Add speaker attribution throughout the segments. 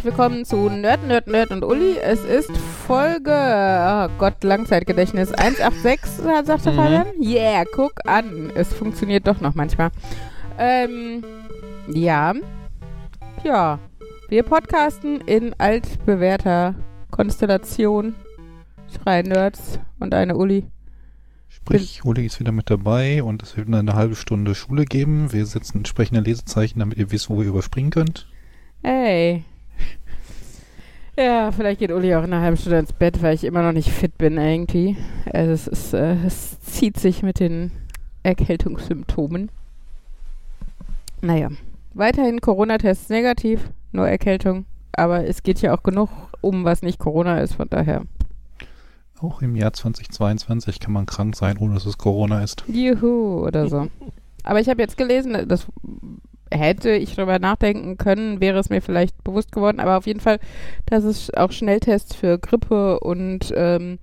Speaker 1: herzlich willkommen zu Nerd, Nerd, Nerd und Uli. Es ist Folge, oh Gott, Langzeitgedächtnis 186, sagt der
Speaker 2: Mhm.
Speaker 1: Fabian. Yeah, guck an. Es funktioniert doch noch manchmal. Ähm, ja. Ja. Wir podcasten in altbewährter Konstellation. Drei Nerds und eine Uli.
Speaker 2: Sprich, Uli ist wieder mit dabei und es wird eine halbe Stunde Schule geben. Wir setzen entsprechende Lesezeichen, damit ihr wisst, wo ihr überspringen könnt.
Speaker 1: Hey. Ja, vielleicht geht Uli auch in einer halben Stunde ins Bett, weil ich immer noch nicht fit bin irgendwie. Also es, ist, äh, es zieht sich mit den Erkältungssymptomen. Naja, weiterhin Corona-Tests negativ, nur Erkältung. Aber es geht ja auch genug um, was nicht Corona ist, von daher.
Speaker 2: Auch im Jahr 2022 kann man krank sein, ohne dass es Corona ist.
Speaker 1: Juhu oder so. Aber ich habe jetzt gelesen, das hätte ich drüber nachdenken können, wäre es mir vielleicht bewusst geworden, aber auf jeden Fall, dass es auch Schnelltests für Grippe und ähm,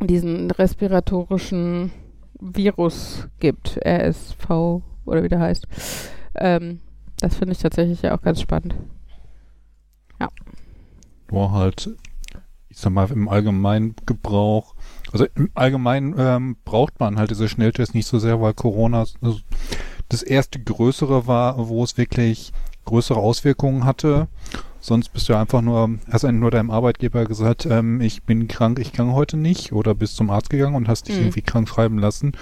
Speaker 1: diesen respiratorischen Virus gibt, RSV oder wie der heißt. Ähm, das finde ich tatsächlich ja auch ganz spannend.
Speaker 2: Nur halt, ich sag mal, im allgemeinen Gebrauch, also im Allgemeinen ähm, braucht man halt diese Schnelltests nicht so sehr, weil Corona also das erste größere war, wo es wirklich größere Auswirkungen hatte. Sonst bist du einfach nur, hast eigentlich nur deinem Arbeitgeber gesagt, ähm, ich bin krank, ich kann heute nicht oder bist zum Arzt gegangen und hast dich
Speaker 1: Mhm.
Speaker 2: irgendwie krank schreiben lassen.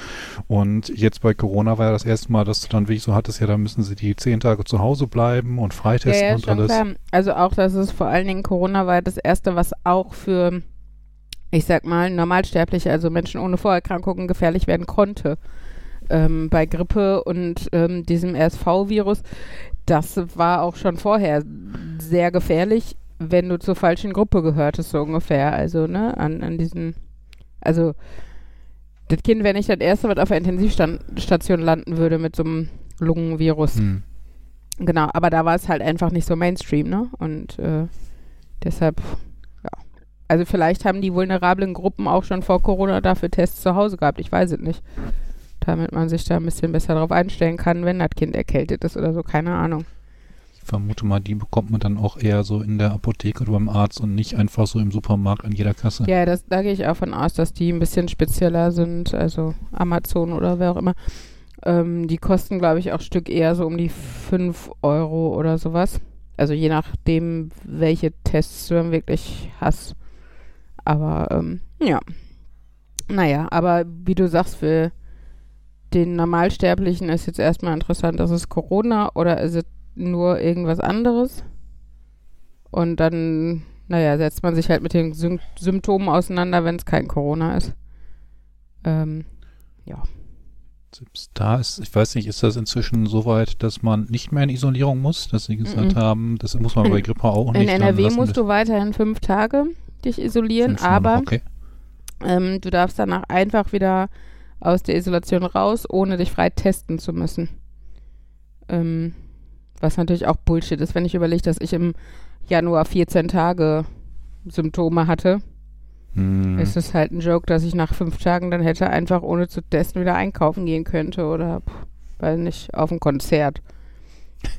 Speaker 2: Und jetzt bei Corona war ja das erste Mal, dass du dann wirklich so hattest, ja, da müssen sie die zehn Tage zu Hause bleiben und freitesten
Speaker 1: ja, ja,
Speaker 2: und alles.
Speaker 1: klar. Also auch, dass es vor allen Dingen Corona war das erste, was auch für, ich sag mal, Normalsterbliche, also Menschen ohne Vorerkrankungen gefährlich werden konnte. Ähm, bei Grippe und ähm, diesem RSV-Virus, das war auch schon vorher sehr gefährlich, wenn du zur falschen Gruppe gehörtest, so ungefähr. Also, ne, an, an diesen, also das Kind wäre nicht das erste, was auf der Intensivstation landen würde mit so einem Lungenvirus.
Speaker 2: Hm.
Speaker 1: Genau, aber da war es halt einfach nicht so Mainstream, ne? Und äh, deshalb, ja. Also vielleicht haben die vulnerablen Gruppen auch schon vor Corona dafür Tests zu Hause gehabt, ich weiß es nicht. Damit man sich da ein bisschen besser drauf einstellen kann, wenn das Kind erkältet ist oder so, keine Ahnung.
Speaker 2: Ich vermute mal, die bekommt man dann auch eher so in der Apotheke oder beim Arzt und nicht einfach so im Supermarkt an jeder Kasse.
Speaker 1: Ja, das, da gehe ich auch von aus, dass die ein bisschen spezieller sind, also Amazon oder wer auch immer. Ähm, die kosten, glaube ich, auch Stück eher so um die 5 Euro oder sowas. Also je nachdem, welche Tests du dann wirklich hast. Aber ähm, ja. Naja, aber wie du sagst, für den Normalsterblichen ist jetzt erstmal interessant, ist es Corona oder ist es nur irgendwas anderes? Und dann, naja, setzt man sich halt mit den Sym Symptomen auseinander, wenn es kein Corona ist. Ähm,
Speaker 2: Selbst Da ist, ich weiß nicht, ist das inzwischen so weit, dass man nicht mehr in Isolierung muss, dass sie gesagt
Speaker 1: Mhm.
Speaker 2: haben, das muss man bei
Speaker 1: In-
Speaker 2: Grippe auch
Speaker 1: in
Speaker 2: nicht. dann
Speaker 1: NRW musst du weiterhin fünf Tage dich isolieren,
Speaker 2: fünf
Speaker 1: aber
Speaker 2: Okay.
Speaker 1: ähm, du darfst danach einfach wieder aus der Isolation raus, ohne dich frei testen zu müssen. Ähm, was natürlich auch Bullshit ist, wenn ich überlege, dass ich im Januar 14 Tage Symptome hatte.
Speaker 2: Hm.
Speaker 1: ist es halt ein Joke, dass ich nach fünf Tagen dann hätte einfach ohne zu testen wieder einkaufen gehen könnte oder, pff, weiß nicht, auf ein Konzert.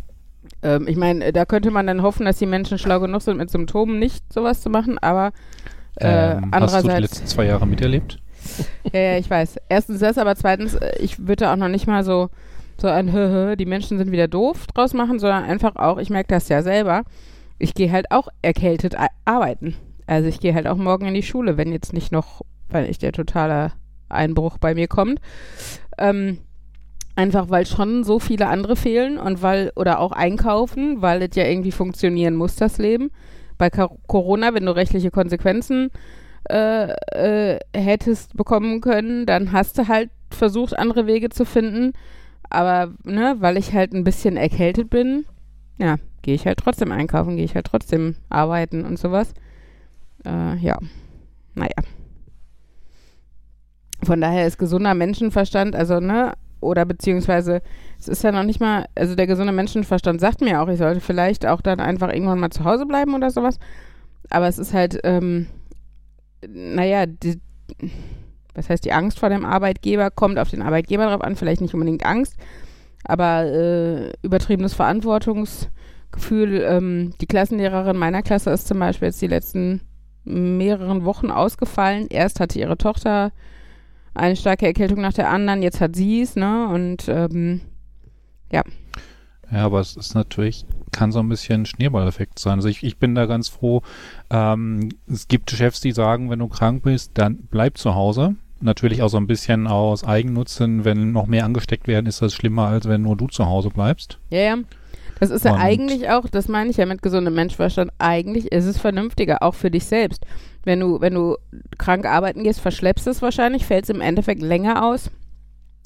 Speaker 1: Ähm, ich meine, da könnte man dann hoffen, dass die Menschen schlau genug sind, mit Symptomen nicht sowas zu machen, aber äh,
Speaker 2: ähm, hast du die
Speaker 1: andererseits,
Speaker 2: letzten zwei Jahre miterlebt?
Speaker 1: Ja, ja, ich weiß. Erstens das, aber zweitens, äh, ich würde auch noch nicht mal so, so ein Höhö, die Menschen sind wieder doof draus machen, sondern einfach auch, ich merke das ja selber, ich gehe halt auch erkältet arbeiten. Also ich gehe halt auch morgen in die Schule, wenn jetzt nicht noch, weil nicht der totale Einbruch bei mir kommt. Ähm, einfach weil schon so viele andere fehlen und weil, oder auch einkaufen, weil es ja irgendwie funktionieren muss, das Leben. Bei Corona, wenn du rechtliche Konsequenzen äh, äh, hättest bekommen können, dann hast du halt versucht, andere Wege zu finden. Aber, ne, weil ich halt ein bisschen erkältet bin, ja, gehe ich halt trotzdem einkaufen, gehe ich halt trotzdem arbeiten und sowas. Äh, ja, naja. Von daher ist gesunder Menschenverstand, also, ne, oder beziehungsweise, es ist ja noch nicht mal, also der gesunde Menschenverstand sagt mir auch, ich sollte vielleicht auch dann einfach irgendwann mal zu Hause bleiben oder sowas. Aber es ist halt, ähm, naja, die, was heißt die Angst vor dem Arbeitgeber, kommt auf den Arbeitgeber drauf an, vielleicht nicht unbedingt Angst, aber äh, übertriebenes Verantwortungsgefühl Gefühl, ähm, die Klassenlehrerin meiner Klasse ist zum Beispiel jetzt die letzten mehreren Wochen ausgefallen. Erst hatte ihre Tochter eine starke Erkältung nach der anderen, jetzt hat sie es, ne? Und ähm, ja.
Speaker 2: Ja, aber es ist natürlich, kann so ein bisschen Schneeballeffekt sein. Also ich, ich bin da ganz froh. Ähm, es gibt Chefs, die sagen, wenn du krank bist, dann bleib zu Hause. Natürlich auch so ein bisschen aus Eigennutzen, wenn noch mehr angesteckt werden, ist das schlimmer, als wenn nur du zu Hause bleibst.
Speaker 1: Ja, ja. Das ist ja
Speaker 2: Und-
Speaker 1: eigentlich auch, das meine ich ja mit gesundem Menschenverstand, eigentlich ist es vernünftiger, auch für dich selbst. Wenn du, wenn du krank arbeiten gehst, verschleppst es wahrscheinlich, fällt es im Endeffekt länger aus,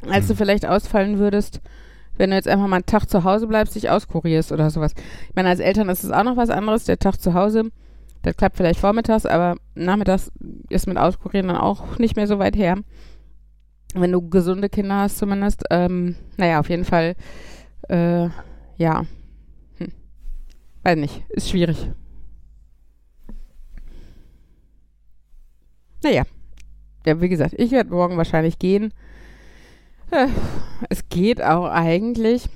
Speaker 1: als du
Speaker 2: Mhm.
Speaker 1: vielleicht ausfallen würdest, wenn du jetzt einfach mal einen Tag zu Hause bleibst, dich auskurierst oder sowas. Ich meine, als Eltern ist es auch noch was anderes, der Tag zu Hause, das klappt vielleicht vormittags, aber nachmittags ist mit Auskurieren dann auch nicht mehr so weit her. Wenn du gesunde Kinder hast zumindest, ähm, naja, auf jeden Fall, äh, ja. Hm. Weiß nicht, ist schwierig. Naja. Ja, wie gesagt, ich werde morgen wahrscheinlich gehen. Äh, Es geht auch eigentlich.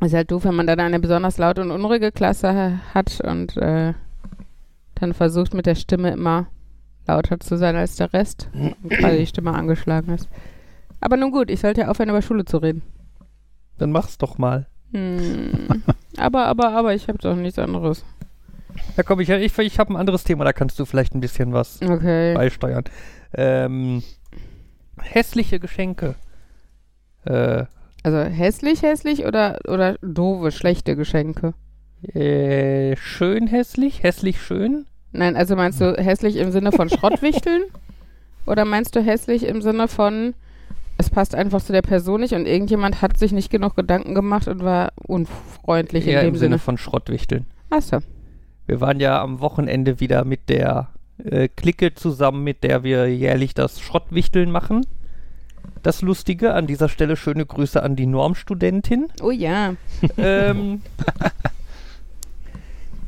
Speaker 1: Ist halt doof, wenn man dann eine besonders laute und unruhige Klasse ha- hat und äh, dann versucht mit der Stimme immer lauter zu sein als der Rest, quasi die Stimme angeschlagen ist. Aber nun gut, ich sollte ja aufhören, über Schule zu reden.
Speaker 3: Dann mach's doch mal.
Speaker 1: Hm. aber, aber, aber, ich habe doch nichts anderes.
Speaker 3: Ja, komm, ich, ich, ich habe ein anderes Thema, da kannst du vielleicht ein bisschen was
Speaker 1: Okay.
Speaker 3: beisteuern. Ähm, hässliche Geschenke. Äh,
Speaker 1: Also hässlich, hässlich oder, oder doofe, schlechte Geschenke?
Speaker 3: äh, schön hässlich, hässlich schön.
Speaker 1: Nein, also meinst du hässlich im Sinne von Schrottwichteln? oder meinst du hässlich im Sinne von, es passt einfach zu der Person nicht und irgendjemand hat sich nicht genug Gedanken gemacht und war unfreundlich
Speaker 3: Eher
Speaker 1: in
Speaker 3: im
Speaker 1: dem
Speaker 3: Sinne
Speaker 1: Sinne?
Speaker 3: von Schrottwichteln.
Speaker 1: Achso.
Speaker 3: Wir waren ja am Wochenende wieder mit der äh, Clique zusammen, mit der wir jährlich das Schrottwichteln machen. Das Lustige, an dieser Stelle schöne Grüße an die Normstudentin.
Speaker 1: Oh ja.
Speaker 3: ähm,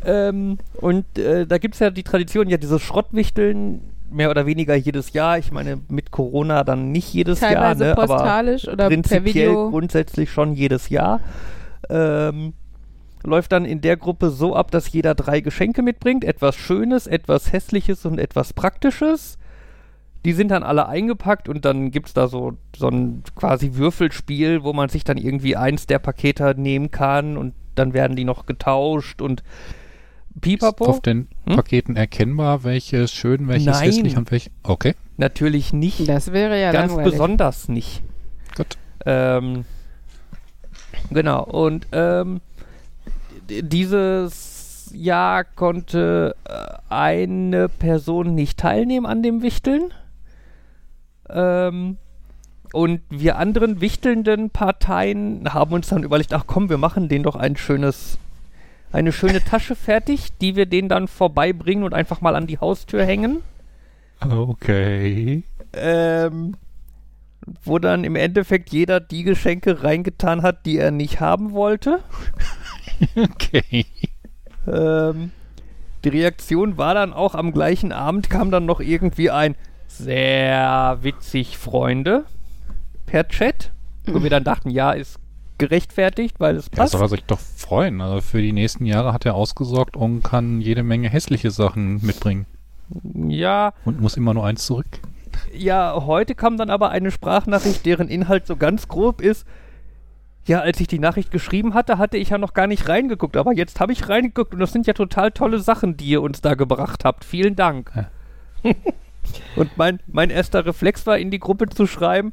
Speaker 3: ähm, und äh, da gibt es ja die Tradition, ja, dieses Schrottwichteln mehr oder weniger jedes Jahr. Ich meine, mit Corona dann nicht jedes
Speaker 1: Teilweise
Speaker 3: Jahr, ne? aber
Speaker 1: postalisch oder per
Speaker 3: prinzipiell grundsätzlich schon jedes Jahr. Ähm, läuft dann in der Gruppe so ab, dass jeder drei Geschenke mitbringt. Etwas Schönes, etwas Hässliches und etwas Praktisches. Die sind dann alle eingepackt und dann gibt es da so, so ein quasi Würfelspiel, wo man sich dann irgendwie eins der Pakete nehmen kann und dann werden die noch getauscht und
Speaker 2: Ist
Speaker 3: pipapo.
Speaker 2: auf den
Speaker 3: Hm?
Speaker 2: Paketen erkennbar, welches schön, welches
Speaker 3: Nein.
Speaker 2: hässlich und welches. Okay,
Speaker 3: Natürlich nicht.
Speaker 1: Das wäre ja
Speaker 3: Ganz
Speaker 1: langweilig.
Speaker 3: besonders nicht.
Speaker 2: gut.
Speaker 3: Ähm, genau, und ähm, dieses Jahr konnte äh, eine Person nicht teilnehmen an dem Wichteln. Ähm, und wir anderen wichtelnden Parteien haben uns dann überlegt, ach komm, wir machen denen doch ein schönes, eine schöne Tasche fertig, die wir denen dann vorbeibringen und einfach mal an die Haustür hängen.
Speaker 2: Okay.
Speaker 3: Ähm, wo dann im Endeffekt jeder die Geschenke reingetan hat, die er nicht haben wollte.
Speaker 2: Okay.
Speaker 3: Ähm, die Reaktion war dann auch am gleichen Abend, kam dann noch irgendwie ein sehr witzig, Freunde, per Chat. Wo wir dann dachten, ja, ist gerechtfertigt, weil es
Speaker 2: Ja,
Speaker 3: passt.
Speaker 2: soll er sich doch freuen. Also für die nächsten Jahre hat er ausgesorgt und kann jede Menge hässliche Sachen mitbringen.
Speaker 3: Ja,
Speaker 2: Und muss immer nur eins zurück.
Speaker 3: ja, heute kam dann aber eine Sprachnachricht, deren Inhalt so ganz grob ist. Ja, als ich die Nachricht geschrieben hatte, hatte ich ja noch gar nicht reingeguckt, aber jetzt habe ich reingeguckt und das sind ja total tolle Sachen, die ihr uns da gebracht habt. Vielen Dank. und mein, mein erster Reflex war, in die Gruppe zu schreiben,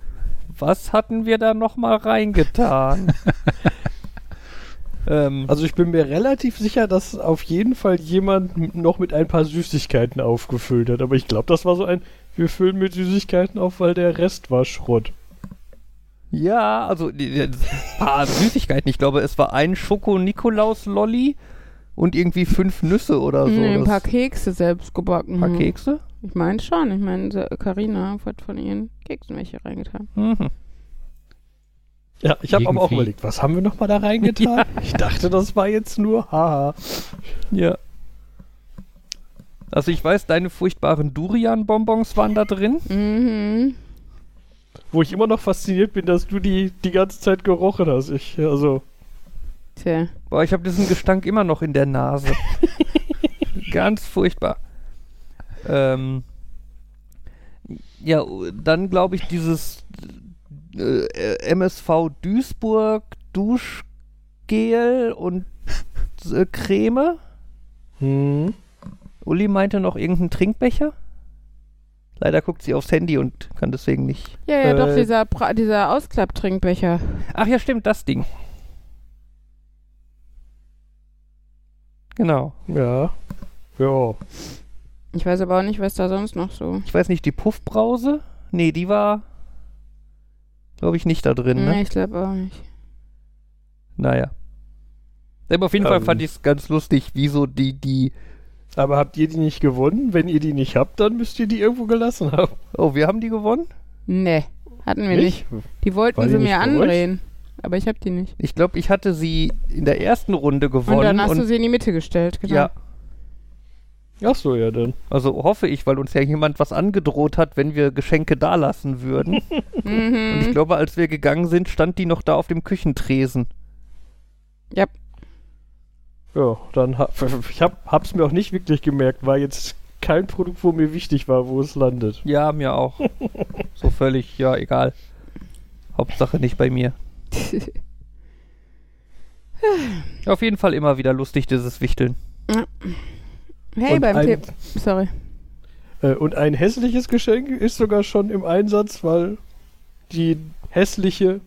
Speaker 3: was hatten wir da nochmal reingetan? ähm,
Speaker 4: Also ich bin mir relativ sicher, dass auf jeden Fall jemand noch mit ein paar Süßigkeiten aufgefüllt hat. Aber ich glaube, das war so ein, wir füllen mit Süßigkeiten auf, weil der Rest war Schrott.
Speaker 3: ja, also die- die- ein paar Süßigkeiten. Ich glaube, es war ein Schoko-Nikolaus-Lolli und irgendwie fünf Nüsse oder so.
Speaker 1: Nee, ein
Speaker 3: Das-
Speaker 1: paar Kekse selbst gebacken.
Speaker 3: Ein paar Kekse?
Speaker 1: Ich meine schon. Ich meine, Karina hat von ihren Keksen welche reingetan.
Speaker 3: Mhm.
Speaker 4: Ja, ich habe aber auch überlegt, was haben wir noch mal da reingetan? Ich dachte, das war jetzt nur haha.
Speaker 3: Ja. Also ich weiß, deine furchtbaren Durian-Bonbons waren da drin.
Speaker 1: Mhm.
Speaker 4: Wo ich immer noch fasziniert bin, dass du die die ganze Zeit gerochen hast. Ich, also,
Speaker 1: Tja.
Speaker 3: Boah, ich habe diesen Gestank immer noch in der Nase. Ganz furchtbar. Ähm, ja, dann glaube ich dieses äh, MSV Duisburg Duschgel und äh, Creme.
Speaker 4: Hm.
Speaker 3: Uli meinte noch irgendeinen Trinkbecher. Leider guckt sie aufs Handy und kann deswegen nicht.
Speaker 1: Ja, ja, doch,
Speaker 4: Äh,
Speaker 1: dieser, Bra dieser Ausklapptrinkbecher.
Speaker 3: Ach ja, stimmt, das Ding. Genau.
Speaker 4: Ja. Ja.
Speaker 1: Ich weiß aber auch nicht, was da sonst noch so.
Speaker 3: Ich weiß nicht, die Puffbrause? Nee, die war, glaube ich, nicht da drin, ne?
Speaker 1: Nee, ich glaube auch nicht.
Speaker 3: Naja. Aber auf jeden Fall
Speaker 4: Ähm.
Speaker 3: fand ich es ganz lustig, wieso die, die.
Speaker 4: Aber habt ihr die nicht gewonnen? Wenn ihr die nicht habt, dann müsst ihr die irgendwo gelassen haben.
Speaker 3: Oh, wir haben die gewonnen?
Speaker 1: Nee, hatten wir nicht. Die wollten
Speaker 4: die
Speaker 1: sie
Speaker 4: nicht
Speaker 1: mir andrehen. Aber ich hab die nicht.
Speaker 3: Ich glaube, ich hatte sie in der ersten Runde
Speaker 1: Und
Speaker 3: gewonnen.
Speaker 1: dann hast du sie in die Mitte gestellt, genau.
Speaker 3: ja,
Speaker 4: Ach so, ja dann.
Speaker 3: also hoffe ich, weil uns ja jemand was angedroht hat, wenn wir Geschenke dalassen würden.
Speaker 1: Mhm.
Speaker 3: Und ich glaube, als wir gegangen sind, stand die noch da auf dem Küchentresen.
Speaker 1: Ja,
Speaker 4: Ja, dann ha ich hab, hab's mir auch nicht wirklich gemerkt. War jetzt kein Produkt, wo mir wichtig war, wo es landet.
Speaker 3: Ja, mir auch. so völlig, ja, egal. Hauptsache nicht bei mir. Auf jeden Fall immer wieder lustig, dieses Wichteln.
Speaker 1: Hey,
Speaker 4: Und
Speaker 1: beim
Speaker 4: ein-
Speaker 1: Tipp. Sorry.
Speaker 4: Äh, und ein hässliches Geschenk ist sogar schon im Einsatz, weil die hässliche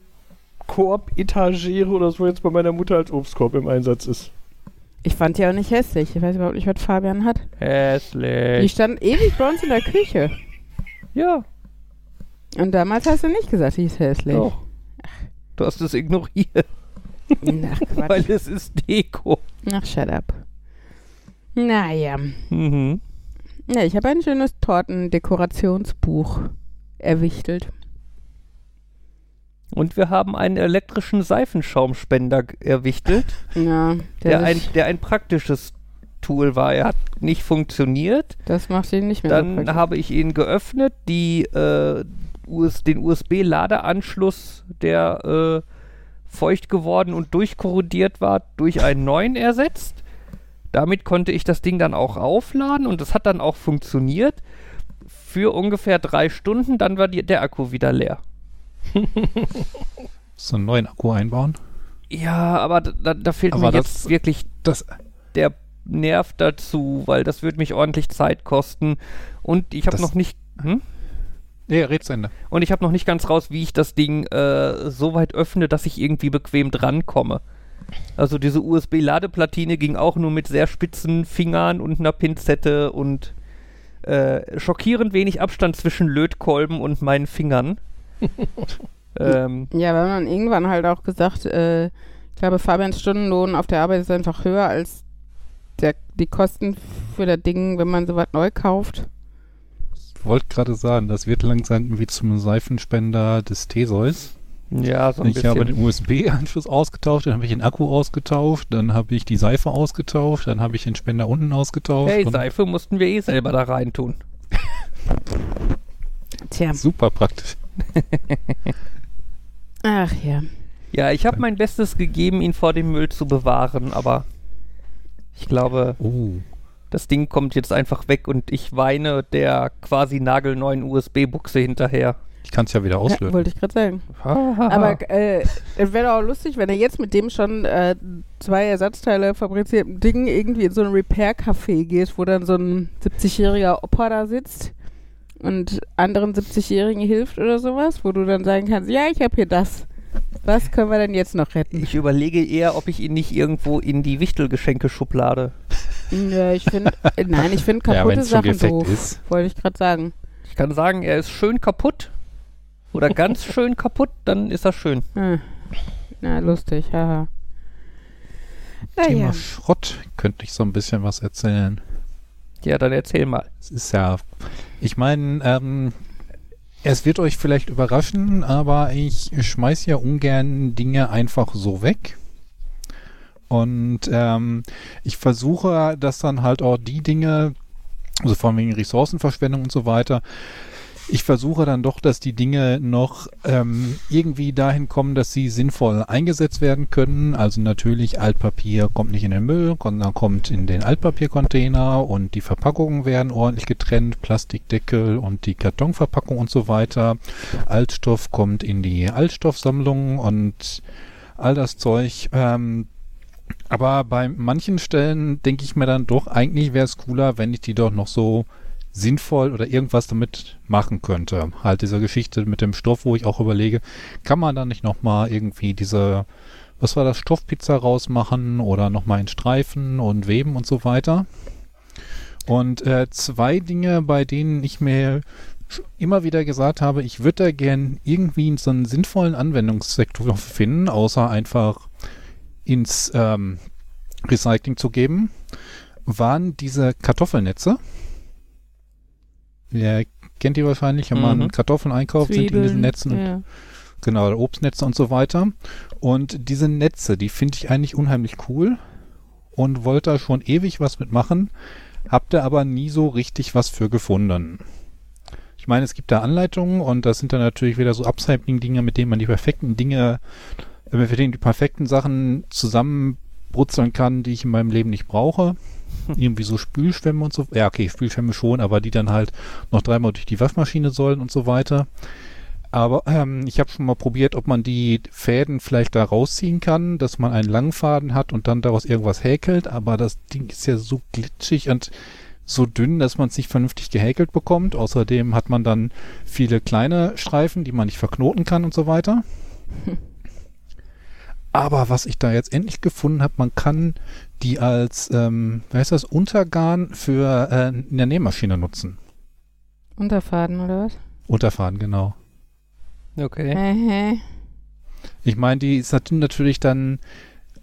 Speaker 4: Korb-Etagere oder so jetzt bei meiner Mutter als Obstkorb im Einsatz ist.
Speaker 1: Ich fand die auch nicht hässlich. Ich weiß überhaupt nicht, was Fabian hat. Die
Speaker 3: Hässlich.
Speaker 1: stand ewig bei uns in der Küche.
Speaker 3: Ja,
Speaker 1: Und damals hast du nicht gesagt, die ist hässlich.
Speaker 3: doch. Du hast es ignoriert,
Speaker 1: Ach, Quatsch.
Speaker 3: weil es ist Deko.
Speaker 1: Ach, shut up. Naja.
Speaker 3: Mhm.
Speaker 1: Ja, ich habe ein schönes Tortendekorationsbuch erwichtelt.
Speaker 3: Und wir haben einen elektrischen Seifenschaumspender erwichtelt,
Speaker 1: Ja,
Speaker 3: der,
Speaker 1: der
Speaker 3: ein, der ein praktisches Tool war. Er hat nicht funktioniert.
Speaker 1: das macht ihn nicht mehr so
Speaker 3: Dann
Speaker 1: praktisch.
Speaker 3: habe ich ihn geöffnet, die, äh, US, den USB-Ladeanschluss, der äh, feucht geworden und durchkorrodiert war, durch einen neuen ersetzt. Damit konnte ich das Ding dann auch aufladen und das hat dann auch funktioniert. Für ungefähr drei Stunden, dann war die, der Akku wieder leer.
Speaker 2: So einen neuen Akku einbauen.
Speaker 3: Ja, aber da, da- fehlt
Speaker 2: Aber
Speaker 3: mir
Speaker 2: das-
Speaker 3: jetzt wirklich
Speaker 2: Das,
Speaker 3: der Nerv dazu, weil das würde mich ordentlich Zeit kosten. Und ich habe noch nicht. Hm?
Speaker 2: nee, red zu Ende.
Speaker 3: Und ich habe noch nicht ganz raus, wie ich das Ding äh, so weit öffne, dass ich irgendwie bequem drankomme. Also diese USB-Ladeplatine ging auch nur mit sehr spitzen Fingern und einer Pinzette und äh, schockierend wenig Abstand zwischen Lötkolben und meinen Fingern. ähm,
Speaker 1: Ja, haben dann irgendwann halt auch gesagt, äh, ich glaube, Fabians Stundenlohn auf der Arbeit ist einfach höher als der, die Kosten für das Ding, wenn man sowas neu kauft.
Speaker 2: Ich wollte gerade sagen, das wird langsam irgendwie zum Seifenspender des Theseus.
Speaker 3: Ja, so ein
Speaker 2: Ich habe den
Speaker 3: bisschen.
Speaker 2: USB-Anschluss ausgetauscht, dann habe ich den Akku ausgetauscht, dann habe ich die Seife ausgetauscht, dann habe ich den Spender unten ausgetauscht.
Speaker 3: Hey,
Speaker 2: und
Speaker 3: Seife mussten wir eh selber da reintun.
Speaker 1: Tja.
Speaker 2: Super praktisch.
Speaker 1: Ach ja.
Speaker 3: Ja, ich habe mein Bestes gegeben, ihn vor dem Müll zu bewahren, aber ich glaube,
Speaker 2: Oh.
Speaker 3: das Ding kommt jetzt einfach weg und ich weine der quasi nagelneuen USB-Buchse hinterher.
Speaker 2: Ich kann es ja wieder
Speaker 1: ja
Speaker 2: auslösen.
Speaker 1: wollte ich gerade sagen.
Speaker 3: Aber
Speaker 1: Aber äh, es wäre doch auch lustig, wenn er jetzt mit dem schon äh, zwei Ersatzteile fabrizierten Ding irgendwie in so ein Repair-Café geht, wo dann so ein 70-jähriger Opa da sitzt und anderen 70-Jährigen hilft oder sowas, wo du dann sagen kannst, ja, ich habe hier das. Was können wir denn jetzt noch retten?
Speaker 3: ich überlege eher, ob ich ihn nicht irgendwo in die Wichtelgeschenke-Schublade.
Speaker 1: Ja, ich finde, äh, nein, ich finde
Speaker 2: Ja,
Speaker 1: kaputte
Speaker 2: schon
Speaker 1: Sachen doof.
Speaker 2: ist.
Speaker 1: Wollte ich gerade sagen.
Speaker 3: Ich kann sagen, er ist schön kaputt oder ganz schön kaputt, dann ist er schön.
Speaker 1: Hm. Na, lustig, haha.
Speaker 2: Thema
Speaker 1: Naja.
Speaker 2: Schrott könnte ich so ein bisschen was erzählen.
Speaker 3: Ja, dann erzähl mal.
Speaker 2: Es ist ja, ich meine, ähm, es wird euch vielleicht überraschen, aber ich schmeiß ja ungern Dinge einfach so weg. Und ähm, ich versuche, dass dann halt auch die Dinge, also vor allem wegen Ressourcenverschwendung und so weiter, ich versuche dann doch, dass die Dinge noch ähm, irgendwie dahin kommen, dass sie sinnvoll eingesetzt werden können. Also natürlich Altpapier kommt nicht in den Müll, sondern kommt in den Altpapiercontainer und die Verpackungen werden ordentlich getrennt, Plastikdeckel und die Kartonverpackung und so weiter. Altstoff kommt in die Altstoffsammlung und all das Zeug. Ähm, aber bei manchen Stellen denke ich mir dann doch, eigentlich wäre es cooler, wenn ich die doch noch so sinnvoll oder irgendwas damit machen könnte. Halt diese Geschichte mit dem Stoff, wo ich auch überlege, kann man da nicht nochmal irgendwie diese, was war das, Stoffpizza rausmachen oder nochmal in Streifen und weben und so weiter. Und äh, zwei Dinge, bei denen ich mir immer wieder gesagt habe, ich würde da gern irgendwie so einen sinnvollen Anwendungssektor finden, außer einfach ins ähm, Recycling zu geben, waren diese Kartoffelnetze. Ja, kennt ihr wahrscheinlich, wenn man
Speaker 3: Mhm.
Speaker 2: Kartoffeln einkauft, sind in diesen Netzen und
Speaker 1: Ja.
Speaker 2: Genau, Obstnetze und so weiter. Und diese Netze, die finde ich eigentlich unheimlich cool und wollte da schon ewig was mitmachen, hab da aber nie so richtig was für gefunden. Ich meine, es gibt da Anleitungen und das sind dann natürlich wieder so Upcycling-Dinge, mit denen man die perfekten Dinge, äh, mit denen die perfekten Sachen zusammenbrutzeln kann, die ich in meinem Leben nicht brauche. Irgendwie so Spülschwämme und so. Ja, okay, Spülschwämme schon, aber die dann halt noch dreimal durch die Waschmaschine sollen und so weiter. Aber ähm, ich habe schon mal probiert, ob man die Fäden vielleicht da rausziehen kann, dass man einen langen Faden hat und dann daraus irgendwas häkelt. Aber das Ding ist ja so glitschig und so dünn, dass man es nicht vernünftig gehäkelt bekommt. Außerdem hat man dann viele kleine Streifen, die man nicht verknoten kann und so weiter. Aber was ich da jetzt endlich gefunden habe, man kann die als, ähm, wie heißt das, Untergarn für äh, in der Nähmaschine nutzen.
Speaker 1: Unterfaden oder was?
Speaker 2: Unterfaden, genau.
Speaker 3: Okay.
Speaker 1: Äh,
Speaker 2: Ich meine, die ist nat- natürlich dann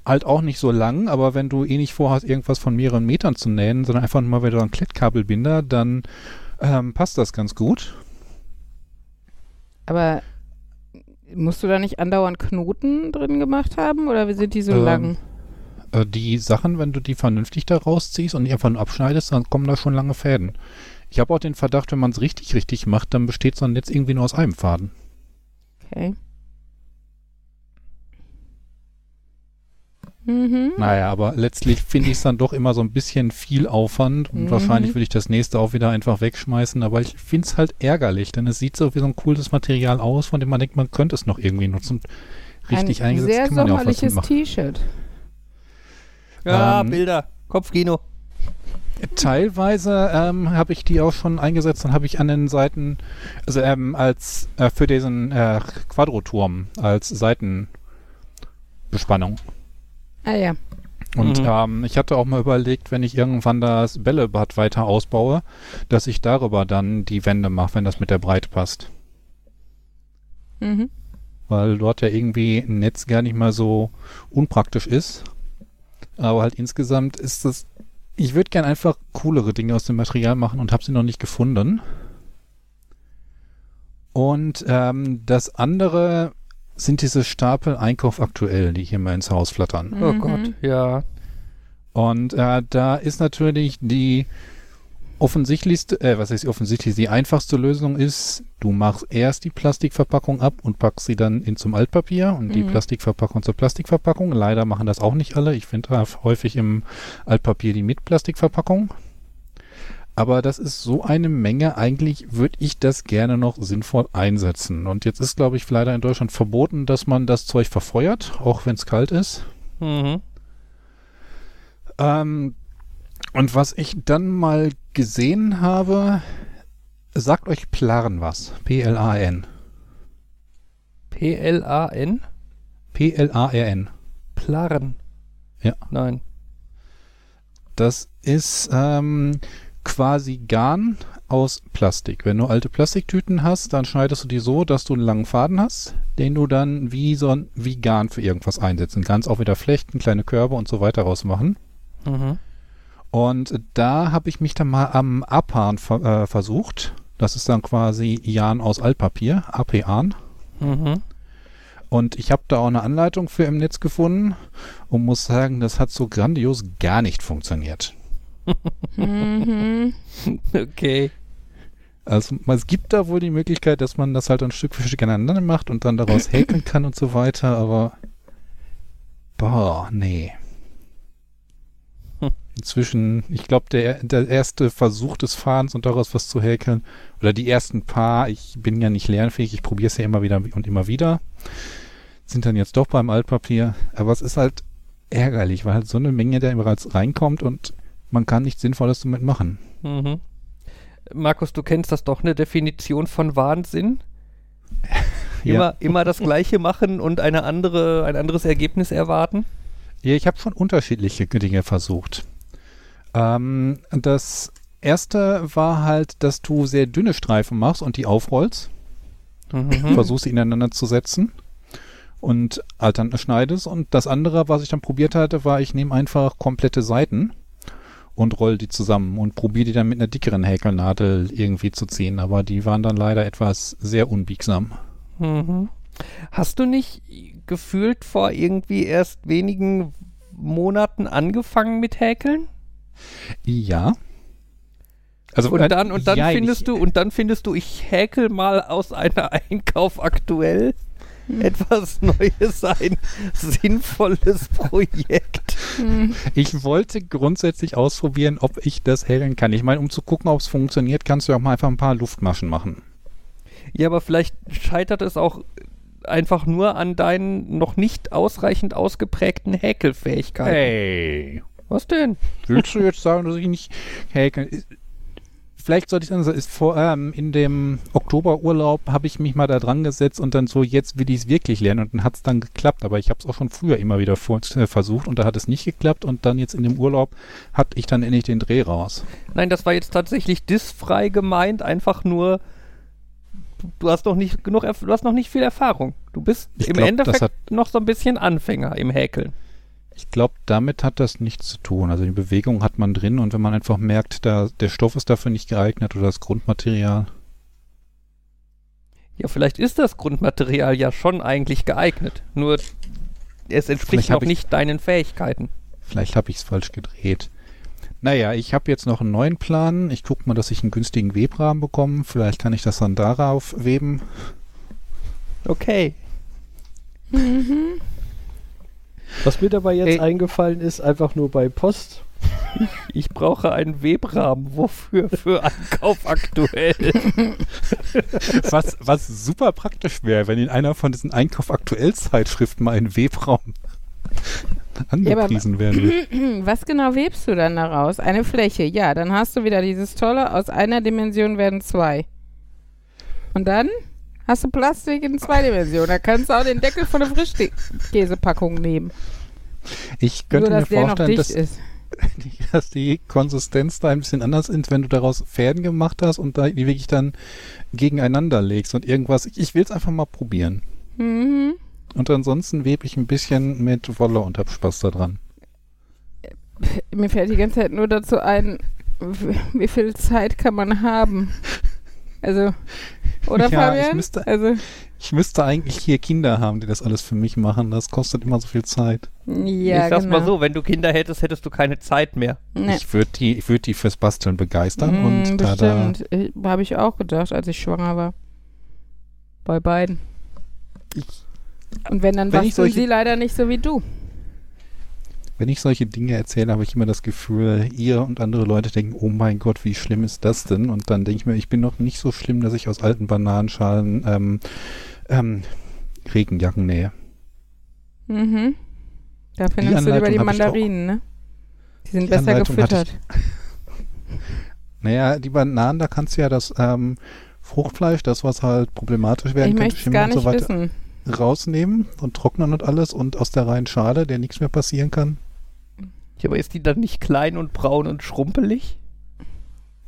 Speaker 2: halt auch nicht so lang, aber wenn du eh nicht vorhast, irgendwas von mehreren Metern zu nähen, sondern einfach nur mal wieder ein Klettkabelbinder, dann ähm, passt das ganz gut.
Speaker 1: aber musst du da nicht andauernd Knoten drin gemacht haben oder wie sind die so
Speaker 2: Ähm,
Speaker 1: lang?
Speaker 2: Äh, die Sachen, wenn du die vernünftig da rausziehst und nicht einfach nur abschneidest, dann kommen da schon lange Fäden. Ich habe auch den Verdacht, wenn man es richtig, richtig macht, dann besteht so ein Netz irgendwie nur aus einem Faden.
Speaker 1: Okay. Mhm.
Speaker 2: Naja, aber letztlich finde ich es dann doch immer so ein bisschen viel Aufwand und
Speaker 1: Mhm.
Speaker 2: wahrscheinlich würde ich das nächste auch wieder einfach wegschmeißen, aber ich finde es halt ärgerlich, denn es sieht so wie so ein cooles Material aus, von dem man denkt, man könnte es noch irgendwie nutzen. Richtig
Speaker 1: Ein
Speaker 2: eingesetzt
Speaker 1: sehr
Speaker 2: kann man ja auch was
Speaker 1: sommerliches
Speaker 2: mitmachen.
Speaker 1: T-Shirt.
Speaker 3: Ja,
Speaker 2: Ähm,
Speaker 3: Bilder. Kopfkino.
Speaker 2: Teilweise ähm, habe ich die auch schon eingesetzt, dann habe ich an den Seiten, also ähm, als äh, für diesen äh, Quadroturm als Seitenbespannung.
Speaker 1: Ah ja.
Speaker 2: Und
Speaker 3: Mhm.
Speaker 2: ähm, ich hatte auch mal überlegt, wenn ich irgendwann das Bällebad weiter ausbaue, dass ich darüber dann die Wände mache, wenn das mit der Breite passt.
Speaker 1: Mhm.
Speaker 2: Weil dort ja irgendwie ein Netz gar nicht mal so unpraktisch ist. Aber halt insgesamt ist das. Ich würde gern einfach coolere Dinge aus dem Material machen und habe sie noch nicht gefunden. Und ähm, das andere sind diese Stapel Einkauf aktuell, die hier mal ins Haus flattern.
Speaker 3: Oh
Speaker 1: Mhm.
Speaker 3: Gott, ja.
Speaker 2: Und äh, da ist natürlich die offensichtlichste, äh, was heißt die offensichtlich, die einfachste Lösung ist, du machst erst die Plastikverpackung ab und packst sie dann in zum Altpapier und die
Speaker 1: Mhm.
Speaker 2: Plastikverpackung zur Plastikverpackung. Leider machen das auch nicht alle. Ich finde da häufig im Altpapier die mit Plastikverpackung. Aber das ist so eine Menge. Eigentlich würde ich das gerne noch sinnvoll einsetzen. Und jetzt ist, glaube ich, leider in Deutschland verboten, dass man das Zeug verfeuert, auch wenn es kalt ist.
Speaker 3: Mhm.
Speaker 2: Ähm, und was ich dann mal gesehen habe, sagt euch Plan was. P-L-A-N.
Speaker 3: P-L-A-N?
Speaker 2: P-L-A-R-N.
Speaker 3: Plarren.
Speaker 2: Ja.
Speaker 3: Nein.
Speaker 2: Das ist ähm, quasi Garn aus Plastik. Wenn du alte Plastiktüten hast, dann schneidest du die so, dass du einen langen Faden hast, den du dann wie so ein, wie Garn für irgendwas einsetzen kannst. Auch wieder flechten, kleine Körbe und so weiter rausmachen.
Speaker 3: Mhm.
Speaker 2: Und da habe ich mich dann mal am Abhahn ver äh, versucht. Das ist dann quasi Jan aus Altpapier, AP-Ahn.
Speaker 3: Mhm.
Speaker 2: Und ich habe da auch eine Anleitung für im Netz gefunden und muss sagen, das hat so grandios gar nicht funktioniert.
Speaker 1: Mhm.
Speaker 3: Okay.
Speaker 2: Also es gibt da wohl die Möglichkeit, dass man das halt dann Stück für Stück aneinander macht und dann daraus häkeln kann und so weiter, aber boah, nee. Inzwischen, ich glaube, der, der erste Versuch des Fahrens und daraus was zu häkeln, oder die ersten paar, ich bin ja nicht lernfähig, ich probiere es ja immer wieder und immer wieder, sind dann jetzt doch beim Altpapier. Aber es ist halt ärgerlich, weil halt so eine Menge da bereits reinkommt und man kann nichts Sinnvolles damit machen.
Speaker 3: Mhm. Markus, du kennst das doch, eine Definition von Wahnsinn?
Speaker 2: Ja.
Speaker 3: Immer, immer das Gleiche machen und eine andere, ein anderes Ergebnis erwarten?
Speaker 2: Ja, ich habe schon unterschiedliche Dinge versucht. Ähm, das erste war halt, dass du sehr dünne Streifen machst und die aufrollst,
Speaker 3: Mhm.
Speaker 2: versuchst sie ineinander zu setzen und dann schneidest. Und das andere, was ich dann probiert hatte, war, ich nehme einfach komplette Seiten und roll die zusammen und probiere die dann mit einer dickeren Häkelnadel irgendwie zu ziehen. Aber die waren dann leider etwas sehr unbiegsam.
Speaker 3: Mhm. Hast du nicht gefühlt vor irgendwie erst wenigen Monaten angefangen mit Häkeln?
Speaker 2: Ja. Also
Speaker 3: Und
Speaker 2: äh,
Speaker 3: dann, und dann
Speaker 2: ja,
Speaker 3: findest
Speaker 2: ich,
Speaker 3: du, und dann findest du, ich häkel mal aus einer Einkauf aktuell
Speaker 1: Hm.
Speaker 3: etwas Neues, ein sinnvolles Projekt.
Speaker 1: Hm.
Speaker 2: Ich wollte grundsätzlich ausprobieren, ob ich das häkeln kann. Ich meine, um zu gucken, ob es funktioniert, kannst du ja auch mal einfach ein paar Luftmaschen machen.
Speaker 3: Ja, aber vielleicht scheitert es auch einfach nur an deinen noch nicht ausreichend ausgeprägten Häkelfähigkeiten.
Speaker 2: Hey.
Speaker 3: Was denn?
Speaker 2: Willst du jetzt sagen, dass ich nicht häkeln? Vielleicht sollte ich sagen, ist vor, ähm, in dem Oktoberurlaub habe ich mich mal da dran gesetzt und dann so, jetzt will ich es wirklich lernen und dann hat es dann geklappt. Aber ich habe es auch schon früher immer wieder vor, äh, versucht und da hat es nicht geklappt und dann jetzt in dem Urlaub hatte ich dann endlich den Dreh raus.
Speaker 3: Nein, das war jetzt tatsächlich disfrei gemeint, einfach nur du hast noch nicht genug du hast noch nicht viel Erfahrung. Du bist
Speaker 2: Ich
Speaker 3: im
Speaker 2: glaub,
Speaker 3: Endeffekt noch so ein bisschen Anfänger im Häkeln.
Speaker 2: Ich glaube, damit hat das nichts zu tun. Also die Bewegung hat man drin und wenn man einfach merkt, da, der Stoff ist dafür nicht geeignet oder das Grundmaterial.
Speaker 3: Ja, vielleicht ist das Grundmaterial ja schon eigentlich geeignet. Nur es entspricht noch
Speaker 2: ich-
Speaker 3: nicht deinen Fähigkeiten.
Speaker 2: Vielleicht habe ich es falsch gedreht. Naja, ich habe jetzt noch einen neuen Plan. Ich gucke mal, dass ich einen günstigen Webrahmen bekomme. Vielleicht kann ich das dann darauf weben.
Speaker 3: Okay.
Speaker 1: Mhm.
Speaker 4: Was mir dabei jetzt
Speaker 2: Ey.
Speaker 4: eingefallen ist, einfach nur bei Post.
Speaker 3: Ich brauche einen Webrahmen. Wofür? Für Einkauf aktuell.
Speaker 2: Was, was super praktisch wäre, wenn in einer von diesen Einkauf-Aktuell-Zeitschriften mal ein Webraum angepriesen werden würde.
Speaker 1: Was genau webst du dann daraus? Eine Fläche, ja. Dann hast du wieder dieses tolle, aus einer Dimension werden zwei. Und dann hast du Plastik in zwei Dimensionen. Da kannst du auch den Deckel von der Frischkäsepackung nehmen.
Speaker 2: Ich könnte
Speaker 1: Nur,
Speaker 2: mir
Speaker 1: dass der noch
Speaker 2: vorstellen,
Speaker 1: dicht
Speaker 2: dass,
Speaker 1: ist.
Speaker 2: dass die Konsistenz da ein bisschen anders ist, wenn du daraus Fäden gemacht hast und da die wirklich dann gegeneinander legst und irgendwas. Ich will es einfach mal probieren.
Speaker 1: Mhm.
Speaker 2: Und ansonsten webe ich ein bisschen mit Wolle und hab Spaß daran.
Speaker 1: Mir fällt die ganze Zeit nur dazu ein, wie viel Zeit kann man haben? Also, oder
Speaker 2: Ja, ich
Speaker 1: Fabian?
Speaker 2: müsste-
Speaker 1: also,
Speaker 2: Ich müsste eigentlich hier Kinder haben, die das alles für mich machen. Das kostet immer so viel Zeit.
Speaker 1: ja,
Speaker 3: ich sag's
Speaker 1: genau.
Speaker 3: mal so, wenn du Kinder hättest, hättest du keine Zeit mehr.
Speaker 1: Nee.
Speaker 2: Ich würde die, ich würd die fürs Basteln begeistern
Speaker 1: Mm,
Speaker 2: und
Speaker 1: bestimmt. Habe ich auch gedacht, als ich schwanger war. Bei beiden.
Speaker 2: Ich-
Speaker 1: Und wenn, dann
Speaker 2: wenn ich
Speaker 1: basteln
Speaker 2: solche-
Speaker 1: sie leider nicht so wie du.
Speaker 2: Wenn ich solche Dinge erzähle, habe ich immer das Gefühl, ihr und andere Leute denken, oh mein Gott, wie schlimm ist das denn? Und dann denke ich mir, ich bin noch nicht so schlimm, dass ich aus alten Bananenschalen ähm, ähm, Regenjacken nähe.
Speaker 1: Mhm. Dafür nimmst du lieber die Mandarinen, ne? Die sind
Speaker 2: Die
Speaker 1: besser
Speaker 2: Anleitung
Speaker 1: gefüttert.
Speaker 2: Naja, die Bananen, da kannst du ja das ähm, Fruchtfleisch, das was halt problematisch werden
Speaker 1: Ich
Speaker 2: könnte, Schimmel und so weiter,
Speaker 1: wissen.
Speaker 2: rausnehmen und trocknen und alles und aus der reinen Schale, der nichts mehr passieren kann.
Speaker 3: Ja, aber ist die dann nicht klein und braun und schrumpelig?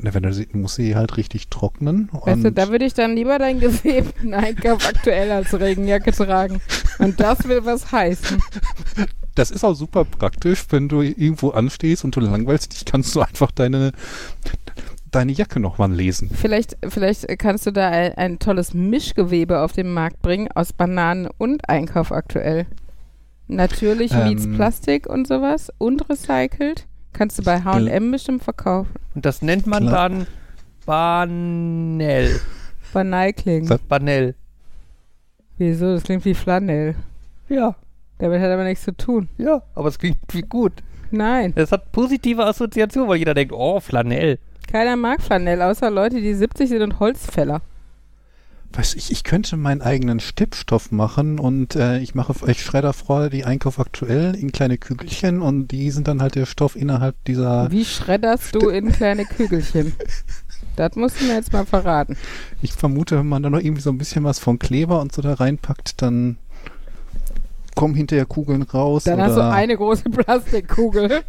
Speaker 2: Na, wenn du sie, musst sie halt richtig trocknen.
Speaker 1: Weißt du, da würde ich dann lieber deinen gewebten Einkauf aktuell als Regenjacke tragen. Und das will was heißen.
Speaker 2: das ist auch super praktisch, wenn du irgendwo anstehst und du langweilst dich, kannst du einfach deine, deine Jacke nochmal lesen.
Speaker 1: Vielleicht, vielleicht kannst du da ein, ein tolles Mischgewebe auf den Markt bringen aus Bananen und Einkauf aktuell. Natürlich
Speaker 2: Ähm.
Speaker 1: meets Plastik und sowas und recycelt. Kannst du bei H&M bestimmt verkaufen.
Speaker 3: Und das nennt man
Speaker 2: Klar.
Speaker 3: dann Banell.
Speaker 1: Banal klingt.
Speaker 2: Was?
Speaker 3: Banell.
Speaker 1: Wieso? Das klingt wie Flanell.
Speaker 3: Ja,
Speaker 1: Damit hat aber nichts zu tun.
Speaker 3: ja, aber es klingt wie gut.
Speaker 1: Nein.
Speaker 3: Es hat positive Assoziation, weil jeder denkt, oh, Flanell.
Speaker 1: Keiner mag Flanell, außer Leute, die 70 sind und Holzfäller.
Speaker 2: Weiß ich, ich könnte meinen eigenen Stippstoff machen und äh, ich mache, ich schreie da vorher die Einkauf aktuell in kleine Kügelchen und die sind dann halt der Stoff innerhalb dieser.
Speaker 1: Wie schredderst du in kleine Kügelchen? Das musst du mir jetzt mal verraten.
Speaker 2: Ich vermute, wenn man da noch irgendwie so ein bisschen was von Kleber und so da reinpackt, dann kommen hinterher Kugeln raus.
Speaker 1: Dann hast du eine große Plastikkugel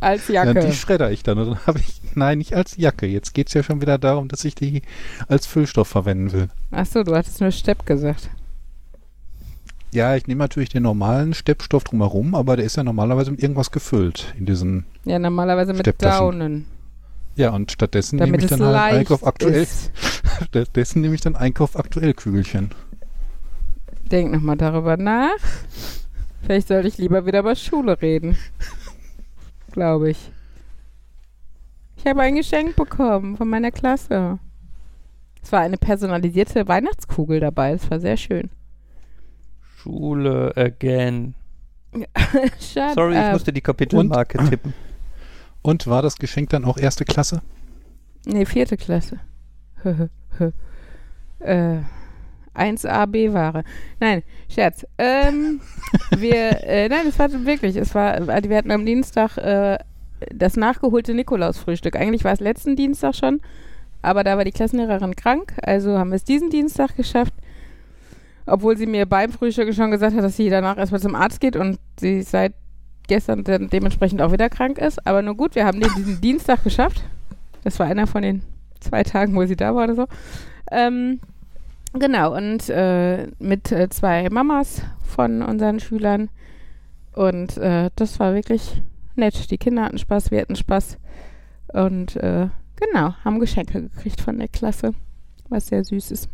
Speaker 1: als
Speaker 2: Ja,
Speaker 1: Jacke.
Speaker 2: die schredder ich dann. Und dann habe ich, nein, nicht als Jacke. Jetzt geht's ja schon wieder darum, dass ich die als Füllstoff verwenden will.
Speaker 1: Achso, du hattest nur Stepp gesagt.
Speaker 2: Ja, ich nehme natürlich den normalen Steppstoff drumherum, aber der ist ja normalerweise mit irgendwas gefüllt in diesen.
Speaker 1: Ja, normalerweise mit. Daunen.
Speaker 2: Ja, und stattdessen nehme
Speaker 1: Damit
Speaker 2: ich
Speaker 1: es
Speaker 2: dann halt Einkauf aktuell. Stattdessen nehme ich dann Einkauf aktuell Kügelchen.
Speaker 1: Denk nochmal darüber nach. Vielleicht sollte ich lieber wieder über Schule reden. Glaube ich. Ich habe ein Geschenk bekommen von meiner Klasse. Es war eine personalisierte Weihnachtskugel dabei. Das war sehr schön.
Speaker 3: Schule again.
Speaker 1: Shut
Speaker 3: Sorry, ich
Speaker 1: up.
Speaker 3: musste die Kapitelmarke tippen.
Speaker 2: Und war das Geschenk dann auch erste Klasse?
Speaker 1: Nee, vierte Klasse. äh, 1A B-Ware. Nein, Scherz. Ähm, wir, äh, nein, es war wirklich, es war, also wir hatten am Dienstag äh, das nachgeholte Nikolausfrühstück. Eigentlich war es letzten Dienstag schon, aber da war die Klassenlehrerin krank, also haben wir es diesen Dienstag geschafft. Obwohl sie mir beim Frühstück schon gesagt hat, dass sie danach erstmal zum Arzt geht und sie seit gestern dann dementsprechend auch wieder krank ist. Aber nur gut, wir haben den diesen Dienstag geschafft. Das war einer von den zwei Tagen, wo sie da war oder so. Ähm, genau, und äh, mit äh, zwei Mamas von unseren Schülern. Und äh, das war wirklich nett. Die Kinder hatten Spaß, wir hatten Spaß. Und äh, genau, haben Geschenke gekriegt von der Klasse, was sehr süß ist.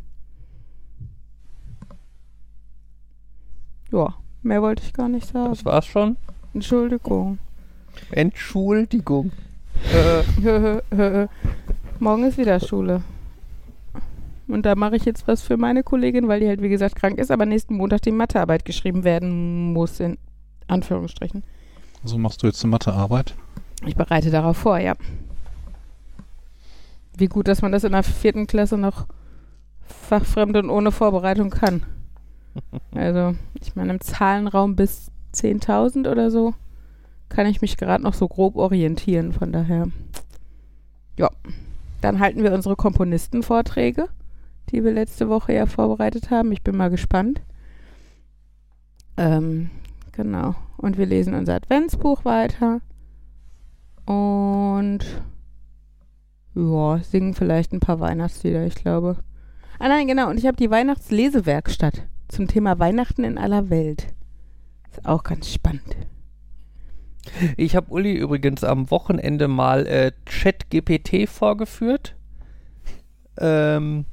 Speaker 1: Ja, mehr wollte ich gar nicht sagen.
Speaker 3: Das war's schon.
Speaker 1: Entschuldigung.
Speaker 3: Entschuldigung. Äh,
Speaker 1: Morgen ist wieder Schule. Und da mache ich jetzt was für meine Kollegin, weil die halt, wie gesagt, krank ist, aber nächsten Montag die Mathearbeit geschrieben werden muss, in Anführungsstrichen.
Speaker 2: So machst du jetzt eine Mathearbeit?
Speaker 1: Ich bereite darauf vor, ja. Wie gut, dass man das in der vierten Klasse noch fachfremd und ohne Vorbereitung kann. Also, ich meine, im Zahlenraum bis 10.000 oder so kann ich mich gerade noch so grob orientieren. Von daher, ja. Dann halten wir unsere Komponistenvorträge, die wir letzte Woche ja vorbereitet haben. Ich bin mal gespannt. Ähm, genau. Und wir lesen unser Adventsbuch weiter. Und ja, singen vielleicht ein paar Weihnachtslieder, ich glaube. Ah nein, genau. Und ich habe die Weihnachtslesewerkstatt zum Thema Weihnachten in aller Welt. Ist auch ganz spannend.
Speaker 3: ich habe Uli übrigens am Wochenende mal äh, ChatGPT vorgeführt. Ähm,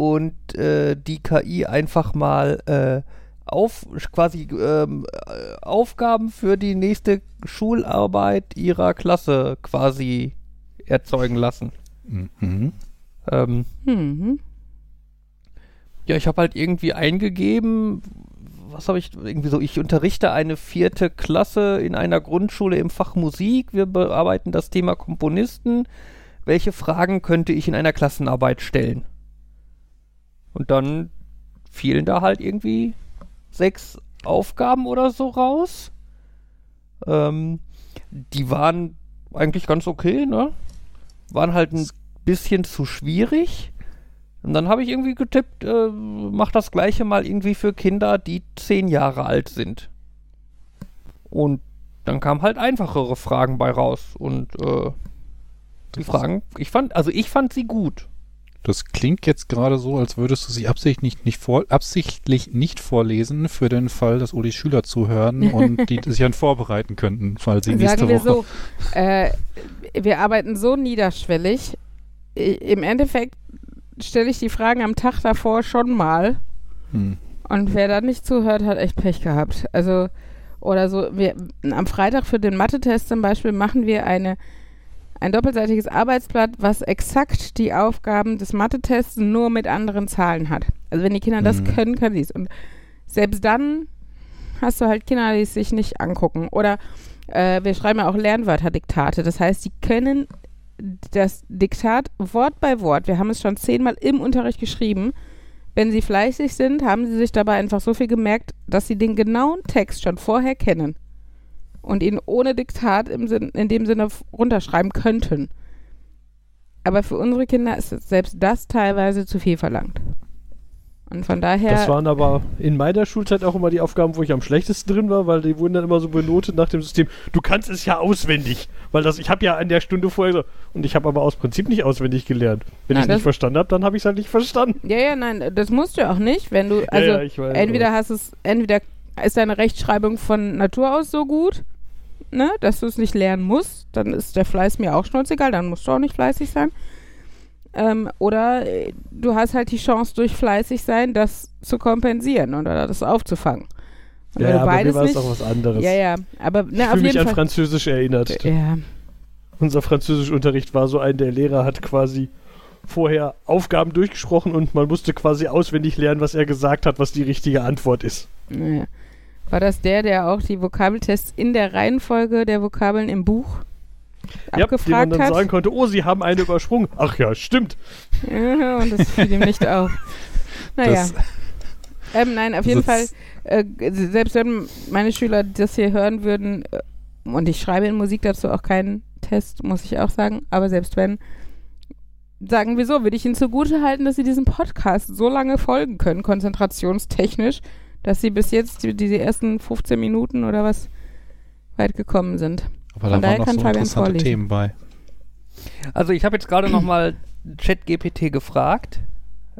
Speaker 3: und äh, die KI einfach mal äh, auf quasi ähm, äh, Aufgaben für die nächste Schularbeit ihrer Klasse quasi erzeugen lassen.
Speaker 2: Mhm.
Speaker 3: Ähm,
Speaker 1: Mhm.
Speaker 3: Ja, ich habe halt irgendwie eingegeben, was habe ich irgendwie so, ich unterrichte eine vierte Klasse in einer Grundschule im Fach Musik, wir bearbeiten das Thema Komponisten. Welche Fragen könnte ich in einer Klassenarbeit stellen? Und dann fielen da halt irgendwie sechs Aufgaben oder so raus. Ähm, die waren eigentlich ganz okay, ne? Waren halt ein bisschen zu schwierig. Und dann habe ich irgendwie getippt, äh, mach das gleiche mal irgendwie für Kinder, die zehn Jahre alt sind. Und dann kamen halt einfachere Fragen bei raus. Und äh, die Fragen, ich fand, also ich fand sie gut.
Speaker 2: Das klingt jetzt gerade so, als würdest du sie absichtlich nicht, vor, absichtlich nicht vorlesen, für den Fall, dass Ulis Schüler zuhören und die sich dann vorbereiten könnten, falls sie nächste
Speaker 1: Sagen wir
Speaker 2: Woche.
Speaker 1: so, äh, wir arbeiten so niederschwellig. Im Endeffekt stelle ich die Fragen am Tag davor schon mal.
Speaker 2: Hm.
Speaker 1: Und wer da nicht zuhört, hat echt Pech gehabt. Also, oder so, wir, am Freitag für den Mathe-Test zum Beispiel machen wir eine, ein doppelseitiges Arbeitsblatt, was exakt die Aufgaben des Mathe-Tests nur mit anderen Zahlen hat. Also wenn die Kinder das
Speaker 2: Mhm.
Speaker 1: können, können sie es. Und selbst dann hast du halt Kinder, die es sich nicht angucken. Oder äh, wir schreiben ja auch Lernwörter-Diktate. Das heißt, die können das Diktat Wort bei Wort, wir haben es schon zehnmal im Unterricht geschrieben, wenn sie fleißig sind, haben sie sich dabei einfach so viel gemerkt, dass sie den genauen Text schon vorher kennen und ihn ohne Diktat im Sinn, in dem Sinne runterschreiben könnten. Aber für unsere Kinder ist selbst das teilweise zu viel verlangt. Und von daher.
Speaker 4: Das waren aber in meiner Schulzeit auch immer die Aufgaben, wo ich am schlechtesten drin war, weil die wurden dann immer so benotet nach dem System. Du kannst es ja auswendig, weil das ich habe ja an der Stunde vorher so und ich habe aber aus Prinzip nicht auswendig gelernt. Wenn ich es nicht verstanden habe, dann habe ich es halt nicht verstanden.
Speaker 1: ja, ja, nein, das musst du auch nicht, wenn du. Also
Speaker 4: ja, ich weiß,
Speaker 1: entweder hast es, entweder ist deine Rechtschreibung von Natur aus so gut, ne, dass du es nicht lernen musst, dann ist der Fleiß mir auch schnurzegal, dann musst du auch nicht fleißig sein. Ähm, oder äh, du hast halt die Chance, durch fleißig sein, das zu kompensieren oder das aufzufangen. Und wenn
Speaker 4: ja,
Speaker 1: du
Speaker 4: aber mir
Speaker 1: beides
Speaker 4: war es auch was anderes.
Speaker 1: Ja, ja, aber
Speaker 4: Ich
Speaker 1: ne, auf
Speaker 4: fühle mich
Speaker 1: jeden
Speaker 4: an
Speaker 1: Fall.
Speaker 4: Französisch erinnert.
Speaker 1: Ja,
Speaker 4: Unser Französischunterricht war so ein, der Lehrer hat quasi vorher Aufgaben durchgesprochen und man musste quasi auswendig lernen, was er gesagt hat, was die richtige Antwort ist.
Speaker 1: Naja. War das der, der auch die Vokabeltests in der Reihenfolge der Vokabeln im Buch
Speaker 4: Ja, dem man
Speaker 1: abgefragt
Speaker 4: dann
Speaker 1: hat?
Speaker 4: sagen konnte, oh, sie haben eine übersprungen. Ach ja, stimmt.
Speaker 1: Ja, und das fiel ihm nicht auf. Naja. Ähm, nein, auf jeden Fall,
Speaker 2: das-
Speaker 1: äh, selbst wenn meine Schüler das hier hören würden, äh, und ich schreibe in Musik dazu auch keinen Test, muss ich auch sagen, aber selbst wenn, sagen wir so, würde ich ihnen zugute halten, dass sie diesem Podcast so lange folgen können, konzentrationstechnisch, dass sie bis jetzt die, diese ersten 15 Minuten oder was weit gekommen sind.
Speaker 2: aber
Speaker 1: von
Speaker 2: da
Speaker 1: daher
Speaker 2: waren noch
Speaker 1: kann
Speaker 2: so
Speaker 1: Fabian
Speaker 2: interessante
Speaker 1: vorlesen.
Speaker 2: Themen bei.
Speaker 3: Also ich habe jetzt gerade noch mal ChatGPT gefragt.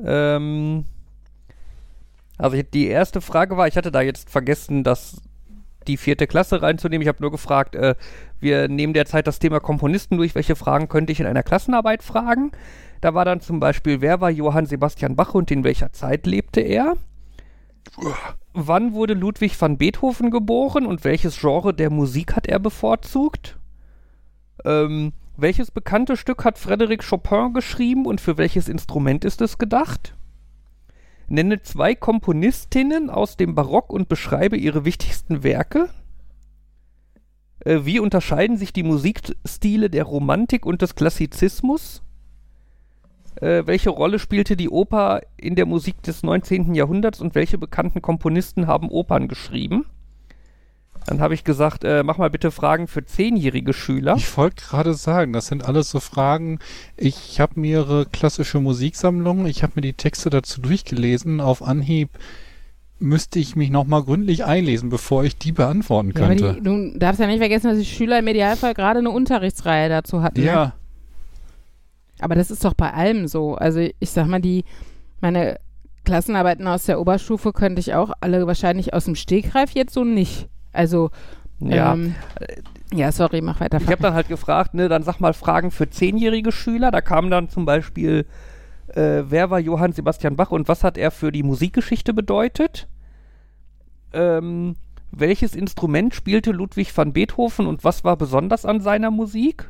Speaker 3: Ähm, also ich- die erste Frage war, ich hatte da jetzt vergessen, dass die vierte Klasse reinzunehmen. Ich habe nur gefragt, äh, wir nehmen derzeit das Thema Komponisten durch. Welche Fragen könnte ich in einer Klassenarbeit fragen? Da war dann zum Beispiel, wer war Johann Sebastian Bach und in welcher Zeit lebte er? Wann wurde Ludwig van Beethoven geboren und welches Genre der Musik hat er bevorzugt? Ähm, welches bekannte Stück hat Frédéric Chopin geschrieben und für welches Instrument ist es gedacht? Nenne zwei Komponistinnen aus dem Barock und beschreibe ihre wichtigsten Werke. Äh, wie unterscheiden sich die Musikstile der Romantik und des Klassizismus? Äh, welche Rolle spielte die Oper in der Musik des 19. Jahrhunderts und welche bekannten Komponisten haben Opern geschrieben? Dann habe ich gesagt, äh, mach mal bitte Fragen für zehnjährige Schüler.
Speaker 2: Ich wollte gerade sagen, das sind alles so Fragen. Ich habe mir ihre klassische Musiksammlung, ich habe mir die Texte dazu durchgelesen. Auf Anhieb müsste ich mich nochmal gründlich einlesen, bevor ich die beantworten
Speaker 1: Ja,
Speaker 2: könnte.
Speaker 1: die, du darfst ja nicht vergessen, dass die Schüler im Idealfall gerade eine Unterrichtsreihe dazu hatten. Ne? Aber das ist doch bei allem so. Also ich sag mal, die, meine Klassenarbeiten aus der Oberstufe könnte ich auch alle wahrscheinlich aus dem Stegreif jetzt so nicht. Also,
Speaker 3: Ja,
Speaker 1: ähm, ja, sorry, mach weiter.
Speaker 3: ich habe dann halt gefragt, ne, dann sag mal Fragen für zehnjährige Schüler. Da kam dann zum Beispiel, äh, wer war Johann Sebastian Bach und was hat er für die Musikgeschichte bedeutet? Ähm, welches Instrument spielte Ludwig van Beethoven und was war besonders an seiner Musik?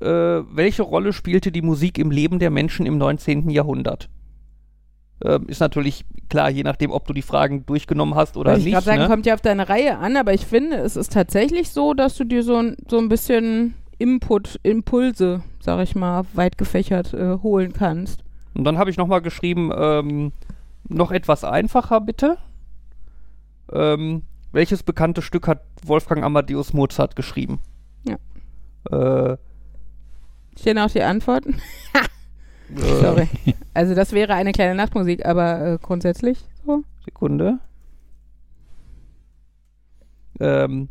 Speaker 3: Äh, welche Rolle spielte die Musik im Leben der Menschen im 19. Jahrhundert? Ähm, ist natürlich klar, je nachdem, ob du die Fragen durchgenommen hast oder
Speaker 1: ich
Speaker 3: nicht.
Speaker 1: gerade sagen,
Speaker 3: ne?
Speaker 1: kommt ja auf deine Reihe an, aber ich finde, es ist tatsächlich so, dass du dir so ein, so ein bisschen Input, Impulse, sag ich mal, weit gefächert äh, holen kannst.
Speaker 3: Und dann habe ich nochmal geschrieben, ähm, noch etwas einfacher bitte. Ähm, welches bekannte Stück hat Wolfgang Amadeus Mozart geschrieben?
Speaker 1: Ja.
Speaker 3: Äh,
Speaker 1: Stehen auch die Antworten?
Speaker 3: äh,
Speaker 1: Sorry. Also das wäre eine kleine Nachtmusik, aber äh, grundsätzlich so.
Speaker 3: Sekunde. Ähm,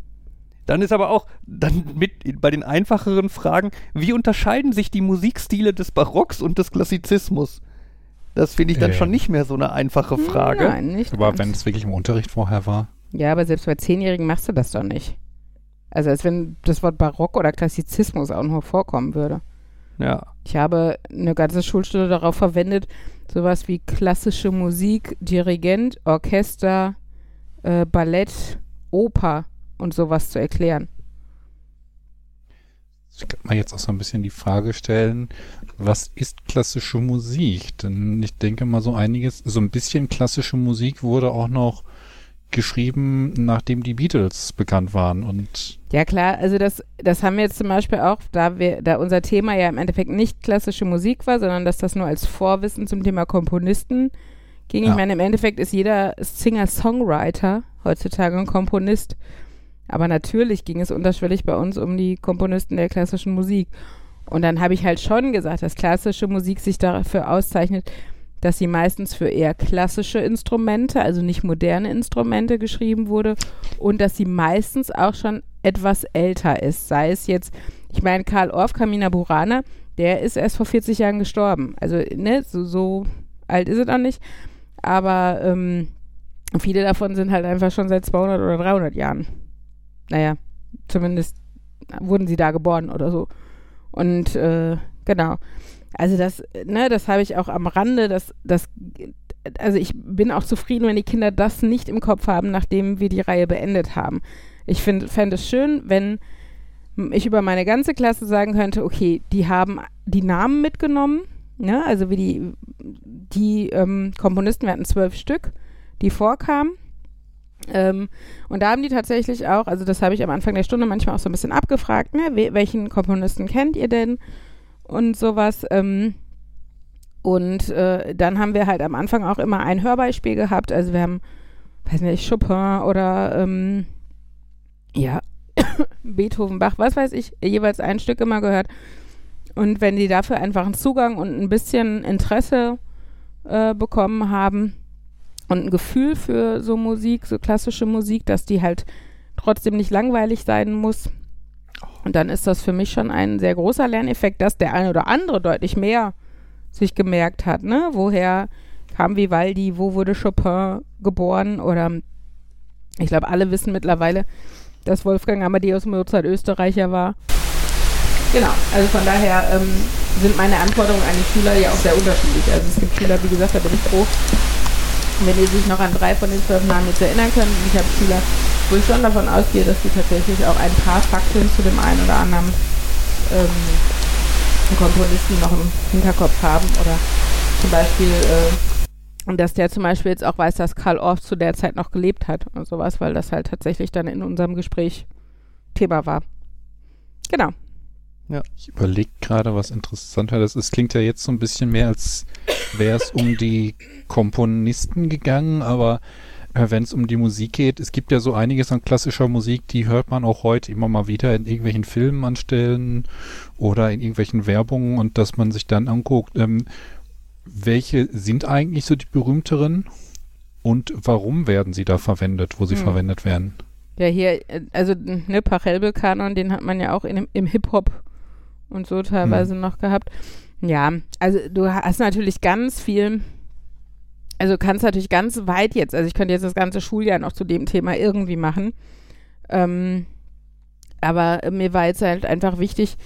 Speaker 3: dann ist aber auch dann mit bei den einfacheren Fragen, wie unterscheiden sich die Musikstile des Barocks und des Klassizismus? Das finde ich dann
Speaker 2: Ähm.
Speaker 3: schon nicht mehr so eine einfache Frage.
Speaker 1: Nein, nicht
Speaker 2: aber wenn es wirklich im Unterricht vorher war.
Speaker 1: Ja, aber selbst bei Zehnjährigen machst du das doch nicht. Also als wenn das Wort Barock oder Klassizismus auch nur vorkommen würde.
Speaker 3: Ja.
Speaker 1: Ich habe eine ganze Schulstunde darauf verwendet, sowas wie klassische Musik, Dirigent, Orchester, äh, Ballett, Oper und sowas zu erklären.
Speaker 2: Ich kann mal jetzt auch so ein bisschen die Frage stellen, was ist klassische Musik? Denn ich denke mal so einiges, so ein bisschen klassische Musik wurde auch noch geschrieben, nachdem die Beatles bekannt waren und
Speaker 1: Ja klar, also das, das haben wir jetzt zum Beispiel auch, da wir, da unser Thema ja im Endeffekt nicht klassische Musik war, sondern dass das nur als Vorwissen zum Thema Komponisten ging.
Speaker 2: Ja.
Speaker 1: Ich meine, im Endeffekt ist jeder Singer-Songwriter heutzutage ein Komponist. Aber natürlich ging es unterschwellig bei uns um die Komponisten der klassischen Musik. Und dann habe ich halt schon gesagt, dass klassische Musik sich dafür auszeichnet, dass sie meistens für eher klassische Instrumente, also nicht moderne Instrumente geschrieben wurde und dass sie meistens auch schon etwas älter ist. Sei es jetzt, ich meine, Karl Orff, Kamina Burana, der ist erst vor 40 Jahren gestorben. Also, ne, so, so alt ist er dann nicht. Aber ähm, viele davon sind halt einfach schon seit 200 oder 300 Jahren. Naja, zumindest wurden sie da geboren oder so. Und äh, genau. Also das, ne, das habe ich auch am Rande, das, das, also ich bin auch zufrieden, wenn die Kinder das nicht im Kopf haben, nachdem wir die Reihe beendet haben. Ich fände es schön, wenn ich über meine ganze Klasse sagen könnte, okay, die haben die Namen mitgenommen, ne, also wie die, die ähm, Komponisten, wir hatten zwölf Stück, die vorkamen. Ähm, und da haben die tatsächlich auch, also das habe ich am Anfang der Stunde manchmal auch so ein bisschen abgefragt, ne, we- welchen Komponisten kennt ihr denn? Und sowas. Ähm, und äh, dann haben wir halt am Anfang auch immer ein Hörbeispiel gehabt. Also wir haben, weiß nicht, Chopin oder ähm, ja, Beethoven, Bach, was weiß ich, jeweils ein Stück immer gehört. Und wenn die dafür einfach einen Zugang und ein bisschen Interesse äh, bekommen haben und ein Gefühl für so Musik, so klassische Musik, dass die halt trotzdem nicht langweilig sein muss, und dann ist das für mich schon ein sehr großer Lerneffekt, dass der eine oder andere deutlich mehr sich gemerkt hat, ne? Woher kam Vivaldi, wo wurde Chopin geboren oder ich glaube, alle wissen mittlerweile, dass Wolfgang Amadeus Mozart Österreicher war. Genau, also von daher ähm, sind meine Anforderungen an die Schüler ja auch sehr unterschiedlich. Also es gibt Schüler, wie gesagt, da bin ich froh, wenn die sich noch an drei von den zwölf Namen jetzt erinnern können. Ich habe Schüler, wo ich schon davon ausgehe, dass sie tatsächlich auch ein paar Fakten zu dem einen oder anderen ähm, Komponisten noch im Hinterkopf haben. Oder zum Beispiel, äh, dass der zum Beispiel jetzt auch weiß, dass Karl Orff zu der Zeit noch gelebt hat und sowas, weil das halt tatsächlich dann in unserem Gespräch Thema war. Genau.
Speaker 2: Ich überlege gerade, was interessant wäre. Das ist, klingt ja jetzt so ein bisschen mehr, als wäre es um die Komponisten gegangen, aber wenn es um die Musik geht, es gibt ja so einiges an klassischer Musik, die hört man auch heute immer mal wieder in irgendwelchen Filmen anstellen oder in irgendwelchen Werbungen und dass man sich dann anguckt, ähm, welche sind eigentlich so die berühmteren und warum werden sie da verwendet, wo sie
Speaker 1: Hm.
Speaker 2: verwendet werden?
Speaker 1: Ja, hier, äh, also ne, Pachelbel-Kanon, den hat man ja auch in, im Hip-Hop und so teilweise noch gehabt. Ja, also du hast natürlich ganz viel, also du kannst natürlich ganz weit jetzt, also ich könnte jetzt das ganze Schuljahr noch zu dem Thema irgendwie machen. Ähm, aber mir war jetzt halt einfach wichtig,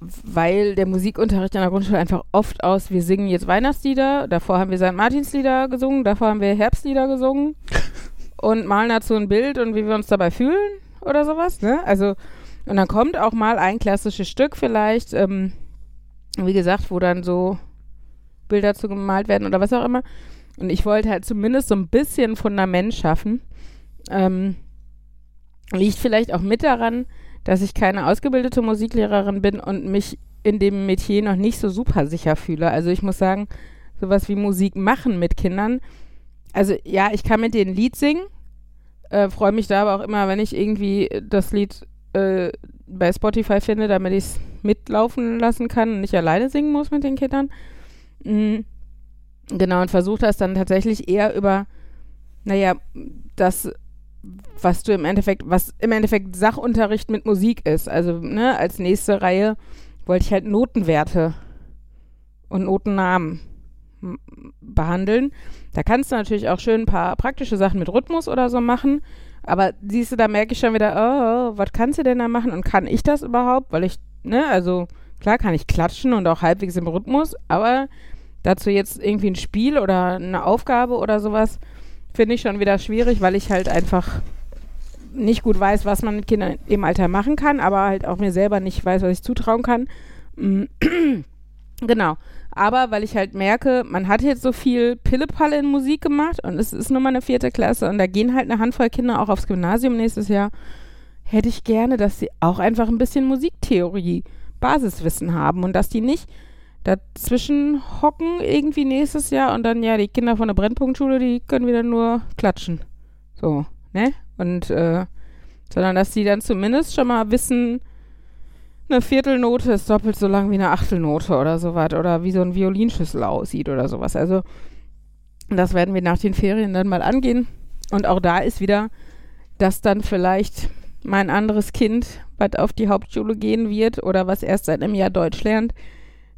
Speaker 1: weil der Musikunterricht in der Grundschule einfach oft aus, wir singen jetzt Weihnachtslieder, davor haben wir St. Martinslieder gesungen, davor haben wir Herbstlieder gesungen und malen dazu ein Bild und wie wir uns dabei fühlen oder sowas, ne? Also, und dann kommt auch mal ein klassisches Stück vielleicht, ähm, wie gesagt, wo dann so Bilder zu gemalt werden oder was auch immer. Und ich wollte halt zumindest so ein bisschen Fundament schaffen. Ähm, liegt vielleicht auch mit daran, dass ich keine ausgebildete Musiklehrerin bin und mich in dem Metier noch nicht so super sicher fühle. Also ich muss sagen, sowas wie Musik machen mit Kindern. Also ja, ich kann mit denen Lied singen, äh, freue mich da aber auch immer, wenn ich irgendwie das Lied äh, bei Spotify finde, damit ich es mitlaufen lassen kann und nicht alleine singen muss mit den Kindern. Mhm. Genau, und versuche das dann tatsächlich eher über, naja, das, was du im Endeffekt, was im Endeffekt Sachunterricht mit Musik ist. Also, ne, als nächste Reihe wollte ich halt Notenwerte und Notennamen behandeln. Da kannst du natürlich auch schön ein paar praktische Sachen mit Rhythmus oder so machen. Aber siehst du, da merke ich schon wieder, oh, was kannst du denn da machen und kann ich das überhaupt? Weil ich, ne, also klar kann ich klatschen und auch halbwegs im Rhythmus, aber dazu jetzt irgendwie ein Spiel oder eine Aufgabe oder sowas finde ich schon wieder schwierig, weil ich halt einfach nicht gut weiß, was man mit Kindern im Alter machen kann, aber halt auch mir selber nicht weiß, was ich zutrauen kann. Mm, genau. Aber weil ich halt merke, man hat jetzt so viel Pillepalle in Musik gemacht und es ist nur mal eine vierte Klasse und da gehen halt eine Handvoll Kinder auch aufs Gymnasium nächstes Jahr, hätte ich gerne, dass sie auch einfach ein bisschen Musiktheorie, Basiswissen haben und dass die nicht dazwischen hocken irgendwie nächstes Jahr und dann ja die Kinder von der Brennpunktschule, die können wieder nur klatschen. So, ne? Und äh, sondern dass die dann zumindest schon mal wissen, eine Viertelnote ist doppelt so lang wie eine Achtelnote oder sowas oder wie so ein Violinschlüssel aussieht oder sowas. Also das werden wir nach den Ferien dann mal angehen. Und auch da ist wieder, dass dann vielleicht mein anderes Kind, was auf die Hauptschule gehen wird oder was erst seit einem Jahr Deutsch lernt,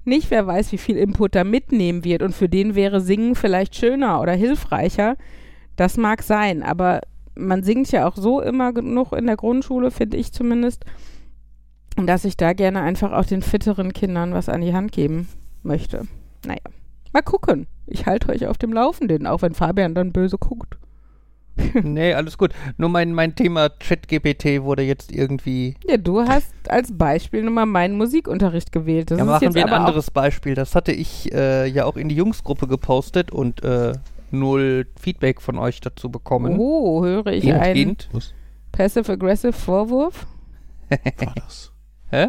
Speaker 1: nicht wer weiß, wie viel Input da mitnehmen wird. Und für den wäre Singen vielleicht schöner oder hilfreicher. Das mag sein, aber man singt ja auch so immer genug in der Grundschule, finde ich zumindest, dass ich da gerne einfach auch den fitteren Kindern was an die Hand geben möchte. Naja, mal gucken. Ich halte euch auf dem Laufenden, auch wenn Fabian dann böse guckt.
Speaker 3: nee, alles gut. Nur mein, mein Thema ChatGPT wurde jetzt irgendwie.
Speaker 1: Ja, du hast als Beispiel nur mal meinen Musikunterricht gewählt.
Speaker 3: Das ja, machen wir ein anderes Beispiel. Das hatte ich äh, ja auch in die Jungsgruppe gepostet und äh, null Feedback von euch dazu bekommen.
Speaker 1: Oh, höre ich
Speaker 3: hint,
Speaker 1: einen. Passive-Aggressive Vorwurf?
Speaker 2: War das?
Speaker 3: Hä?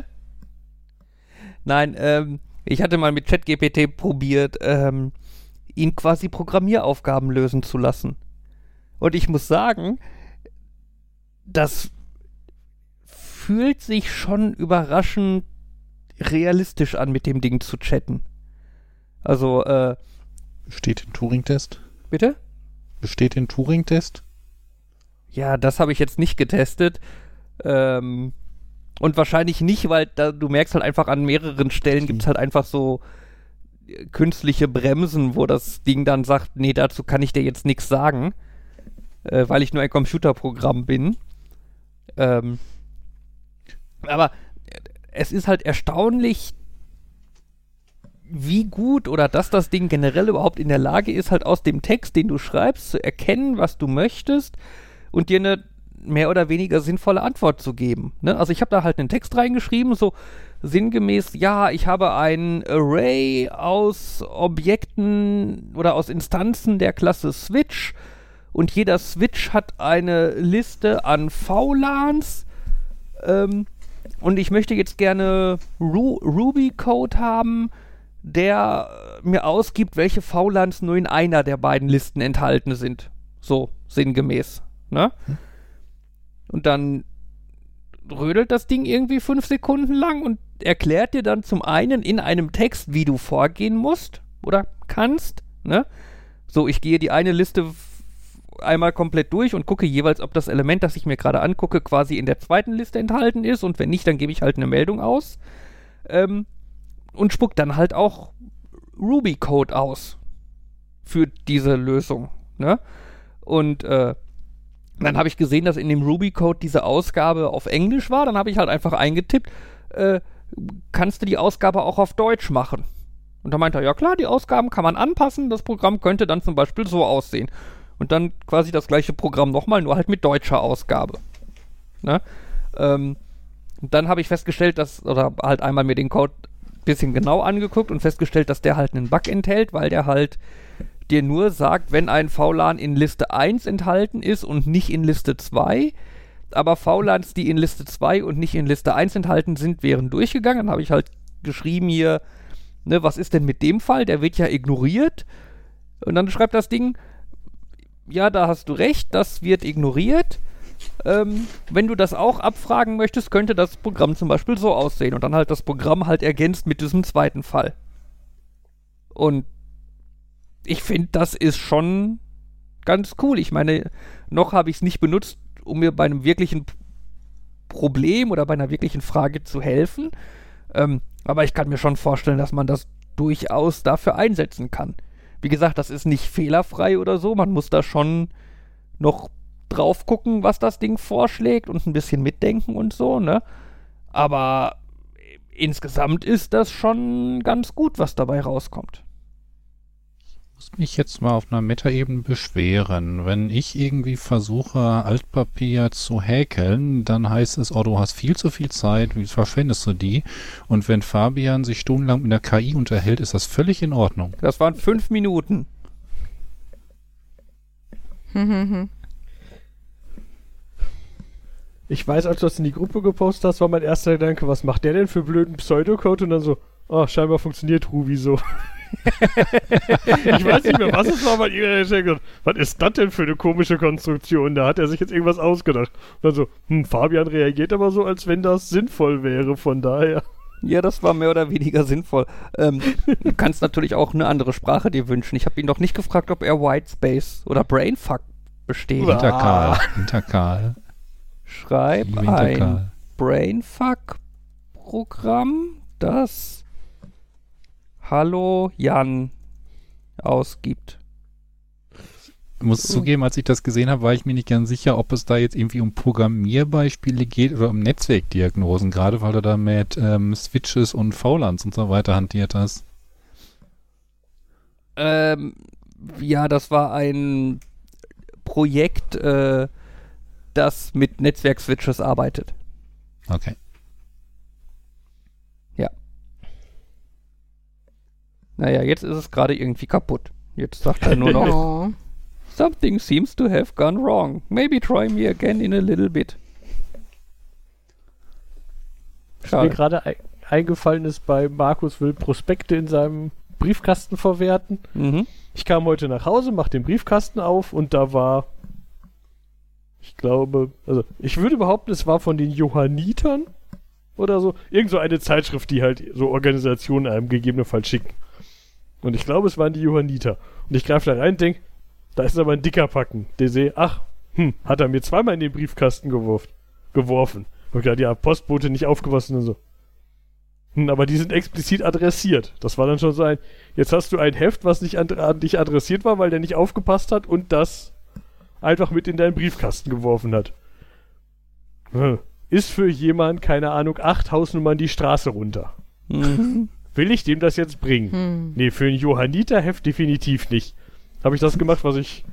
Speaker 3: Nein, ähm, ich hatte mal mit ChatGPT probiert, ähm, ihn quasi Programmieraufgaben lösen zu lassen. Und ich muss sagen, das fühlt sich schon überraschend realistisch an, mit dem Ding zu chatten. Also, äh.
Speaker 2: Besteht den Turing-Test?
Speaker 3: Bitte?
Speaker 2: Besteht den Turing-Test?
Speaker 3: Ja, das habe ich jetzt nicht getestet. Ähm, und wahrscheinlich nicht, weil da, du merkst halt einfach an mehreren Stellen gibt es halt einfach so äh, künstliche Bremsen, wo das Ding dann sagt, nee, dazu kann ich dir jetzt nichts sagen äh, weil ich nur ein Computerprogramm bin. Ähm, aber es ist halt erstaunlich, wie gut oder dass das Ding generell überhaupt in der Lage ist, halt aus dem Text, den du schreibst, zu erkennen, was du möchtest und dir eine mehr oder weniger sinnvolle Antwort zu geben. Ne? Also ich habe da halt einen Text reingeschrieben, so sinngemäß, ja, ich habe ein Array aus Objekten oder aus Instanzen der Klasse Switch und jeder Switch hat eine Liste an VLANs. Ähm, und ich möchte jetzt gerne Ru Ruby-Code haben, der mir ausgibt, welche VLANs nur in einer der beiden Listen enthalten sind. So, sinngemäß. Ne? Hm. Und dann rödelt das Ding irgendwie fünf Sekunden lang und erklärt dir dann zum einen in einem Text, wie du vorgehen musst oder kannst. Ne? So, ich gehe die eine Liste einmal komplett durch und gucke jeweils, ob das Element, das ich mir gerade angucke, quasi in der zweiten Liste enthalten ist. Und wenn nicht, dann gebe ich halt eine Meldung aus. Ähm, und spuckt dann halt auch Ruby-Code aus für diese Lösung. Ne? Und äh, dann habe ich gesehen, dass in dem Ruby-Code diese Ausgabe auf Englisch war. Dann habe ich halt einfach eingetippt, äh, kannst du die Ausgabe auch auf Deutsch machen? Und da meinte er, ja klar, die Ausgaben kann man anpassen. Das Programm könnte dann zum Beispiel so aussehen und dann quasi das gleiche Programm nochmal, nur halt mit deutscher Ausgabe. Ne? Ähm, dann habe ich festgestellt, dass, oder halt einmal mir den Code ein bisschen genau angeguckt und festgestellt, dass der halt einen Bug enthält, weil der halt dir nur sagt, wenn ein VLAN in Liste 1 enthalten ist und nicht in Liste 2, aber VLANs, die in Liste 2 und nicht in Liste 1 enthalten sind, wären durchgegangen. Dann habe ich halt geschrieben hier, ne, was ist denn mit dem Fall? Der wird ja ignoriert. Und dann schreibt das Ding, ja, da hast du recht, das wird ignoriert. Ähm, wenn du das auch abfragen möchtest, könnte das Programm zum Beispiel so aussehen und dann halt das Programm halt ergänzt mit diesem zweiten Fall. Und ich finde, das ist schon ganz cool. Ich meine, noch habe ich es nicht benutzt, um mir bei einem wirklichen Problem oder bei einer wirklichen Frage zu helfen. Ähm, aber ich kann mir schon vorstellen, dass man das durchaus dafür einsetzen kann. Wie gesagt, das ist nicht fehlerfrei oder so. Man muss da schon noch drauf gucken, was das Ding vorschlägt und ein bisschen mitdenken und so, ne? Aber insgesamt ist das schon ganz gut, was dabei rauskommt.
Speaker 2: Muss mich jetzt mal auf einer Metaebene beschweren. Wenn ich irgendwie versuche, Altpapier zu häkeln, dann heißt es, oh, du hast viel zu viel Zeit, wie verschwendest du die? Und wenn Fabian sich stundenlang mit der KI unterhält, ist das völlig in Ordnung.
Speaker 3: Das waren fünf Minuten.
Speaker 4: Ich weiß, als du das in die Gruppe gepostet hast, war mein erster Gedanke, was macht der denn für blöden Pseudocode? Und dann so, oh, scheinbar funktioniert Ruby so. ich weiß nicht mehr, was es war, aber irgendwer hat gesagt, was ist das denn für eine komische Konstruktion? Da hat er sich jetzt irgendwas ausgedacht. Und dann so, hm, Fabian reagiert aber so, als wenn das sinnvoll wäre, von daher.
Speaker 3: Ja, das war mehr oder weniger sinnvoll. Ähm, du kannst natürlich auch eine andere Sprache dir wünschen. Ich habe ihn noch nicht gefragt, ob er Whitespace oder Brainfuck besteht.
Speaker 2: Hinterkarl. Hinterkarl.
Speaker 3: Schreib
Speaker 2: Liebe
Speaker 3: ein. Brainfuck-Programm, das Hallo Jan ausgibt.
Speaker 2: Ich muss zugeben, als ich das gesehen habe, war ich mir nicht ganz sicher, ob es da jetzt irgendwie um Programmierbeispiele geht oder um Netzwerkdiagnosen, gerade weil du da mit ähm, Switches und VLANs und so weiter hantiert hast.
Speaker 3: Ähm, ja, das war ein Projekt, äh, das mit Netzwerkswitches arbeitet.
Speaker 2: Okay.
Speaker 3: Naja, jetzt ist es gerade irgendwie kaputt. Jetzt sagt er nur noch,
Speaker 1: Oh.
Speaker 3: Something seems to have gone wrong. Maybe try me again in a little bit.
Speaker 4: Mir
Speaker 3: Schade.
Speaker 4: gerade ei- eingefallen ist, bei Markus will Prospekte in seinem Briefkasten verwerten.
Speaker 3: Mhm.
Speaker 4: Ich kam heute nach Hause, mach den Briefkasten auf und da war, ich glaube, also ich würde behaupten, es war von den Johannitern oder so, irgend so eine Zeitschrift, die halt so Organisationen einem gegebenenfalls schicken. Und ich glaube, es waren die Johanniter. Und ich greife da rein und denke, da ist aber ein dicker Packen. Der sehe, ach, hm, hat er mir zweimal in den Briefkasten geworfen. geworfen. Und gedacht, ja, Postbote nicht aufgepasst und so. Hm, aber die sind explizit adressiert. Das war dann schon so ein, jetzt hast du ein Heft, was nicht an, an dich adressiert war, weil der nicht aufgepasst hat und das einfach mit in deinen Briefkasten geworfen hat. Hm. Ist für jemand, keine Ahnung, acht Hausnummern die Straße runter.
Speaker 3: Mhm.
Speaker 4: Will ich dem das jetzt bringen?
Speaker 1: Hm.
Speaker 4: Nee, für ein Johanniterheft definitiv nicht. Habe ich das gemacht, was ich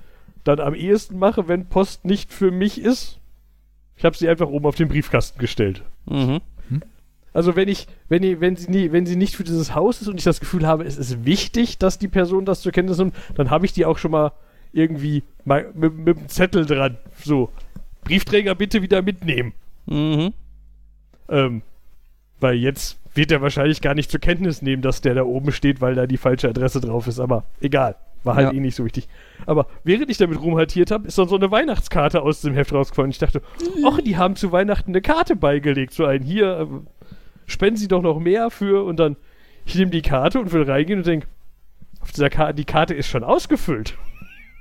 Speaker 4: dann am ehesten mache, wenn Post nicht für mich ist? Ich habe sie einfach oben auf den Briefkasten gestellt.
Speaker 3: Mhm.
Speaker 4: Also wenn ich, wenn ich, wenn sie nie, wenn sie nicht für dieses Haus ist und ich das Gefühl habe, es ist wichtig, dass die Person das zur Kenntnis nimmt, dann habe ich die auch schon mal irgendwie mal mit, mit einem Zettel dran. So, Briefträger bitte wieder mitnehmen.
Speaker 3: Mhm.
Speaker 4: Ähm, weil jetzt wird er wahrscheinlich gar nicht zur Kenntnis nehmen, dass der da oben steht, weil da die falsche Adresse drauf ist. Aber egal. War halt
Speaker 3: Ja.
Speaker 4: eh nicht so wichtig. Aber während ich damit rumhaltiert habe, ist dann so eine Weihnachtskarte aus dem Heft rausgefallen. Ich dachte, ach, die haben zu Weihnachten eine Karte beigelegt. So ein hier, äh, spenden Sie doch noch mehr für. Und dann, ich nehme die Karte und will reingehen und denke, auf dieser Karte, die Karte ist schon ausgefüllt.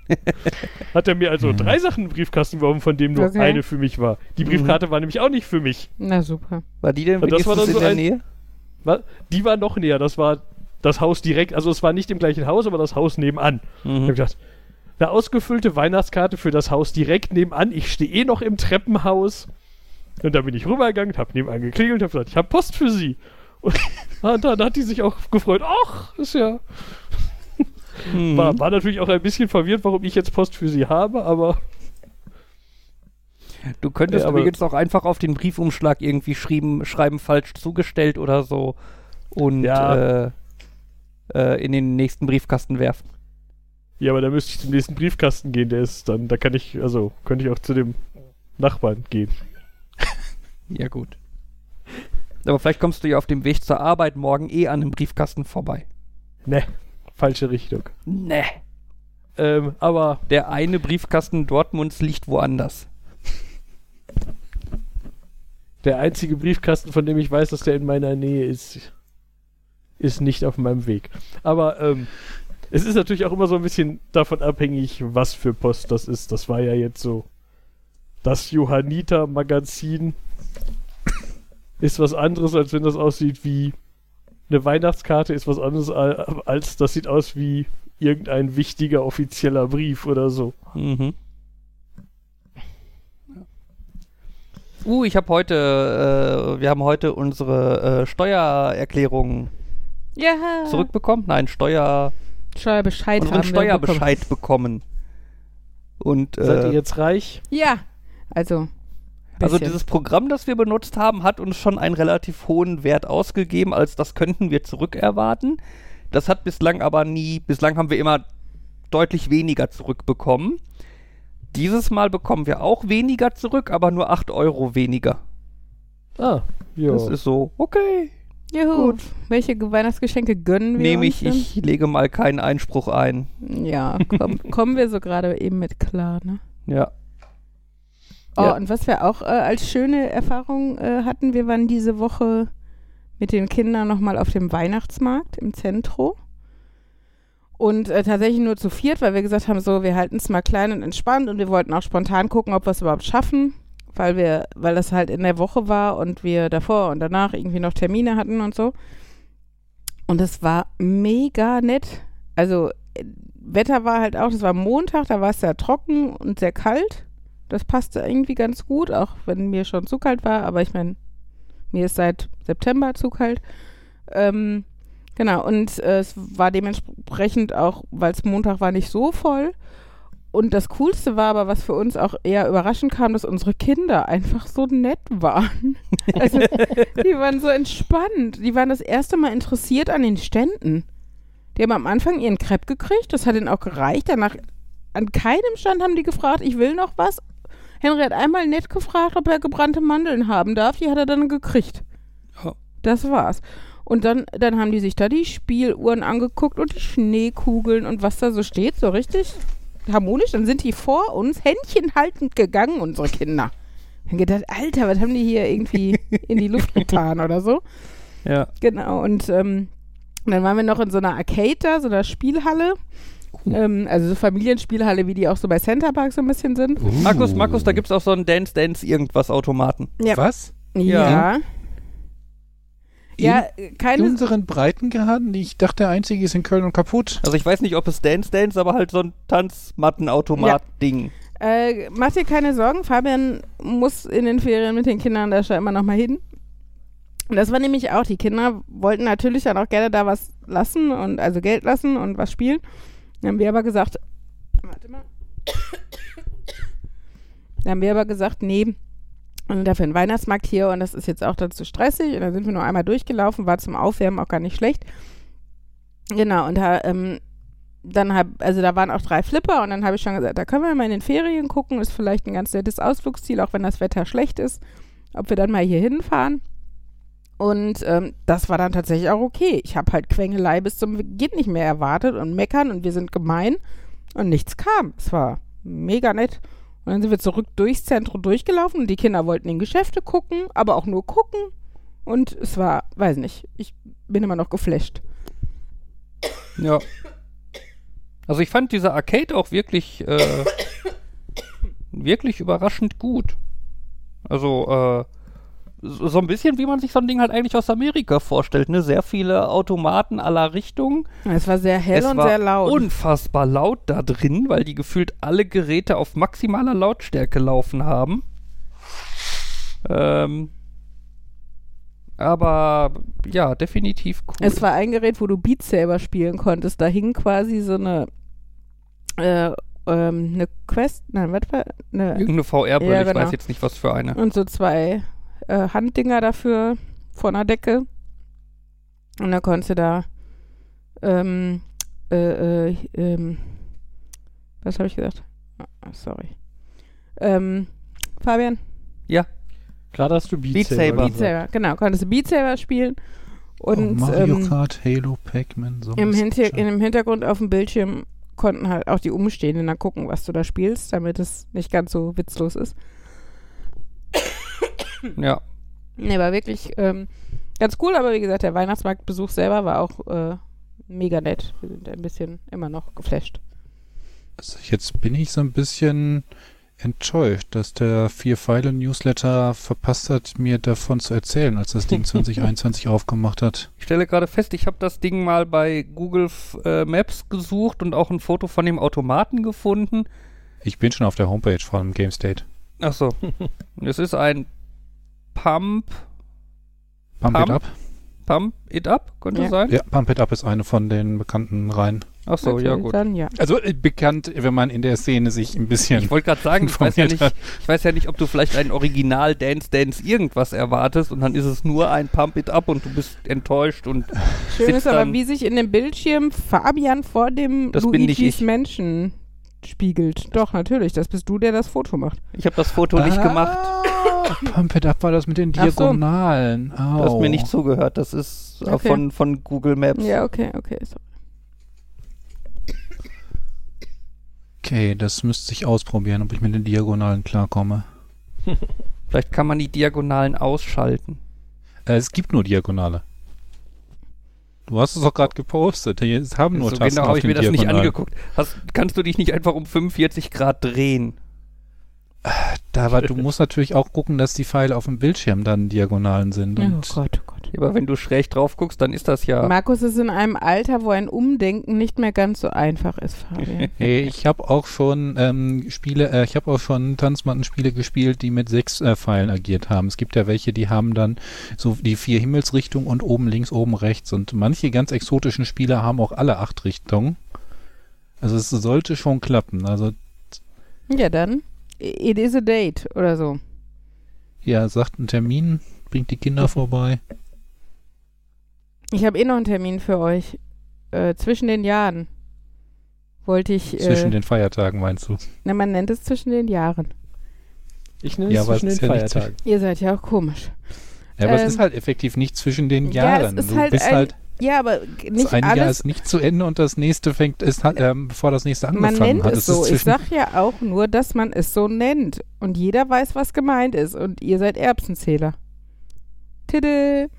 Speaker 4: Hat er mir also
Speaker 2: Hm.
Speaker 4: drei Sachen in den Briefkasten geworfen, von dem nur
Speaker 1: Okay.
Speaker 4: eine für mich war. Die
Speaker 3: Mhm.
Speaker 4: Briefkarte war nämlich auch nicht für mich.
Speaker 1: Na super.
Speaker 3: War die denn
Speaker 4: Und das war dann so
Speaker 3: in der
Speaker 4: ein-
Speaker 3: Nähe?
Speaker 4: Die war noch näher, das war das Haus direkt, also es war nicht im gleichen Haus, aber das Haus nebenan. Ich hab
Speaker 3: Mhm.
Speaker 4: gedacht, eine ausgefüllte Weihnachtskarte für das Haus direkt nebenan. Ich stehe eh noch im Treppenhaus. Und da bin ich rübergegangen, hab nebenan geklingelt, hab gesagt, ich hab Post für Sie. Und dann hat die sich auch gefreut. Ach, ist ja.
Speaker 3: Mhm.
Speaker 4: War, war natürlich auch ein bisschen verwirrt, warum ich jetzt Post für sie habe, aber
Speaker 3: Du könntest
Speaker 4: Ja, aber-
Speaker 3: übrigens auch einfach auf den Briefumschlag irgendwie schreiben, schreiben falsch zugestellt oder so und
Speaker 4: Ja.
Speaker 3: äh, äh, in den nächsten Briefkasten werfen.
Speaker 4: ja, aber da müsste ich zum nächsten Briefkasten gehen, der ist dann, da kann ich, also könnte ich auch zu dem Nachbarn gehen.
Speaker 3: Ja, gut. Aber vielleicht kommst du ja auf dem Weg zur Arbeit morgen eh an einem Briefkasten vorbei.
Speaker 4: Ne, falsche Richtung.
Speaker 3: Ne.
Speaker 4: Ähm, aber
Speaker 3: Der eine Briefkasten Dortmunds liegt woanders.
Speaker 4: Der einzige Briefkasten, von dem ich weiß, dass der in meiner Nähe ist, ist nicht auf meinem Weg. Aber ähm, es ist natürlich auch immer so ein bisschen davon abhängig, was für Post das ist. Das war ja jetzt so. Das Johanniter-Magazin ist was anderes, als wenn das aussieht wie eine Weihnachtskarte, ist was anderes al- als das sieht aus wie irgendein wichtiger offizieller Brief oder so.
Speaker 3: Mhm. Uh, ich habe heute, äh, wir haben heute unsere äh, Steuererklärung
Speaker 1: Ja.
Speaker 3: zurückbekommen. Nein, Steuer,
Speaker 1: Steuerbescheid
Speaker 3: unseren
Speaker 1: haben wir bekommen.
Speaker 3: Steuerbescheid bekommen. Und
Speaker 4: Seid ihr
Speaker 3: äh,
Speaker 4: jetzt reich?
Speaker 1: Ja, also.
Speaker 3: also dieses Programm, das wir benutzt haben, hat uns schon einen relativ hohen Wert ausgegeben, als das könnten wir zurückerwarten. Das hat bislang aber nie, bislang haben wir immer deutlich weniger zurückbekommen. Dieses Mal bekommen wir auch weniger zurück, aber nur 8 Euro weniger.
Speaker 4: Ah, ja.
Speaker 3: Das ist so, okay.
Speaker 1: Juhu. Welche Ge- Weihnachtsgeschenke gönnen wir
Speaker 3: Nehme
Speaker 1: uns
Speaker 3: ich,
Speaker 1: denn?
Speaker 3: ich lege mal keinen Einspruch ein.
Speaker 1: Ja, komm, kommen wir so gerade eben mit klar, ne?
Speaker 3: Ja.
Speaker 1: Oh,
Speaker 3: Ja.
Speaker 1: und was wir auch äh, als schöne Erfahrung äh, hatten, wir waren diese Woche mit den Kindern nochmal auf dem Weihnachtsmarkt im Zentrum. Und äh, tatsächlich nur zu viert, weil wir gesagt haben, so, wir halten es mal klein und entspannt und wir wollten auch spontan gucken, ob wir es überhaupt schaffen, weil wir, weil das halt in der Woche war und wir davor und danach irgendwie noch Termine hatten und so. Und es war mega nett. Also Wetter war halt auch, das war Montag, da war es sehr trocken und sehr kalt. Das passte irgendwie ganz gut, auch wenn mir schon zu kalt war, aber ich meine, mir ist seit September zu kalt. Ähm, genau, und äh, es war dementsprechend auch, weil es Montag war, nicht so voll. Und das Coolste war aber, was für uns auch eher überraschend kam, dass unsere Kinder einfach so nett waren. Also, die waren so entspannt. Die waren das erste Mal interessiert an den Ständen. Die haben am Anfang ihren Crepe gekriegt, das hat ihnen auch gereicht. Danach an keinem Stand haben die gefragt, ich will noch was. Henry hat einmal nett gefragt, ob er gebrannte Mandeln haben darf. Die hat er dann gekriegt.
Speaker 3: Ja.
Speaker 1: Das war's. Und dann, dann haben die sich da die Spieluhren angeguckt und die Schneekugeln und was da so steht, so richtig harmonisch. Dann sind die vor uns händchenhaltend gegangen, unsere Kinder. Dann gedacht, Alter, was haben die hier irgendwie in die Luft getan oder so?
Speaker 3: Ja.
Speaker 1: Genau, und ähm, dann waren wir noch in so einer Arcade da, so einer Spielhalle. Ähm, also so Familienspielhalle, wie die auch so bei Center Park so ein bisschen sind.
Speaker 3: Markus, Markus, da gibt's auch so einen Dance Dance irgendwas Automaten.
Speaker 1: Ja.
Speaker 2: Was?
Speaker 1: Ja. Ja, äh,
Speaker 2: In
Speaker 1: keine.
Speaker 2: unseren Breitengraden? Ich dachte, der einzige ist in Köln und kaputt.
Speaker 3: Also ich weiß nicht, ob es Dance Dance, aber halt so ein Tanzmattenautomat-Ding.
Speaker 1: Äh, mach dir keine Sorgen, Fabian muss in den Ferien mit den Kindern da schon immer noch mal hin. Und das war nämlich auch, die Kinder wollten natürlich dann auch gerne da was lassen und also Geld lassen und was spielen. Dann haben wir aber gesagt, warte mal. Dann haben wir aber gesagt, nee, und dafür ein Weihnachtsmarkt hier und das ist jetzt auch dann zu stressig. Und dann sind wir nur einmal durchgelaufen, war zum Aufwärmen auch gar nicht schlecht. Genau, und da, ähm, dann hab, also da waren auch drei Flipper und dann habe ich schon gesagt, da können wir mal in den Ferien gucken, ist vielleicht ein ganz nettes Ausflugsziel, auch wenn das Wetter schlecht ist, ob wir dann mal hier hinfahren. Und ähm, das war dann tatsächlich auch okay. Ich habe halt Quengelei bis zum geht nicht mehr erwartet und meckern und wir sind gemein und nichts kam. Es war mega nett. Und dann sind wir zurück durchs Zentrum durchgelaufen und die Kinder wollten in Geschäfte gucken, aber auch nur gucken. Und es war, weiß nicht, ich bin immer noch geflasht.
Speaker 3: Ja. Also ich fand diese Arcade auch wirklich, äh, wirklich überraschend gut. Also, äh, so ein bisschen, wie man sich so ein Ding halt eigentlich aus Amerika vorstellt, ne? Sehr viele Automaten aller Richtungen.
Speaker 1: Es war sehr hell
Speaker 3: es
Speaker 1: und sehr laut.
Speaker 3: unfassbar laut da drin, weil die gefühlt alle Geräte auf maximaler Lautstärke laufen haben. Ähm, aber ja, definitiv cool.
Speaker 1: Es war ein Gerät, wo du Beat Saber spielen konntest. Da hing quasi so eine, äh, ähm, eine Quest, nein, was war, eine,
Speaker 3: Irgendeine VR-Brille,
Speaker 1: Ja,
Speaker 3: ich
Speaker 1: genau.
Speaker 3: weiß jetzt nicht, was für eine.
Speaker 1: und so zwei äh, Handdinger dafür von der Decke. Und dann konntest du da, ähm, äh, äh, ähm, was habe ich gesagt? Ah, sorry. Ähm, Fabian?
Speaker 4: Gerade hast du Beat,
Speaker 3: Beat Saber.
Speaker 1: Beat Saber, genau, konntest du Beat Saber spielen. Und
Speaker 2: oh, Mario
Speaker 1: ähm,
Speaker 2: Kart, Halo, Pac-Man, so.
Speaker 1: Im, Hinter in dem Hintergrund auf dem Bildschirm konnten halt auch die Umstehenden dann gucken, was du da spielst, damit es nicht ganz so witzlos ist.
Speaker 3: Ja.
Speaker 1: Nee, war wirklich ähm, ganz cool, aber wie gesagt, der Weihnachtsmarktbesuch selber war auch äh, mega nett. Wir sind ein bisschen immer noch geflasht.
Speaker 2: Also jetzt bin ich so ein bisschen enttäuscht, dass der Vier-Pfeile-Newsletter verpasst hat, mir davon zu erzählen, als das Ding 2021 aufgemacht hat.
Speaker 3: Ich stelle gerade fest, ich habe das Ding mal bei Google äh, Maps gesucht und auch ein Foto von dem Automaten gefunden.
Speaker 2: Ich bin schon auf der Homepage von GameState.
Speaker 3: Ach so. es ist ein Pump,
Speaker 2: Pump It
Speaker 3: Pump?
Speaker 2: Up.
Speaker 3: Pump It Up, könnte
Speaker 1: Ja.
Speaker 3: sein.
Speaker 2: Ja, Pump It Up ist eine von den bekannten Reihen.
Speaker 3: Ach so, ja
Speaker 1: Natürlich,
Speaker 3: gut.
Speaker 1: Dann ja.
Speaker 2: Also äh, bekannt, wenn man in der Szene sich ein bisschen.
Speaker 3: Ich wollte gerade sagen, ich weiß, ja nicht, ich weiß ja nicht, ob du vielleicht ein Original Dance Dance irgendwas erwartest und dann ist es nur ein Pump It Up und du bist enttäuscht und
Speaker 1: Schön
Speaker 3: sitzt
Speaker 1: ist aber, wie sich in dem Bildschirm Fabian vor dem
Speaker 3: Das
Speaker 1: Luigis
Speaker 3: ich.
Speaker 1: Menschen spiegelt. Doch, natürlich. Das bist du, der das Foto macht.
Speaker 3: ich habe das Foto nicht gemacht.
Speaker 2: Ah, Pump It Up war das mit den
Speaker 1: Ach so.
Speaker 2: Diagonalen.
Speaker 3: Du hast mir nicht zugehört. Das ist äh,
Speaker 1: Okay.
Speaker 3: von, von Google Maps.
Speaker 1: Ja, okay, okay. So.
Speaker 2: Okay, das müsste ich ausprobieren, ob ich mit den Diagonalen klarkomme.
Speaker 3: Vielleicht kann man die Diagonalen ausschalten.
Speaker 2: Äh, es gibt nur Diagonale. Du hast es doch gerade gepostet. Es haben nur
Speaker 3: so
Speaker 2: Tasten
Speaker 3: genau habe ich mir das nicht
Speaker 2: Diagonalen.
Speaker 3: angeguckt. Hast, kannst du dich nicht einfach um 45 Grad drehen?
Speaker 2: Da, aber du musst natürlich auch gucken, dass die Pfeile auf dem Bildschirm dann Diagonalen sind.
Speaker 1: Oh
Speaker 2: Und
Speaker 1: Gott, oh Gott.
Speaker 3: Aber wenn du schräg drauf guckst, dann ist das ja.
Speaker 1: Markus ist in einem Alter, wo ein Umdenken nicht mehr ganz so einfach ist, Fabian.
Speaker 2: Hey, ich habe auch schon ähm, Spiele, äh, ich habe auch schon Tanzmattenspiele gespielt, die mit sechs äh, Pfeilen agiert haben. Es gibt ja welche, die haben dann so die vier Himmelsrichtungen und oben links, oben rechts. Und manche ganz exotischen Spiele haben auch alle acht Richtungen. Also es sollte schon klappen. Also
Speaker 1: ja, dann. It is a date oder so.
Speaker 2: ja, sagt einen Termin, bringt die Kinder vorbei.
Speaker 1: Ich habe eh noch einen Termin für euch. Äh, zwischen den Jahren wollte ich.
Speaker 2: Zwischen
Speaker 1: Äh,
Speaker 2: den Feiertagen meinst du?
Speaker 1: na, man nennt es zwischen den Jahren.
Speaker 4: Ich nenne
Speaker 2: Ja,
Speaker 4: es zwischen den
Speaker 2: ist ja nicht
Speaker 4: Feiertagen.
Speaker 1: Ihr seid ja auch komisch.
Speaker 2: Ja, aber
Speaker 1: Ähm,
Speaker 2: es ist halt effektiv nicht zwischen den
Speaker 1: ja, es
Speaker 2: Jahren.
Speaker 1: ist
Speaker 2: du
Speaker 1: halt
Speaker 2: bist
Speaker 1: ein-
Speaker 2: halt,
Speaker 1: Ja, aber nicht
Speaker 2: das eine Jahr
Speaker 1: alles.
Speaker 2: ist nicht zu Ende und das nächste fängt, ist, ähm, bevor das nächste
Speaker 1: Man
Speaker 2: angefangen
Speaker 1: nennt
Speaker 2: hat.
Speaker 1: es so. Ich
Speaker 2: zwischen-
Speaker 1: sag ja auch nur, dass man es so nennt. Und jeder weiß, was gemeint ist. Und ihr seid Erbsenzähler. Tiddle.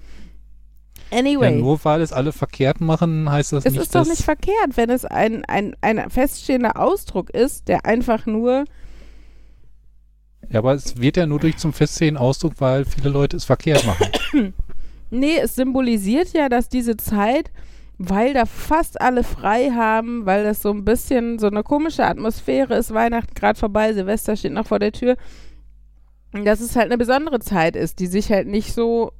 Speaker 2: Ja,
Speaker 1: Anyway.
Speaker 2: nur weil es alle verkehrt machen, heißt das
Speaker 1: es
Speaker 2: nicht,
Speaker 1: ist doch nicht verkehrt, wenn es ein, ein, ein feststehender Ausdruck ist, der einfach nur.
Speaker 2: Ja, aber es wird ja nur durch zum festsehen Ausdruck, weil viele Leute es verkehrt machen.
Speaker 1: Nee, es symbolisiert ja, dass diese Zeit, weil da fast alle frei haben, weil das so ein bisschen so eine komische Atmosphäre ist, Weihnachten gerade vorbei, Silvester steht noch vor der Tür, dass es halt eine besondere Zeit ist, die sich halt nicht so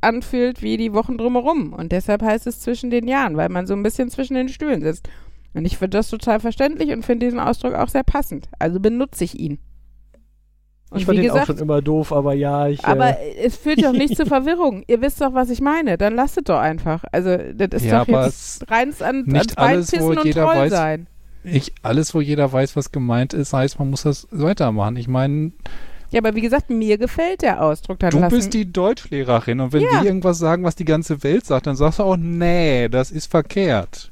Speaker 1: anfühlt wie die Wochen drumherum. Und deshalb heißt es zwischen den Jahren, weil man so ein bisschen zwischen den Stühlen sitzt. Und ich finde das total verständlich und finde diesen Ausdruck auch sehr passend. Also benutze ich ihn. Und
Speaker 4: ich fand
Speaker 1: wie
Speaker 4: den auch
Speaker 1: gesagt,
Speaker 4: schon immer doof, aber ja, ich.
Speaker 1: aber
Speaker 4: äh,
Speaker 1: es führt doch nicht zur Verwirrung. Ihr wisst doch, was ich meine. Dann lasst es doch einfach. Also, das ist
Speaker 2: Ja,
Speaker 1: doch jetzt reins an,
Speaker 2: nicht
Speaker 1: ans
Speaker 2: alles, wo
Speaker 1: und
Speaker 2: jeder weiß-
Speaker 1: sein.
Speaker 2: Ich, alles, wo jeder weiß, was gemeint ist, heißt, man muss das weitermachen. Ich meine,
Speaker 1: Ja, aber wie gesagt, mir gefällt der Ausdruck. Dann
Speaker 2: du
Speaker 1: lassen,
Speaker 2: bist die Deutschlehrerin und wenn
Speaker 1: Ja.
Speaker 2: wir irgendwas sagen, was die ganze Welt sagt, dann sagst du auch, nee, das ist verkehrt.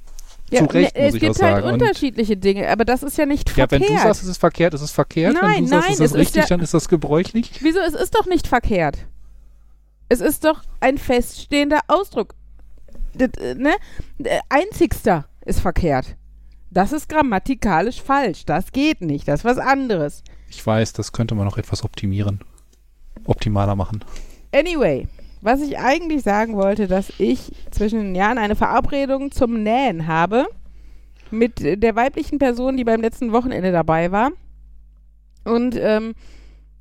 Speaker 1: Ja,
Speaker 2: zu Recht,
Speaker 1: ne,
Speaker 2: muss
Speaker 1: Es
Speaker 2: ich
Speaker 1: gibt
Speaker 2: auch
Speaker 1: halt
Speaker 2: sagen. Und-
Speaker 1: unterschiedliche Dinge, aber das ist ja nicht
Speaker 2: Ja, wenn
Speaker 1: verkehrt.
Speaker 2: du sagst, es ist verkehrt, es ist verkehrt. wenn
Speaker 1: Nein,
Speaker 2: du sagst,
Speaker 1: nein,
Speaker 2: es
Speaker 1: es
Speaker 2: ist
Speaker 1: ist
Speaker 2: richtig,
Speaker 1: ja-
Speaker 2: dann ist das gebräuchlich.
Speaker 1: Wieso? Es ist doch nicht verkehrt. Es ist doch ein feststehender Ausdruck. Das, ne? Einzigster ist verkehrt. Das ist grammatikalisch falsch. Das geht nicht. Das ist was anderes.
Speaker 2: Ich weiß, das könnte man noch etwas optimieren. Optimaler machen.
Speaker 1: Anyway, was ich eigentlich sagen wollte, dass ich zwischen den Jahren eine Verabredung zum Nähen habe mit der weiblichen Person, die beim letzten Wochenende dabei war. Und ähm,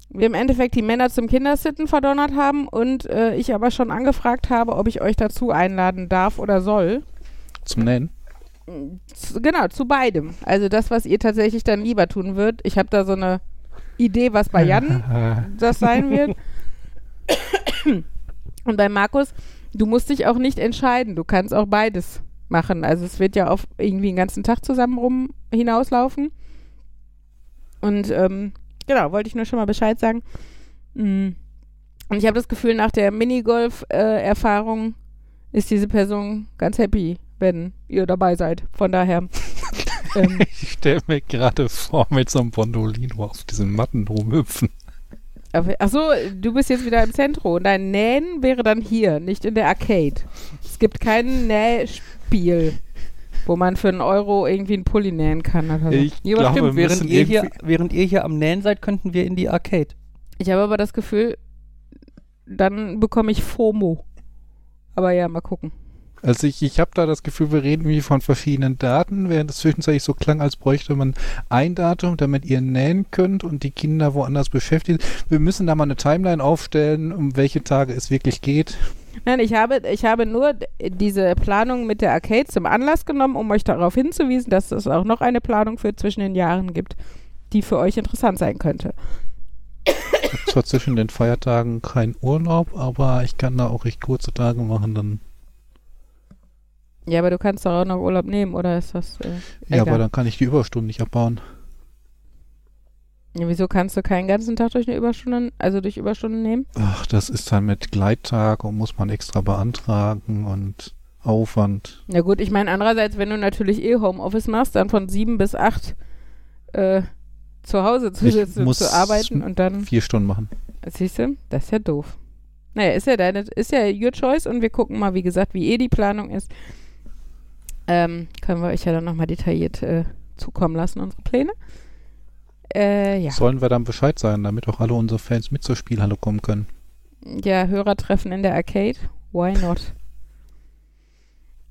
Speaker 1: wir im Endeffekt die Männer zum Kindersitten verdonnert haben und äh, ich aber schon angefragt habe, ob ich euch dazu einladen darf oder soll.
Speaker 2: Zum Nähen.
Speaker 1: Genau, zu beidem. Also das, was ihr tatsächlich dann lieber tun würdet. Ich habe da so eine Idee, was bei Jan das sein wird. Und bei Markus, du musst dich auch nicht entscheiden. Du kannst auch beides machen. Also es wird ja auf irgendwie den ganzen Tag zusammen rum hinauslaufen. Und ähm, genau, wollte ich nur schon mal Bescheid sagen. Mm. Und ich habe das Gefühl, nach der Minigolf-Erfahrung ist diese Person ganz happy, wenn ihr dabei seid. Von daher. ähm,
Speaker 2: Ich stelle mir gerade vor, mit so einem Bondolino auf diesen Matten rumhüpfen.
Speaker 1: Aber- Ach so, du bist jetzt wieder im Zentrum. Und dein Nähen wäre dann hier, nicht in der Arcade. Es gibt kein Nähspiel, wo man für einen Euro irgendwie einen Pulli nähen kann. Oder so. Ich,
Speaker 2: Ich
Speaker 3: Ja,
Speaker 2: glaube,
Speaker 3: stimmt, während ihr, hier, während ihr hier am Nähen seid, könnten wir in die Arcade.
Speaker 1: habe aber das Gefühl, dann bekomme ich FOMO. Aber ja, mal gucken.
Speaker 2: Also ich, ich habe da das Gefühl, wir reden wie von verschiedenen Daten, während es zwischenzeitlich so klang, als bräuchte man ein Datum, damit ihr nähen könnt und die Kinder woanders beschäftigt. Wir müssen da mal eine Timeline aufstellen, um welche Tage es wirklich geht.
Speaker 1: Nein, ich habe, ich habe nur diese Planung mit der Arcade zum Anlass genommen, um euch darauf hinzuwiesen, dass es auch noch eine Planung für zwischen den Jahren gibt, die für euch interessant sein könnte.
Speaker 2: Ich habe zwar zwischen den Feiertagen keinen Urlaub, aber ich kann da auch recht kurze Tage machen, dann.
Speaker 1: Ja, aber du kannst doch auch noch Urlaub nehmen, oder ist das äh,
Speaker 2: Ja, aber dann kann ich die Überstunden nicht abbauen.
Speaker 1: Ja, wieso kannst du keinen ganzen Tag durch eine Überstunde, also durch Überstunden nehmen?
Speaker 2: Ach, das ist dann mit Gleittag und muss man extra beantragen und Aufwand.
Speaker 1: Na gut, ich meine andererseits, wenn du natürlich eh Homeoffice machst, dann von sieben bis acht äh, zu Hause zu sitzen,
Speaker 2: muss
Speaker 1: zu arbeiten und dann,
Speaker 2: Vier Stunden machen.
Speaker 1: siehst du, das ist ja doof. Naja, ist ja deine, ist ja your choice und wir gucken mal, wie gesagt, wie eh die Planung ist. Ähm, können wir euch ja dann nochmal detailliert äh, zukommen lassen, unsere Pläne. Äh, ja.
Speaker 2: Sollen wir dann Bescheid sagen, damit auch alle unsere Fans mit zur Spielhalle kommen können?
Speaker 1: Ja, Hörertreffen in der Arcade. Why not?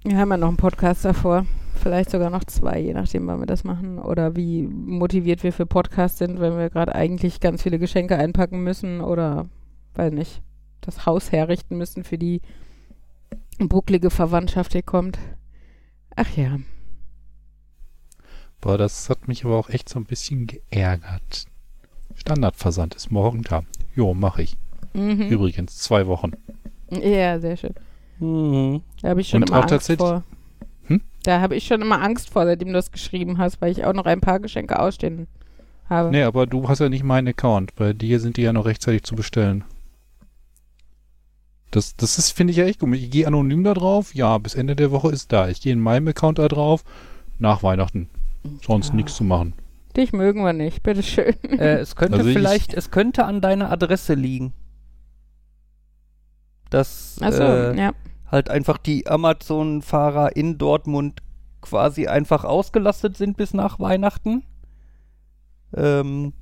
Speaker 1: Wir haben ja noch einen Podcast davor. Vielleicht sogar noch zwei, je nachdem, wann wir das machen. Oder wie motiviert wir für Podcasts sind, wenn wir gerade eigentlich ganz viele Geschenke einpacken müssen oder, weiß nicht, das Haus herrichten müssen für die bucklige Verwandtschaft, die kommt. Ach ja.
Speaker 2: Boah, das hat mich aber auch echt so ein bisschen geärgert. Standardversand ist morgen da. Jo, mache ich.
Speaker 1: Mhm.
Speaker 2: Übrigens, zwei Wochen.
Speaker 1: Ja, sehr schön.
Speaker 3: Mhm.
Speaker 1: Da habe ich schon
Speaker 2: Und
Speaker 1: immer
Speaker 2: auch
Speaker 1: Angst
Speaker 2: tatsächlich-
Speaker 1: vor.
Speaker 2: Hm?
Speaker 1: Da habe ich schon immer Angst vor, seitdem du das geschrieben hast, weil ich auch noch ein paar Geschenke ausstehen habe.
Speaker 2: Nee, aber du hast ja nicht meinen Account. Bei dir sind die ja noch rechtzeitig zu bestellen. Das, das ist, finde ich ja echt gut. Ich gehe anonym da drauf. Ja, bis Ende der Woche ist da. Ich gehe in meinem Account da drauf. Nach Weihnachten. Sonst
Speaker 1: Ja.
Speaker 2: nichts zu machen.
Speaker 1: Dich mögen wir nicht, bitteschön.
Speaker 3: Äh, es könnte
Speaker 2: Also ich-
Speaker 3: vielleicht, es könnte an deiner Adresse liegen. Dass
Speaker 1: Achso,
Speaker 3: äh,
Speaker 1: ja.
Speaker 3: halt einfach die Amazon-Fahrer in Dortmund quasi einfach ausgelastet sind bis nach Weihnachten. Ähm,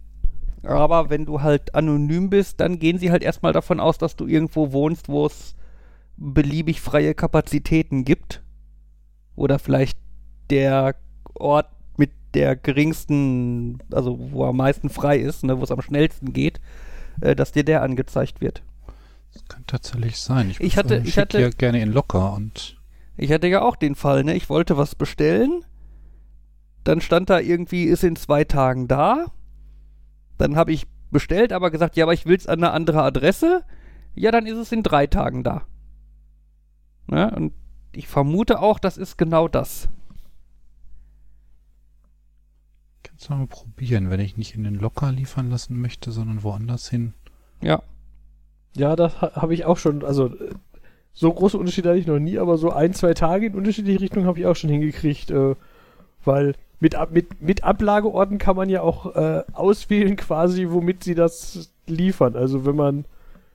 Speaker 3: aber wenn du halt anonym bist, dann gehen sie halt erstmal davon aus, dass du irgendwo wohnst, wo es beliebig freie Kapazitäten gibt. Oder vielleicht der Ort mit der geringsten, also wo am meisten frei ist, ne, wo es am schnellsten geht, äh, dass dir der angezeigt wird.
Speaker 2: Das kann tatsächlich sein. Ich,
Speaker 3: Ich hatte- ich hatte-
Speaker 2: ja gerne in locker und
Speaker 3: Ich hatte ja auch den Fall, ne? Ich wollte was bestellen. Dann stand da irgendwie, ist in zwei Tagen da. Dann habe ich bestellt, aber gesagt, ja, aber ich will es an eine andere Adresse. Ja, dann ist es in drei Tagen da. Ne? Und ich vermute auch, das ist genau das.
Speaker 2: kannst du mal probieren, wenn ich nicht in den Locker liefern lassen möchte, sondern woanders hin.
Speaker 3: Ja.
Speaker 4: Ja, das ha habe ich auch schon. Also, so große Unterschiede hatte ich noch nie, aber so ein, zwei Tage in unterschiedliche Richtungen habe ich auch schon hingekriegt. Äh, weil mit, mit, mit Ablageorten kann man ja auch äh, auswählen, quasi, womit sie das liefern. Also, wenn man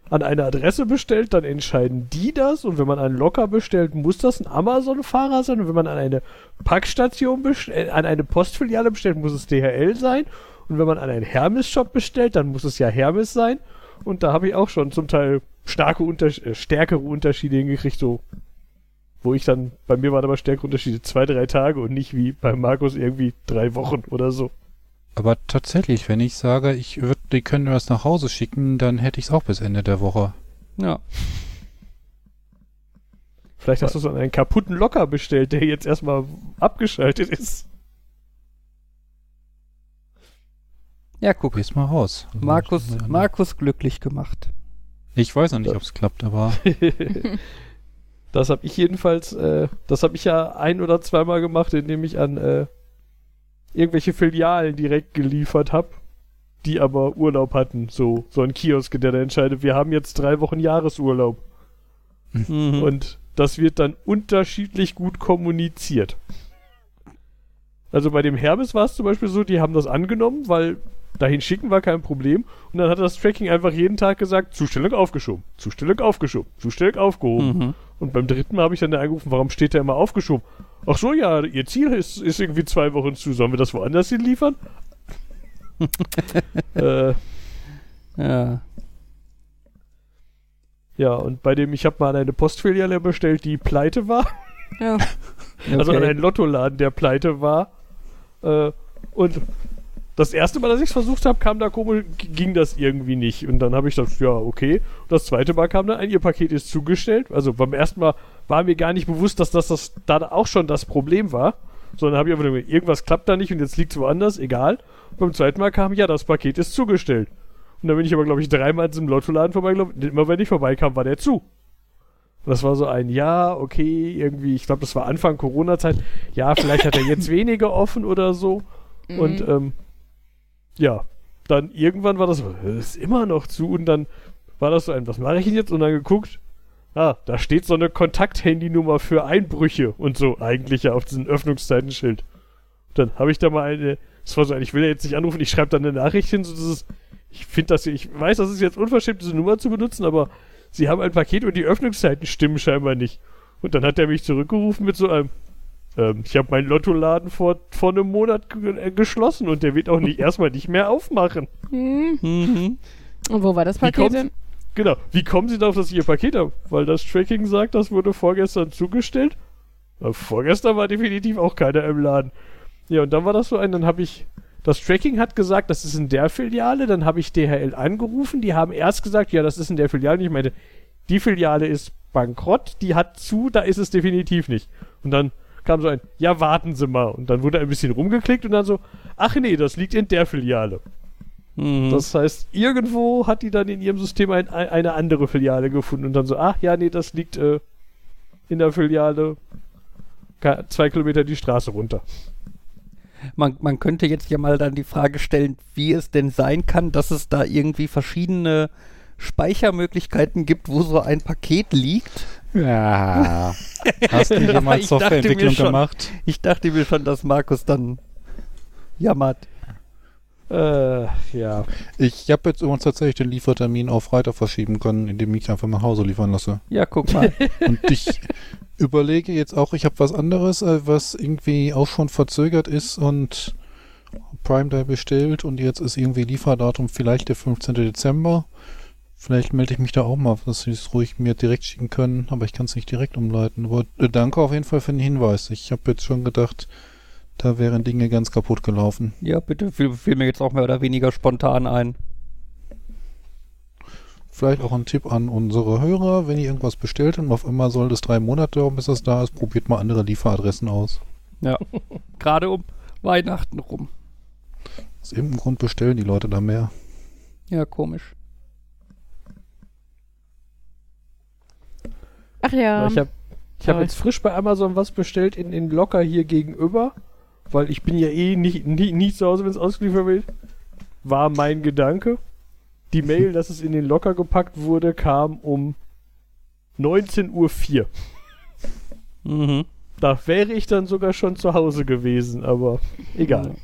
Speaker 4: an eine Adresse bestellt, dann entscheiden die das. Und wenn man einen Locker bestellt, muss das ein Amazon-Fahrer sein. Und wenn man an eine Packstation bestellt, an eine Postfiliale bestellt, muss es DHL sein. Und wenn man an einen Hermes-Shop bestellt, dann muss es ja Hermes sein. Und da habe ich auch schon zum Teil starke Unters äh, stärkere Unterschiede hingekriegt, so wo ich dann, bei mir waren aber stärkere Unterschiede zwei, drei Tage und nicht wie bei Markus irgendwie drei Wochen oder so.
Speaker 2: Aber tatsächlich, wenn ich sage, ich würde, die können was nach Hause schicken, dann hätte ich es auch bis Ende der Woche.
Speaker 3: Ja.
Speaker 4: Vielleicht hast du so einen kaputten Locker bestellt, der jetzt erstmal abgeschaltet ist.
Speaker 3: Ja, guck.
Speaker 2: Probier's mal aus. Also,
Speaker 3: Markus, Markus glücklich gemacht.
Speaker 2: Ich weiß noch nicht, ob es klappt, aber
Speaker 4: das habe ich jedenfalls, äh, das habe ich ja ein oder zweimal gemacht, indem ich an äh, irgendwelche Filialen direkt geliefert habe, die aber Urlaub hatten. So, so ein Kiosk, der dann entscheidet, wir haben jetzt drei Wochen Jahresurlaub.
Speaker 3: Mhm.
Speaker 4: Und das wird dann unterschiedlich gut kommuniziert. Also bei dem Hermes war es zum Beispiel so, die haben das angenommen, weil dahin schicken war kein Problem. Und dann hat das Tracking einfach jeden Tag gesagt, Zustellung aufgeschoben, Zustellung aufgeschoben, Zustellung aufgehoben.
Speaker 3: Mhm.
Speaker 4: Und beim dritten Mal habe ich dann angerufen, warum steht da immer aufgeschoben? Ach so, ja, ihr Ziel ist, ist irgendwie zwei Wochen zu. Sollen wir das woanders hin liefern? äh,
Speaker 3: Ja.
Speaker 4: ja, und bei dem, ich habe mal an eine Postfiliale bestellt, die pleite war.
Speaker 1: Ja.
Speaker 4: Also an
Speaker 3: Okay.
Speaker 4: einen Lottoladen, der pleite war. Äh, und Das erste Mal, dass ich es versucht habe, kam da komisch, ging das irgendwie nicht. Und dann habe ich gedacht, ja, okay. Und das zweite Mal kam dann ein, ihr Paket ist zugestellt. Also beim ersten Mal war mir gar nicht bewusst, dass das, das da auch schon das Problem war. Sondern habe ich einfach gedacht, irgendwas klappt da nicht und jetzt liegt es woanders, egal. Und beim zweiten Mal kam, ja, das Paket ist zugestellt. Und dann bin ich aber, glaube ich, dreimal zum Lottoladen vorbeigelaufen. Immer wenn ich vorbeikam, war der zu. Das war so ein, ja, okay, irgendwie, ich glaube, das war Anfang Corona-Zeit. Ja, vielleicht hat er jetzt weniger offen oder so. Und ähm, ja, dann irgendwann war das so, "Hä, ist immer noch zu. Und dann war das so ein, was mache ich denn jetzt? Und dann geguckt, ah, da steht so eine Kontakthandynummer für Einbrüche und so eigentlich ja auf diesem Öffnungszeitenschild. Dann habe ich da mal eine, das war so ein, ich will ja jetzt nicht anrufen, ich schreibe dann eine Nachricht hin, so dieses, ich finde das, ich weiß, das ist jetzt unverschämt, diese Nummer zu benutzen, aber sie haben ein Paket und die Öffnungszeiten stimmen scheinbar nicht. Und dann hat er mich zurückgerufen mit so einem, ähm, ich habe meinen Lottoladen vor, vor einem Monat ge äh, geschlossen und der wird auch nicht erstmal nicht mehr aufmachen.
Speaker 1: Hm.
Speaker 3: Mhm.
Speaker 1: Und wo war das Paket denn?
Speaker 4: Genau. Wie kommen Sie darauf, dass ich Ihr Paket habe? Weil das Tracking sagt, das wurde vorgestern zugestellt. Aber vorgestern war definitiv auch keiner im Laden. Ja, und dann war das so ein, dann habe ich, das Tracking hat gesagt, das ist in der Filiale, dann habe ich DHL angerufen, die haben erst gesagt, ja, das ist in der Filiale. Und ich meinte, die Filiale ist bankrott, die hat zu, da ist es definitiv nicht. Und dann kam so ein, ja, warten Sie mal. Und dann wurde ein bisschen rumgeklickt und dann so, ach nee, das liegt in der Filiale.
Speaker 3: Mhm.
Speaker 4: Das heißt, irgendwo hat die dann in ihrem System ein, ein, eine andere Filiale gefunden und dann so, ach ja, nee, das liegt äh, in der Filiale zwei Kilometer die Straße runter.
Speaker 3: Man, man könnte jetzt ja mal dann die Frage stellen, wie es denn sein kann, dass es da irgendwie verschiedene Speichermöglichkeiten gibt, wo so ein Paket liegt.
Speaker 2: Ja. Hast du jemals Softwareentwicklung
Speaker 3: schon.
Speaker 2: gemacht?
Speaker 3: Ich dachte mir schon, dass Markus dann jammert.
Speaker 4: Äh, ja.
Speaker 2: Ich habe jetzt übrigens tatsächlich den Liefertermin auf Freitag verschieben können, indem ich einfach nach Hause liefern lasse.
Speaker 3: Ja, guck mal.
Speaker 2: Und ich überlege jetzt auch, ich habe was anderes, äh, was irgendwie auch schon verzögert ist und Prime Day bestellt und jetzt ist irgendwie Lieferdatum vielleicht der 15. Dezember. Vielleicht melde ich mich da auch mal, dass sie es ruhig mir direkt schicken können, aber ich kann es nicht direkt umleiten. Aber äh, danke auf jeden Fall für den Hinweis. Ich habe jetzt schon gedacht, da wären Dinge ganz kaputt gelaufen.
Speaker 3: ja, bitte, fiel, fiel mir jetzt auch mehr oder weniger spontan ein.
Speaker 2: Vielleicht auch ein Tipp an unsere Hörer, wenn ihr irgendwas bestellt und auf einmal soll das drei Monate dauern, bis das da ist, probiert mal andere Lieferadressen aus.
Speaker 3: Ja. Gerade um Weihnachten rum.
Speaker 2: Aus irgendeinem Grund bestellen die Leute da mehr.
Speaker 3: Ja, komisch.
Speaker 1: Ach ja.
Speaker 4: Ich habe ich hab jetzt frisch bei Amazon was bestellt in, in Locker hier gegenüber, weil ich bin ja eh nicht, nie, nie zu Hause, wenn es ausgeliefert wird. War mein Gedanke. Die Mail, dass es in den Locker gepackt wurde, kam um 19.04 Uhr.
Speaker 3: Mhm.
Speaker 4: Da wäre ich dann sogar schon zu Hause gewesen, aber egal.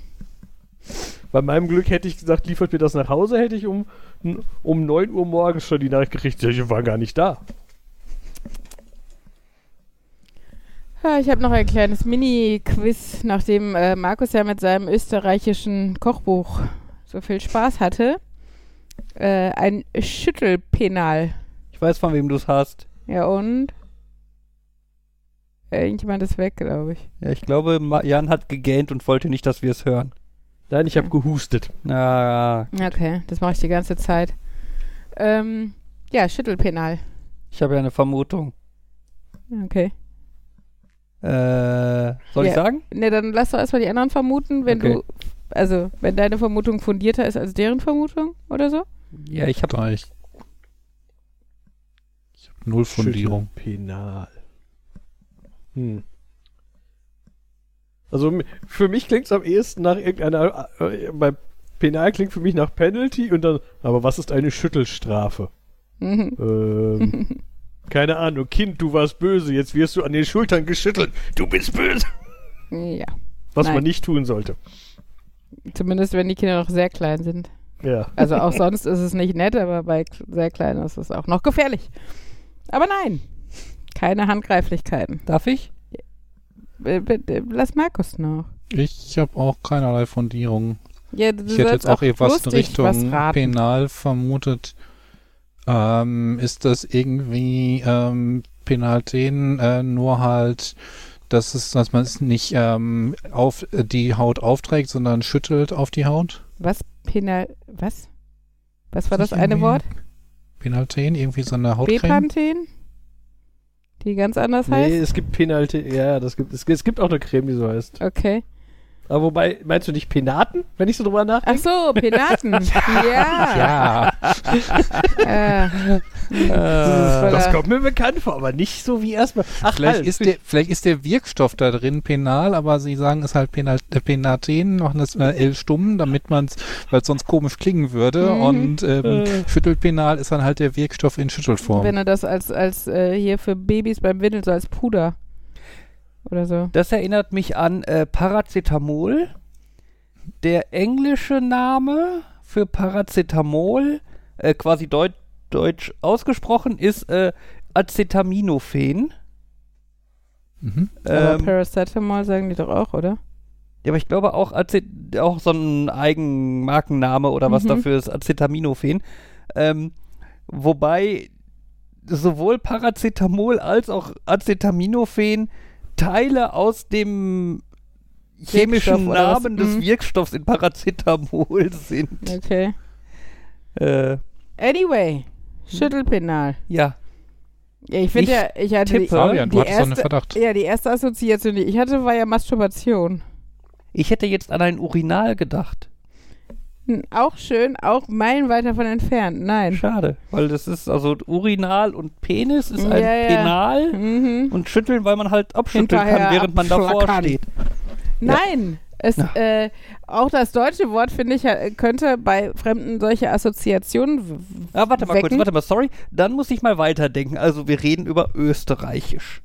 Speaker 4: Bei meinem Glück hätte ich gesagt, liefert mir das nach Hause, hätte ich um, um 9 Uhr morgens schon die Nachricht gekriegt, ja, ich war gar nicht da.
Speaker 1: Ja, ich habe noch ein kleines Mini-Quiz, nachdem äh, Markus ja mit seinem österreichischen Kochbuch so viel Spaß hatte. Äh, ein Schüttelpenal.
Speaker 3: Ich weiß, von wem du es hast.
Speaker 1: Ja, und? Irgendjemand ist weg, glaube ich.
Speaker 3: Ja, ich glaube, Ma Jan hat gegähnt und wollte nicht, dass wir es hören.
Speaker 4: Nein, ich habe gehustet.
Speaker 3: Na,
Speaker 1: Okay, das mache ich die ganze Zeit. Ähm, ja, Schüttelpenal.
Speaker 3: ich habe ja eine Vermutung.
Speaker 1: Okay.
Speaker 3: Äh, soll ich
Speaker 1: Ja.
Speaker 3: sagen?
Speaker 1: Ne, dann lass doch erstmal die anderen vermuten, wenn
Speaker 3: Okay.
Speaker 1: du, also, wenn deine Vermutung fundierter ist als deren Vermutung oder so.
Speaker 3: Ja, ich habe
Speaker 2: ich. Ich habe null Fundierung.
Speaker 4: Penal. Hm. Also für mich klingt es am ehesten nach irgendeiner. Äh, bei Penal klingt für mich nach Penalty und dann. Aber was ist eine Schüttelstrafe?
Speaker 1: Mhm.
Speaker 4: Ähm, keine Ahnung. Kind, du warst böse. Jetzt wirst du an den Schultern geschüttelt. Du bist böse.
Speaker 1: ja.
Speaker 4: Was
Speaker 1: Nein.
Speaker 4: man nicht tun sollte.
Speaker 1: Zumindest wenn die Kinder noch sehr klein sind.
Speaker 4: Ja.
Speaker 1: Also auch sonst ist es nicht nett, aber bei sehr kleinen ist es auch noch gefährlich. Aber nein, keine Handgreiflichkeiten.
Speaker 3: Darf ich?
Speaker 1: B- lass Markus noch.
Speaker 2: Ich habe auch keinerlei Fundierung.
Speaker 1: Ja, du
Speaker 2: Ich hätte jetzt auch etwas in Richtung. Penal vermutet. Ähm, ist das irgendwie ähm, Penalten äh, nur halt, dass es, dass man es nicht ähm, auf äh, die Haut aufträgt, sondern schüttelt auf die Haut?
Speaker 1: Was? Penal. Was? Was war das eine Wort?
Speaker 2: Penalten, irgendwie so eine Hautcreme.
Speaker 1: Bepanthen? Die ganz anders
Speaker 4: Nee,
Speaker 1: heißt?
Speaker 4: es gibt Penalty. Ja, das gibt, es, es gibt auch eine Creme, die so heißt.
Speaker 1: Okay.
Speaker 4: Aber wobei, meinst du nicht Penaten, wenn ich so drüber nachdenke?
Speaker 1: Ach so, Penaten. ja.
Speaker 2: Ja,
Speaker 1: Äh,
Speaker 4: Das kommt mir bekannt vor, aber nicht so wie erstmal. Ach,
Speaker 2: vielleicht
Speaker 4: halt.
Speaker 2: ist, der, vielleicht ist der Wirkstoff da drin penal, aber sie sagen es halt Penal, äh, Penaten, machen das äh, L stumm, damit man es, weil es sonst komisch klingen würde.
Speaker 1: Mhm.
Speaker 2: Und ähm,
Speaker 4: Äh.
Speaker 2: Schüttelpenal ist dann halt der Wirkstoff in Schüttelform.
Speaker 1: wenn er das als, als äh, hier für Babys beim Windeln so als Puder oder so.
Speaker 3: Das erinnert mich an äh, Paracetamol. Der englische Name für Paracetamol, äh, quasi deut deutsch ausgesprochen, ist äh, Acetaminophen.
Speaker 2: Mhm.
Speaker 1: Aber
Speaker 3: Ähm,
Speaker 1: Paracetamol sagen die doch auch, oder?
Speaker 3: ja, aber ich glaube auch, Acet auch so ein Eigenmarkenname oder was
Speaker 1: Mhm.
Speaker 3: dafür ist, Acetaminophen. Ähm, wobei sowohl Paracetamol als auch Acetaminophen Teile aus dem chemischen? Namen des
Speaker 1: Mhm.
Speaker 3: Wirkstoffs in Paracetamol sind.
Speaker 1: Okay.
Speaker 3: Äh,
Speaker 1: Anyway, Schüttelpenal.
Speaker 3: ja.
Speaker 1: Ja, ich finde
Speaker 3: Ich
Speaker 1: ja, ich hatte die,
Speaker 3: tippe-
Speaker 2: Fabian,
Speaker 1: die
Speaker 2: du hattest doch einen
Speaker 1: erste,
Speaker 2: Verdacht.
Speaker 1: ja, die erste Assoziation, die ich hatte, war ja Masturbation.
Speaker 3: Ich hätte jetzt an ein Urinal gedacht.
Speaker 1: Auch schön, auch meilenweit davon entfernt. Nein.
Speaker 3: Schade, weil das ist also Urinal und Penis ist ein
Speaker 1: Ja, ja.
Speaker 3: Penal
Speaker 1: Mhm.
Speaker 3: und schütteln, weil man halt abschütteln
Speaker 1: Hinterher
Speaker 3: kann, während man davor steht.
Speaker 1: Nein. Es,
Speaker 3: Ja.
Speaker 1: äh, auch das deutsche Wort, finde ich, äh, könnte bei Fremden solche Assoziationen
Speaker 3: Ah, warte mal kurz,
Speaker 1: wecken.
Speaker 3: warte mal, sorry. Dann muss ich mal weiterdenken. Also wir reden über Österreichisch.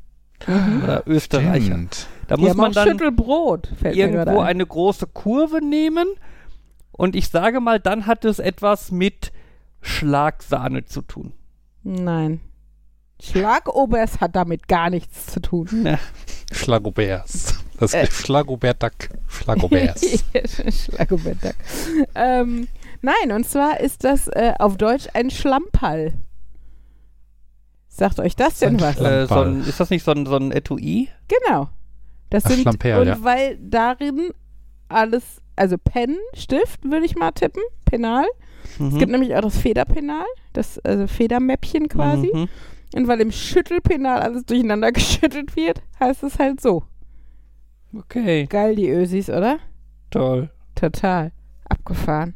Speaker 3: Oder Österreicher.
Speaker 2: Stimmt.
Speaker 3: Da muss man dann
Speaker 1: Schüttelbrot, fällt mir gerade
Speaker 3: irgendwo
Speaker 1: ein.
Speaker 3: eine große Kurve nehmen und ich sage mal, dann hat es etwas mit Schlagsahne zu tun.
Speaker 1: Nein. Schlagobers hat damit gar nichts zu tun.
Speaker 2: Schlagobers. Das
Speaker 1: Äh.
Speaker 2: Schlagobert-Duck. Schlagobers.
Speaker 1: Schlagobert. ähm, nein, und zwar ist das äh, auf Deutsch ein Schlamperl. Sagt euch das denn
Speaker 2: Ein
Speaker 1: was?
Speaker 3: Äh, so ein, ist das nicht so ein, so ein Etui?
Speaker 1: Genau. Das
Speaker 2: Ach,
Speaker 1: sind
Speaker 2: Schlamperl,
Speaker 1: und
Speaker 2: ja.
Speaker 1: weil darin alles, also Pen, Stift würde ich mal tippen, Penal.
Speaker 3: Mhm.
Speaker 1: Es gibt nämlich auch das Federpenal, das also Federmäppchen quasi.
Speaker 3: Mhm.
Speaker 1: Und weil im Schüttelpenal alles durcheinander geschüttelt wird, heißt es halt so.
Speaker 3: Okay,
Speaker 1: Geil die Ösis, oder?
Speaker 3: toll.
Speaker 1: Total. Abgefahren.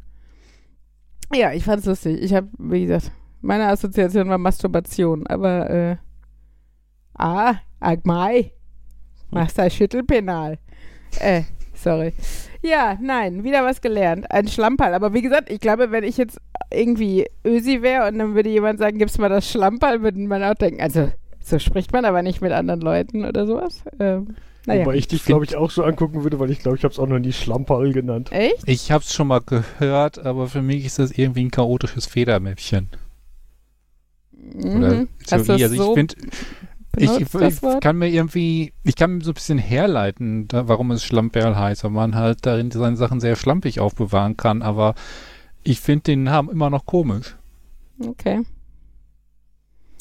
Speaker 1: Ja, ich fand's lustig. Ich habe, wie gesagt, meine Assoziation war Masturbation, aber äh, ah, Agmai, machst ein Schüttelpenal. Äh, sorry. Ja, nein, wieder was gelernt. Ein Schlamperl. Aber wie gesagt, ich glaube, wenn ich jetzt irgendwie Ösi wäre und dann würde jemand sagen, gib's mal das Schlamperl, würden man auch denken, also so spricht man aber nicht mit anderen Leuten oder sowas. Ähm, naja.
Speaker 4: Wobei ich dich, glaube ich, auch so angucken würde, weil ich glaube, ich habe es auch noch nie Schlamperl genannt.
Speaker 1: Echt?
Speaker 2: Ich hab's schon mal gehört, aber für mich ist das irgendwie ein chaotisches Federmäppchen. Oder
Speaker 1: Mhm. Du
Speaker 2: Theorie.
Speaker 1: das
Speaker 2: Also ich
Speaker 1: so
Speaker 2: finde,
Speaker 1: benutzt,
Speaker 2: ich,
Speaker 1: das
Speaker 2: ich
Speaker 1: Wort?
Speaker 2: kann mir irgendwie, ich kann mir so ein bisschen herleiten, da, warum es Schlamperl heißt, weil man halt darin seine Sachen sehr schlampig aufbewahren kann, aber ich finde den Namen immer noch komisch.
Speaker 1: Okay.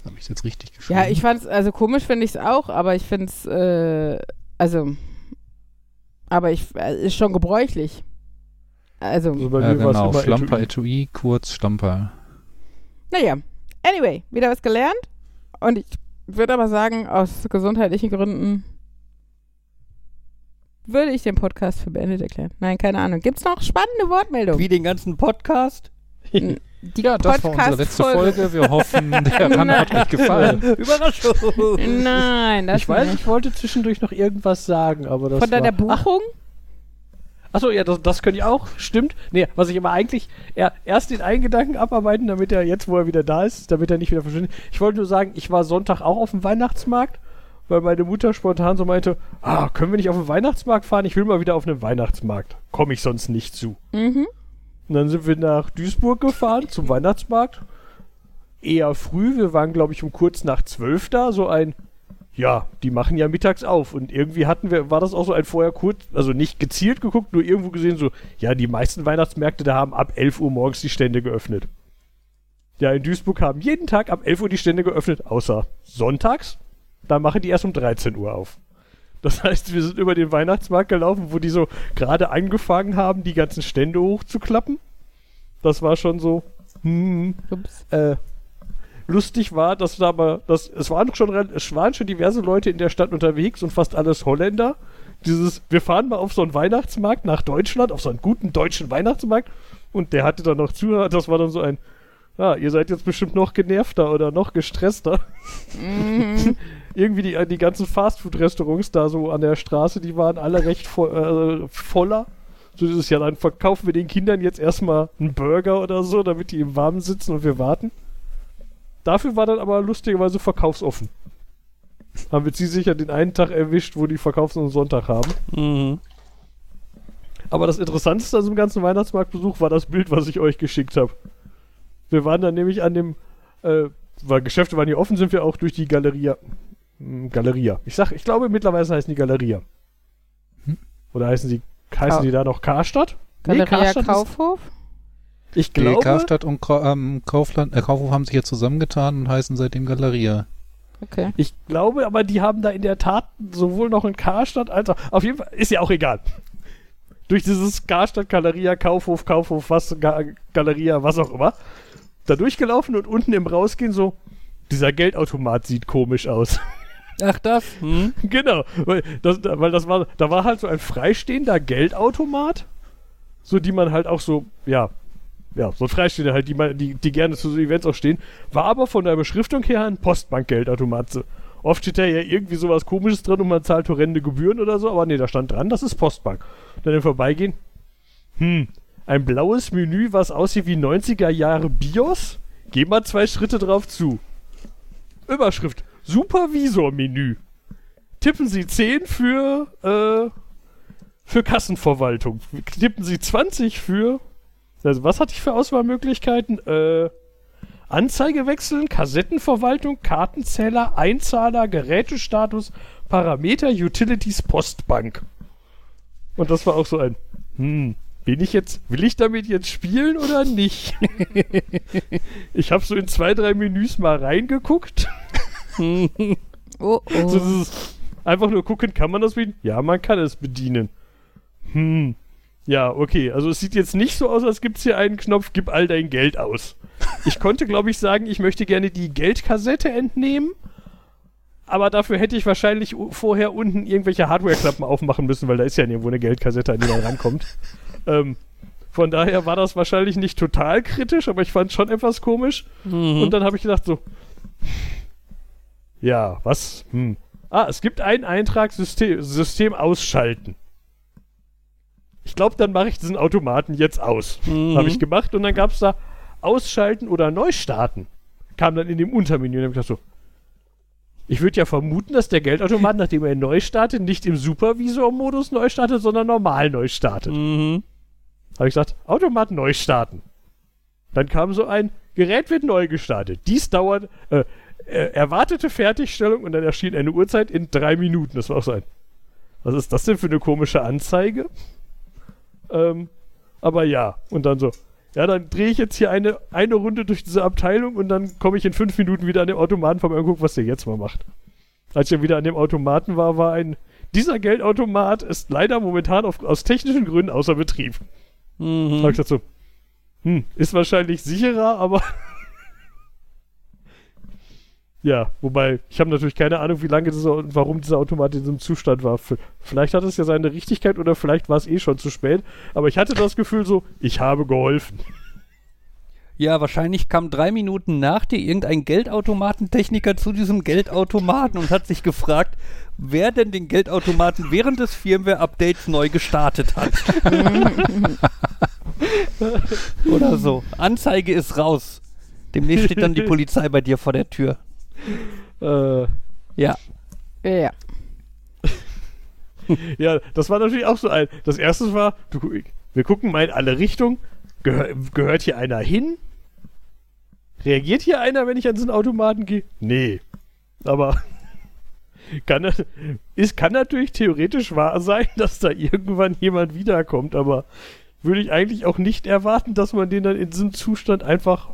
Speaker 2: Habe ich jetzt richtig geschrieben?
Speaker 1: Ja, ich fand's, also komisch finde ich es auch, aber ich finde es, äh, also, aber ich, äh, ist schon gebräuchlich. Also,
Speaker 4: Also bei
Speaker 2: ja,
Speaker 4: mir
Speaker 2: genau,
Speaker 4: es
Speaker 2: Schlamper,
Speaker 4: Etui.
Speaker 2: Etui, kurz Schlamper.
Speaker 1: naja. Anyway, wieder was gelernt. Und ich würde aber sagen, aus gesundheitlichen Gründen würde ich den Podcast für beendet erklären. Nein, keine Ahnung. Gibt's noch spannende Wortmeldungen?
Speaker 3: Wie den ganzen Podcast?
Speaker 1: Die
Speaker 2: Ja, das war unsere letzte Folge. Wir hoffen, der Rand hat euch gefallen.
Speaker 3: Überraschung!
Speaker 1: Nein, das
Speaker 4: Ich weiß,
Speaker 1: nicht.
Speaker 4: ich wollte zwischendurch noch irgendwas sagen, aber das
Speaker 1: Von deiner
Speaker 4: war,
Speaker 1: Buchung?
Speaker 4: Achso, ja, das, das könnte ich auch, stimmt. Nee, was ich aber eigentlich er, erst den einen Gedanken abarbeiten, damit er jetzt, wo er wieder da ist, damit er nicht wieder verschwindet. Ich wollte nur sagen, ich war Sonntag auch auf dem Weihnachtsmarkt, weil meine Mutter spontan so meinte, ah, können wir nicht auf den Weihnachtsmarkt fahren? Ich will mal wieder auf einen Weihnachtsmarkt. Komme ich sonst nicht zu.
Speaker 1: Mhm.
Speaker 4: Und dann sind wir nach Duisburg gefahren zum Weihnachtsmarkt. Eher früh, wir waren, glaube ich, um kurz nach zwölf da, so ein, ja, die machen ja mittags auf. Und irgendwie hatten wir, war das auch so ein vorher kurz, also nicht gezielt geguckt, nur irgendwo gesehen, so, ja, die meisten Weihnachtsmärkte da haben ab 11 Uhr morgens die Stände geöffnet. Ja, in Duisburg haben jeden Tag ab 11 Uhr die Stände geöffnet, außer sonntags. Da machen die erst um 13 Uhr auf. Das heißt, wir sind über den Weihnachtsmarkt gelaufen, wo die so gerade angefangen haben, die ganzen Stände hochzuklappen. Das war schon so, hm,
Speaker 1: Ups.
Speaker 4: äh, lustig war, dass da aber, dass, es waren schon, es waren schon diverse Leute in der Stadt unterwegs und fast alles Holländer. Dieses, wir fahren mal auf so einen Weihnachtsmarkt nach Deutschland, auf so einen guten deutschen Weihnachtsmarkt und der hatte dann noch zu, das war dann so ein, ah, ihr seid jetzt bestimmt noch genervter oder noch gestresster.
Speaker 1: Mhm.
Speaker 4: Irgendwie die, die ganzen Fastfood-Restaurants da so an der Straße, die waren alle recht vo äh, voller. So dieses Jahr, dann verkaufen wir den Kindern jetzt erstmal einen Burger oder so, damit die im Warmen sitzen und wir warten. Dafür war dann aber lustigerweise verkaufsoffen. Haben wir sie sicher den einen Tag erwischt, wo die Verkaufs- und Sonntag haben.
Speaker 3: Mhm.
Speaker 4: Aber das Interessanteste an diesem ganzen Weihnachtsmarktbesuch war das Bild, was ich euch geschickt habe. Wir waren dann nämlich an dem, äh, weil Geschäfte waren hier offen, sind wir auch durch die Galeria. Hm, Galeria. Ich sag, ich glaube mittlerweile heißen die Galeria. Oder heißen sie, heißen
Speaker 1: Ka-
Speaker 4: die da noch Karstadt?
Speaker 1: Galeria
Speaker 4: Karstadt ist- Ich
Speaker 2: Die
Speaker 4: glaube,
Speaker 2: Karstadt und ähm, Kaufland, äh, Kaufhof haben sich jetzt zusammengetan und heißen seitdem Galeria.
Speaker 1: Okay.
Speaker 4: ich glaube, aber die haben da in der Tat sowohl noch in Karstadt als auch, auf jeden Fall, ist ja auch egal. Durch dieses Karstadt, Galeria, Kaufhof, Kaufhof, was, Ga Galeria, was auch immer, da durchgelaufen und unten im Rausgehen so, dieser Geldautomat sieht komisch aus.
Speaker 3: Ach, das? Hm?
Speaker 4: genau, weil das, da- weil das war, da war halt so ein freistehender Geldautomat, so die man halt auch so, ja, ja, so ein freistehender halt, die, die, die gerne zu so Events auch stehen, war aber von der Beschriftung her ein Postbank-Geldautomat. So. Oft steht da ja irgendwie sowas komisches drin und man zahlt horrende Gebühren oder so, aber nee, da stand dran, das ist Postbank. Dann im Vorbeigehen, hm, ein blaues Menü, was aussieht wie 90er Jahre BIOS? Geh mal zwei Schritte drauf zu. Überschrift, Supervisor-Menü. Tippen Sie 10 für, äh, für Kassenverwaltung. Tippen Sie 20 für, also was hatte ich für Auswahlmöglichkeiten? Äh, Anzeige wechseln, Kassettenverwaltung, Kartenzähler, Einzahler, Gerätestatus, Parameter, Utilities, Postbank. Und das war auch so ein, hm, bin ich jetzt, will ich damit jetzt spielen oder nicht? ich habe so in zwei, drei Menüs mal reingeguckt.
Speaker 1: Oh,
Speaker 4: So
Speaker 1: oh.
Speaker 4: dieses einfach nur gucken, kann man das bedienen? Ja, man kann es bedienen. Hm. Ja, okay. Also es sieht jetzt nicht so aus, als gibt es hier einen Knopf, gib all dein Geld aus. Ich konnte, glaube ich, sagen, ich möchte gerne die Geldkassette entnehmen. Aber dafür hätte ich wahrscheinlich vorher unten irgendwelche Hardware-Klappen aufmachen müssen, weil da ist ja nirgendwo eine Geldkassette, an die man rankommt. ähm, von daher war das wahrscheinlich nicht total kritisch, aber ich fand es schon etwas komisch.
Speaker 3: Mhm.
Speaker 4: Und dann habe ich gedacht so, ja, was? Hm. Ah, es gibt einen Eintrag System, System ausschalten. Ich glaube, dann mache ich diesen Automaten jetzt aus.
Speaker 3: Mhm.
Speaker 4: Habe ich gemacht und dann gab es da ausschalten oder neu starten. Kam dann in dem Untermenü und habe ich gedacht so, ich würde ja vermuten, dass der Geldautomat, nachdem er neu startet, nicht im Supervisor-Modus neu startet, sondern normal neu startet.
Speaker 3: Mhm.
Speaker 4: Habe ich gesagt, Automat neu starten. Dann kam so ein Gerät wird neu gestartet. Dies dauert äh, äh, erwartete Fertigstellung und dann erschien eine Uhrzeit in drei Minuten. Das war auch so ein. Was ist das denn für eine komische Anzeige? Ähm, aber ja, und dann so. Ja, dann drehe ich jetzt hier eine, eine Runde durch diese Abteilung und dann komme ich in fünf Minuten wieder an dem Automaten vorbei und gucke, was der jetzt mal macht. Als ich dann wieder an dem Automaten war, war ein. Dieser Geldautomat ist leider momentan auf, aus technischen Gründen außer Betrieb.
Speaker 3: Mhm.
Speaker 4: Hab ich dazu. Hm, ist wahrscheinlich sicherer, aber. ja, wobei, ich habe natürlich keine Ahnung, wie lange dieser und warum dieser Automat in diesem Zustand war. Vielleicht hat es ja seine Richtigkeit oder vielleicht war es eh schon zu spät. Aber ich hatte das Gefühl so, ich habe geholfen.
Speaker 3: Ja, wahrscheinlich kam drei Minuten nach dir irgendein Geldautomatentechniker zu diesem Geldautomaten und hat sich gefragt, wer denn den Geldautomaten während des Firmware-Updates neu gestartet hat. Oder so. Anzeige ist raus. Demnächst steht dann die Polizei bei dir vor der Tür.
Speaker 4: Äh,
Speaker 3: Ja.
Speaker 1: Ja.
Speaker 4: ja, das war natürlich auch so ein. Das erste war, du, wir gucken mal in alle Richtungen. Gehör, gehört hier einer hin? Reagiert hier einer, wenn ich an so einen Automaten gehe? Nee. Aber kann, ist, kann natürlich theoretisch wahr sein, dass da irgendwann jemand wiederkommt, aber würde ich eigentlich auch nicht erwarten, dass man den dann in diesem Zustand einfach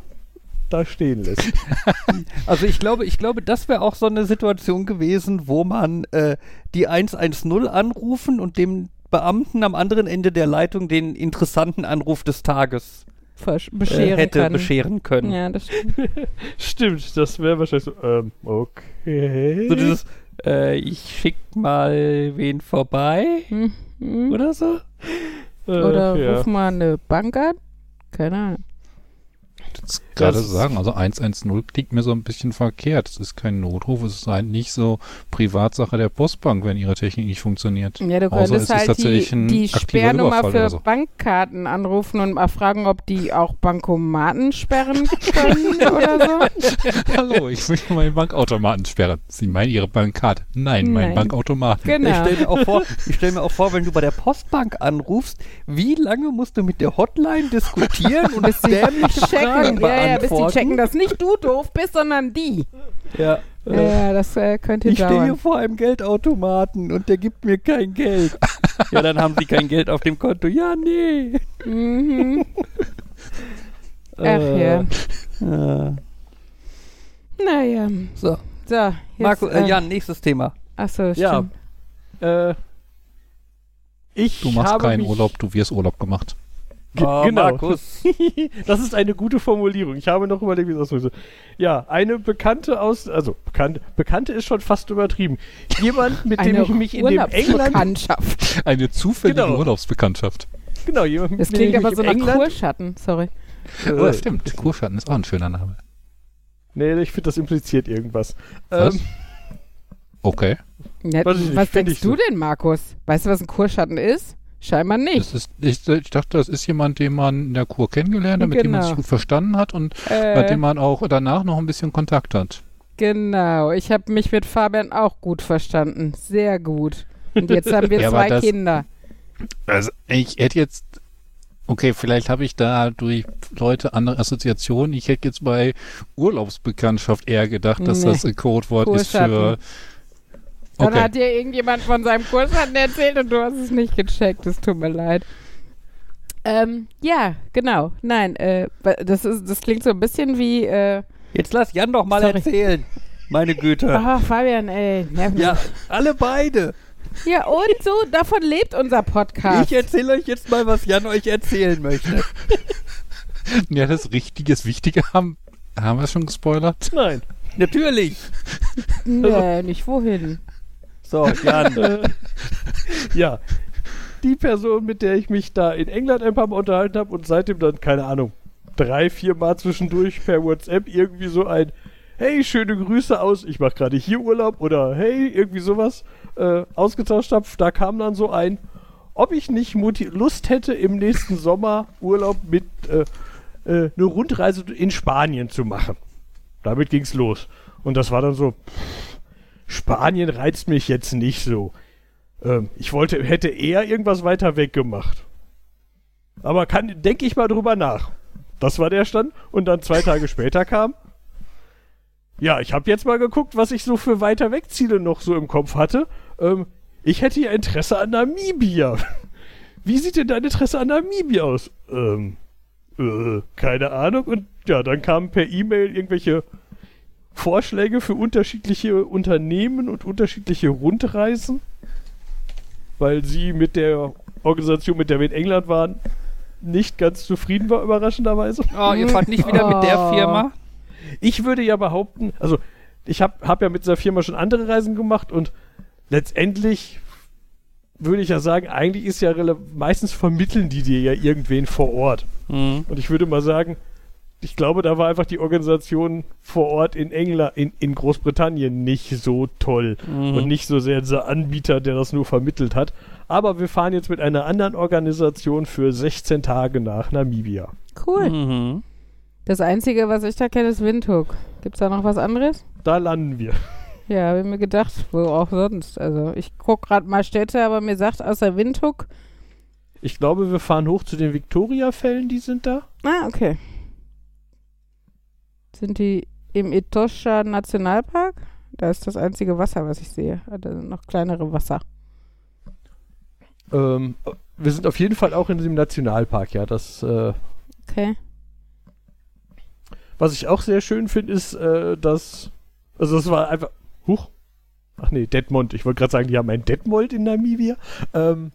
Speaker 4: da stehen lässt.
Speaker 3: Also ich glaube, ich glaube, das wäre auch so eine Situation gewesen, wo man äh, die 110 anrufen und dem Beamten am anderen Ende der Leitung den interessanten Anruf des Tages
Speaker 1: Versch-
Speaker 3: äh,
Speaker 1: bescheren
Speaker 3: hätte
Speaker 1: kann.
Speaker 3: bescheren können.
Speaker 1: Ja, das stimmt.
Speaker 4: Stimmt, das wäre wahrscheinlich so, ähm, okay.
Speaker 3: So dieses, äh, ich schick mal wen vorbei
Speaker 1: Hm, hm.
Speaker 3: oder so.
Speaker 4: Äh,
Speaker 1: Oder
Speaker 4: ja.
Speaker 1: ruf mal eine Bank an. Keine Ahnung.
Speaker 2: Das gerade sagen, also 110 klingt mir so ein bisschen verkehrt. Es ist kein Notruf, es ist halt nicht so Privatsache der Postbank, wenn ihre Technik nicht funktioniert.
Speaker 1: Ja, du
Speaker 2: Außer
Speaker 1: könntest
Speaker 2: es ist
Speaker 1: halt
Speaker 2: tatsächlich
Speaker 1: die, die Sperrnummer für
Speaker 2: so.
Speaker 1: Bankkarten anrufen und mal fragen, ob die auch Bankomaten sperren können oder so.
Speaker 2: Hallo, ich möchte meinen Bankautomaten sperren. Sie meinen Ihre Bankkarte? Nein, mein
Speaker 1: Nein.
Speaker 2: Bankautomaten.
Speaker 3: Ich
Speaker 1: Genau.
Speaker 3: stelle mir, auch vor- ich stell mir auch vor, wenn du bei der Postbank anrufst, wie lange musst du mit der Hotline diskutieren und
Speaker 1: die
Speaker 3: dämliche Fragen
Speaker 1: checken, ja, ja, bis die checken, dass nicht du doof bist, sondern die.
Speaker 3: Ja.
Speaker 1: Ja, ja, das äh, könnte
Speaker 3: Ich stehe hier
Speaker 1: dauern.
Speaker 3: vor einem Geldautomaten und der gibt mir kein Geld. ja, dann haben sie kein Geld auf dem Konto. Ja, nee.
Speaker 1: Mhm. Ach
Speaker 4: Äh,
Speaker 1: ja.
Speaker 3: Ja.
Speaker 1: Naja.
Speaker 3: So,
Speaker 1: So, jetzt,
Speaker 3: Marco, äh, Jan, nächstes Thema.
Speaker 1: Achso,
Speaker 4: Ja.
Speaker 1: stimmt.
Speaker 4: Äh, ich
Speaker 2: Du machst
Speaker 4: habe
Speaker 2: keinen
Speaker 4: mich,
Speaker 2: Urlaub, du wirst Urlaub gemacht.
Speaker 4: Ge-
Speaker 3: Oh,
Speaker 4: genau.
Speaker 3: Markus.
Speaker 4: das ist eine gute Formulierung. Ich habe noch überlegt, wie das ausdrücke. Ja, eine Bekannte aus, also Bekannte, Bekannte ist schon fast übertrieben. Jemand, mit dem ich mich in dem England,
Speaker 1: Urlaubsbekanntschaft.
Speaker 2: Eine zufällige
Speaker 4: Genau.
Speaker 2: Urlaubsbekanntschaft.
Speaker 4: genau, jemand, mit
Speaker 1: Das
Speaker 4: dem
Speaker 1: klingt
Speaker 4: ich
Speaker 1: aber
Speaker 4: mich
Speaker 1: so
Speaker 4: in
Speaker 1: nach
Speaker 4: England,
Speaker 1: Kurschatten, sorry.
Speaker 2: Oh,
Speaker 4: äh,
Speaker 2: das stimmt. Kurschatten ist auch ein schöner Name.
Speaker 4: Nee, ich finde, das impliziert irgendwas.
Speaker 2: Was?
Speaker 4: Ähm,
Speaker 2: Okay.
Speaker 1: Ja, was denkst
Speaker 4: ich so.
Speaker 1: du denn, Markus? Weißt du, was ein Kurschatten ist? Scheinbar nicht.
Speaker 2: Ist, ich, ich dachte, das ist jemand, den man in der Kur kennengelernt hat, mit dem man
Speaker 1: Genau.
Speaker 2: sich gut verstanden hat und mit
Speaker 1: Äh,
Speaker 2: dem man auch danach noch ein bisschen Kontakt hat.
Speaker 1: genau, ich habe mich mit Fabian auch gut verstanden. Sehr gut. Und jetzt haben wir
Speaker 2: Ja,
Speaker 1: zwei
Speaker 2: das-
Speaker 1: Kinder.
Speaker 2: Also ich hätte jetzt, okay, vielleicht habe ich da durch Leute andere Assoziationen. Ich hätte jetzt bei Urlaubsbekanntschaft eher gedacht, dass
Speaker 1: Nee.
Speaker 2: das ein Codewort ist für. Okay.
Speaker 1: hat dir irgendjemand von seinem Kurschatten erzählt und du hast es nicht gecheckt. Es tut mir leid. Ähm, ja, genau. Nein, äh, das, ist, das klingt so ein bisschen wie. Äh,
Speaker 3: Jetzt lass Jan doch mal
Speaker 1: Sorry.
Speaker 3: erzählen. Meine Güte.
Speaker 1: ah, Fabian, ey. nerv mich.
Speaker 3: Ja, alle beide.
Speaker 1: ja, und so, davon lebt unser Podcast.
Speaker 3: Ich erzähle euch jetzt mal, was Jan euch erzählen möchte.
Speaker 2: Ja, das Richtiges, Wichtige haben, haben wir schon gespoilert.
Speaker 4: nein.
Speaker 3: Natürlich.
Speaker 1: nee, nicht wohin.
Speaker 3: So, Jan.
Speaker 4: Ja, die Person, mit der ich mich da in England ein paar Mal unterhalten habe und seitdem dann, keine Ahnung, drei, vier Mal zwischendurch per WhatsApp irgendwie so ein Hey, schöne Grüße aus, ich mache gerade hier Urlaub oder Hey, irgendwie sowas äh, ausgetauscht habe. Da kam dann so ein, ob ich nicht Lust hätte, im nächsten Sommer Urlaub mit äh, äh, eine Rundreise in Spanien zu machen. Damit ging's los. Und das war dann so, Spanien reizt mich jetzt nicht so. Ähm, ich wollte, hätte eher irgendwas weiter weg gemacht. Aber kann, denke ich mal drüber nach. Das war der Stand. Und dann zwei Tage später kam. Ja, ich habe jetzt mal geguckt, was ich so für weiter weg Ziele noch so im Kopf hatte. Ähm, ich hätte ja Interesse an Namibia. Wie sieht denn dein Interesse an Namibia aus? Ähm, äh, keine Ahnung. Und ja, dann kamen per E-Mail irgendwelche Vorschläge für unterschiedliche Unternehmen und unterschiedliche Rundreisen, weil sie mit der Organisation, mit der wir in England waren, nicht ganz zufrieden war, überraschenderweise.
Speaker 3: Oh, ihr fahrt nicht wieder mit der. Firma?
Speaker 4: Ich würde ja behaupten, also ich habe hab ja mit dieser Firma schon andere Reisen gemacht und letztendlich würde ich ja sagen, eigentlich ist ja meistens vermitteln die dir ja irgendwen vor Ort.
Speaker 3: Hm.
Speaker 4: Und ich würde mal sagen, ich glaube, da war einfach die Organisation vor Ort in England, in, in Großbritannien nicht so toll
Speaker 3: Mhm.
Speaker 4: und nicht so sehr dieser Anbieter, der das nur vermittelt hat. Aber wir fahren jetzt mit einer anderen Organisation für 16 Tage nach Namibia.
Speaker 1: Cool.
Speaker 3: Mhm.
Speaker 1: Das Einzige, was ich da kenne, ist Windhoek. Gibt's da noch was anderes?
Speaker 4: Da landen wir.
Speaker 1: Ja, habe ich mir gedacht, wo auch sonst. Also ich guck gerade mal Städte, aber mir sagt außer Windhoek.
Speaker 4: Ich glaube, wir fahren hoch zu den Victoria-Fällen, die sind da.
Speaker 1: Ah, okay. Sind die im Etosha Nationalpark? Da ist das einzige Wasser, was ich sehe. Ah, Da sind noch kleinere Wasser.
Speaker 4: Ähm, wir sind auf jeden Fall auch in diesem Nationalpark, ja. Das, äh,
Speaker 1: Okay.
Speaker 4: Was ich auch sehr schön finde, ist, äh, dass. Also, das war einfach. Huch. Ach nee, Detmold. Ich wollte gerade sagen, die haben ein Detmold in Namibia. Ähm,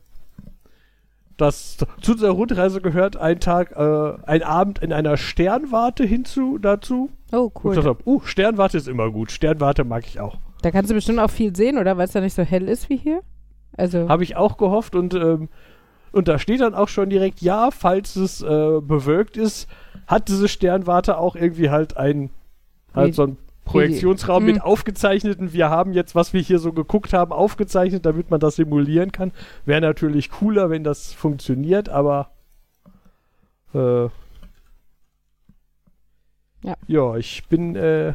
Speaker 4: das zu unserer Rundreise gehört ein Tag, äh, ein Abend in einer Sternwarte hinzu dazu.
Speaker 1: Oh, cool.
Speaker 4: ich dachte, uh, Sternwarte ist immer gut. Sternwarte mag ich auch.
Speaker 1: Da kannst du bestimmt auch viel sehen, oder? Weil es da nicht so hell ist wie hier. Also,
Speaker 4: Habe ich auch gehofft und, ähm, und da steht dann auch schon direkt, ja, falls es äh, bewölkt ist, hat diese Sternwarte auch irgendwie halt ein
Speaker 1: Wie-
Speaker 4: halt so ein Projektionsraum
Speaker 1: Hm.
Speaker 4: mit aufgezeichneten, wir haben jetzt, was wir hier so geguckt haben, aufgezeichnet, damit man das simulieren kann. Wäre natürlich cooler, wenn das funktioniert, aber äh,
Speaker 1: Ja.
Speaker 4: ja, ich bin äh,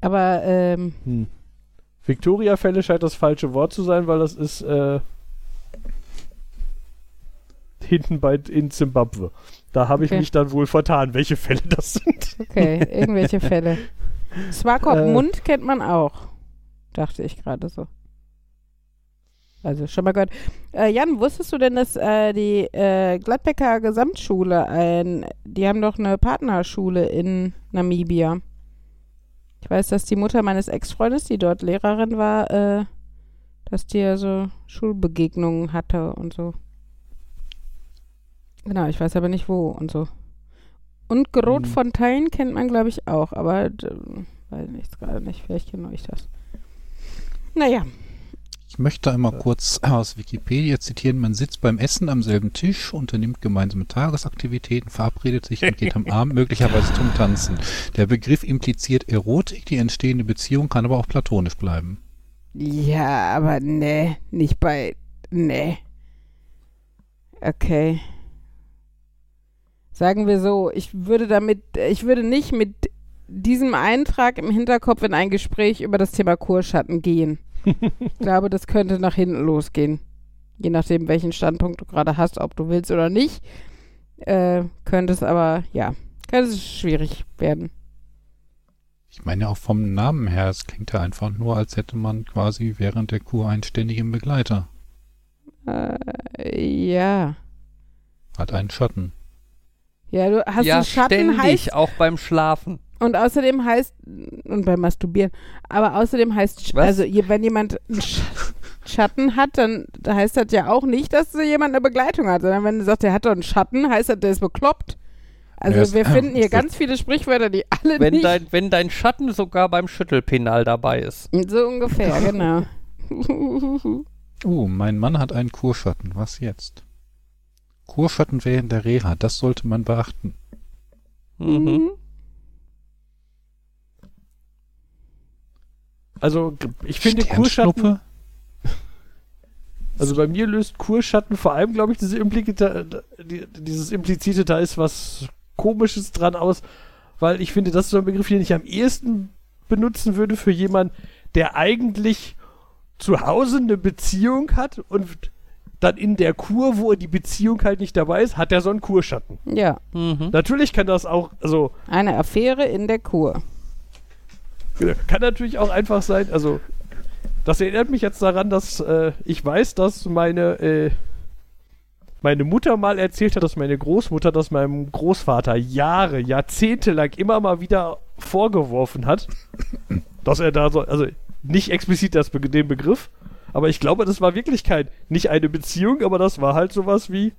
Speaker 1: aber, ähm,
Speaker 4: hm. Victoria-Fälle scheint das falsche Wort zu sein, weil das ist äh, hinten bei in Zimbabwe. Da habe ich
Speaker 1: Okay.
Speaker 4: mich dann wohl vertan, welche Fälle das sind.
Speaker 1: okay, irgendwelche Fälle. Swakop
Speaker 4: Äh.
Speaker 1: Mund kennt man auch. Dachte ich gerade so. Also schon mal gehört. Äh, Jan, wusstest du denn, dass äh, die äh, Gladbecker Gesamtschule ein, die haben doch eine Partnerschule in Namibia. Ich weiß, dass die Mutter meines Ex-Freundes, die dort Lehrerin war, äh, dass die ja so Schulbegegnungen hatte und so. Genau, ich weiß aber nicht wo und so. Und Grotfontein kennt man, glaube ich, auch, aber äh, weiß ich jetzt gerade nicht. Vielleicht kenne ich das. Naja,
Speaker 2: Ich möchte einmal kurz aus Wikipedia zitieren. Man sitzt beim Essen am selben Tisch, unternimmt gemeinsame Tagesaktivitäten, verabredet sich und geht am Abend möglicherweise zum Tanzen. Der Begriff impliziert Erotik, die entstehende Beziehung kann aber auch platonisch bleiben.
Speaker 1: ja, aber nee, nicht bei, nee. Okay. Sagen wir so, ich würde damit, ich würde nicht mit diesem Eintrag im Hinterkopf in ein Gespräch über das Thema Kurschatten gehen. ich glaube, das könnte nach hinten losgehen. Je nachdem, welchen Standpunkt du gerade hast, ob du willst oder nicht, äh, könnte es aber, ja, könnte es schwierig werden.
Speaker 2: Ich meine auch vom Namen her, es klingt ja einfach nur, als hätte man quasi während der Kur einen ständigen Begleiter.
Speaker 1: Äh, ja.
Speaker 2: Hat einen Schatten.
Speaker 1: Ja, du hast
Speaker 3: ja,
Speaker 1: einen Schatten
Speaker 3: ständig,
Speaker 1: heißt
Speaker 3: auch beim Schlafen.
Speaker 1: und außerdem heißt und beim Masturbieren, aber außerdem heißt
Speaker 3: Was?
Speaker 1: also wenn jemand einen Sch Schatten hat, dann heißt das ja auch nicht, dass so jemand eine Begleitung hat, sondern wenn du sagst, der hat doch einen Schatten, heißt das, der ist bekloppt. Also
Speaker 2: Ja,
Speaker 1: wir finden hier ganz viele Sprichwörter, die alle
Speaker 3: Wenn
Speaker 1: nicht
Speaker 3: dein, wenn dein Schatten sogar beim Schüttelpenal dabei ist.
Speaker 1: so ungefähr, genau.
Speaker 2: Uh, mein Mann hat einen Kurschatten. Was jetzt? Kurschatten während der Reha, das sollte man beachten.
Speaker 3: Mhm.
Speaker 4: Also g- ich finde Kurschatten, also bei mir löst Kurschatten vor allem, glaube ich, diese implizite, die, dieses implizite, da ist was Komisches dran aus, weil ich finde, das ist so ein Begriff, den ich am ehesten benutzen würde für jemanden, der eigentlich zu Hause eine Beziehung hat und dann in der Kur, wo die Beziehung halt nicht dabei ist, hat er so einen Kurschatten.
Speaker 1: Ja,
Speaker 3: Mhm.
Speaker 4: Natürlich kann das auch, also
Speaker 1: eine Affäre in der Kur.
Speaker 4: Kann natürlich auch einfach sein, also das erinnert mich jetzt daran, dass äh, ich weiß, dass meine äh, meine Mutter mal erzählt hat, dass meine Großmutter das meinem Großvater Jahre, Jahrzehnte lang immer mal wieder vorgeworfen hat, dass er da so, also nicht explizit das, den Begriff, aber ich glaube, das war wirklich kein, nicht eine Beziehung, aber das war halt sowas wie,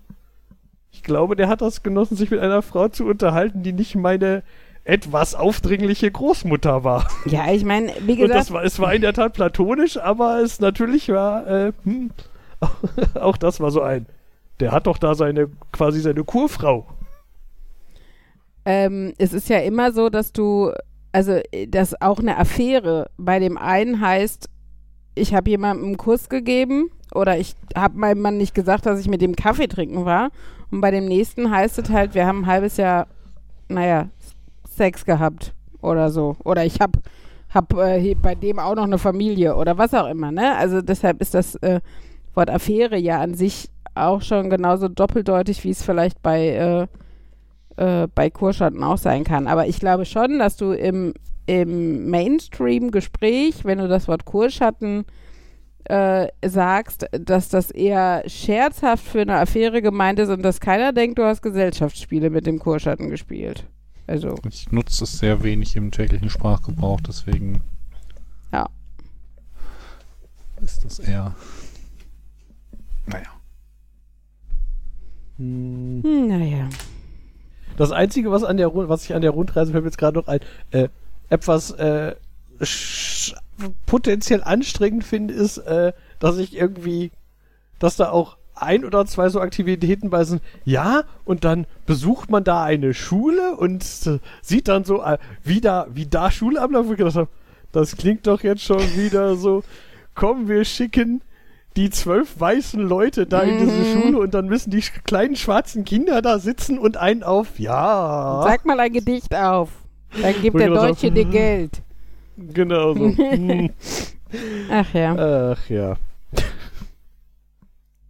Speaker 4: ich glaube, der hat das genossen, sich mit einer Frau zu unterhalten, die nicht meine etwas aufdringliche Großmutter war.
Speaker 1: Ja, ich meine, wie
Speaker 4: Und
Speaker 1: gesagt,
Speaker 4: das war, es war in der Tat platonisch, aber es natürlich war, äh, hm, auch das war so ein. Der hat doch da seine, quasi seine Kurfrau.
Speaker 1: ähm, es ist ja immer so, dass du, also äh, dass auch eine Affäre bei dem einen heißt, ich habe jemandem einen Kuss gegeben oder ich habe meinem Mann nicht gesagt, dass ich mit dem Kaffee trinken war. Und bei dem nächsten heißt es halt, wir haben ein halbes Jahr, naja, Sex gehabt oder so. Oder ich habe hab, äh, bei dem auch noch eine Familie oder was auch immer, ne? Also deshalb ist das äh, Wort Affäre ja an sich auch schon genauso doppeldeutig, wie es vielleicht bei, äh, äh, bei Kurschatten auch sein kann. Aber ich glaube schon, dass du im, im Mainstream-Gespräch, wenn du das Wort Kurschatten äh, sagst, dass das eher scherzhaft für eine Affäre gemeint ist und dass keiner denkt, du hast Gesellschaftsspiele mit dem Kurschatten gespielt. Also,
Speaker 2: Ich nutze es sehr wenig im täglichen Sprachgebrauch, deswegen
Speaker 1: ja.
Speaker 2: ist das eher. Naja.
Speaker 4: Hm.
Speaker 1: Hm, naja.
Speaker 4: Das Einzige, was, an der, was ich an der Rundreise fällt mir jetzt gerade noch ein, äh, etwas äh, potenziell anstrengend finde, ist, äh, dass ich irgendwie, dass da auch ein oder zwei so Aktivitäten bei sind. Ja, und dann besucht man da eine Schule und äh, sieht dann so, äh, wie, da, wie da Schule abläuft. Wo ich gedacht habe, das klingt doch jetzt schon wieder so, komm, wir schicken die zwölf weißen Leute da in diese
Speaker 1: Mhm.
Speaker 4: Schule und dann müssen die kleinen schwarzen Kinder da sitzen und einen auf, ja.
Speaker 1: Sag mal ein Gedicht auf. Dann gibt der Deutsche dir
Speaker 4: hm.
Speaker 1: Geld.
Speaker 4: Genau so. Hm.
Speaker 1: Ach ja.
Speaker 4: Ach ja.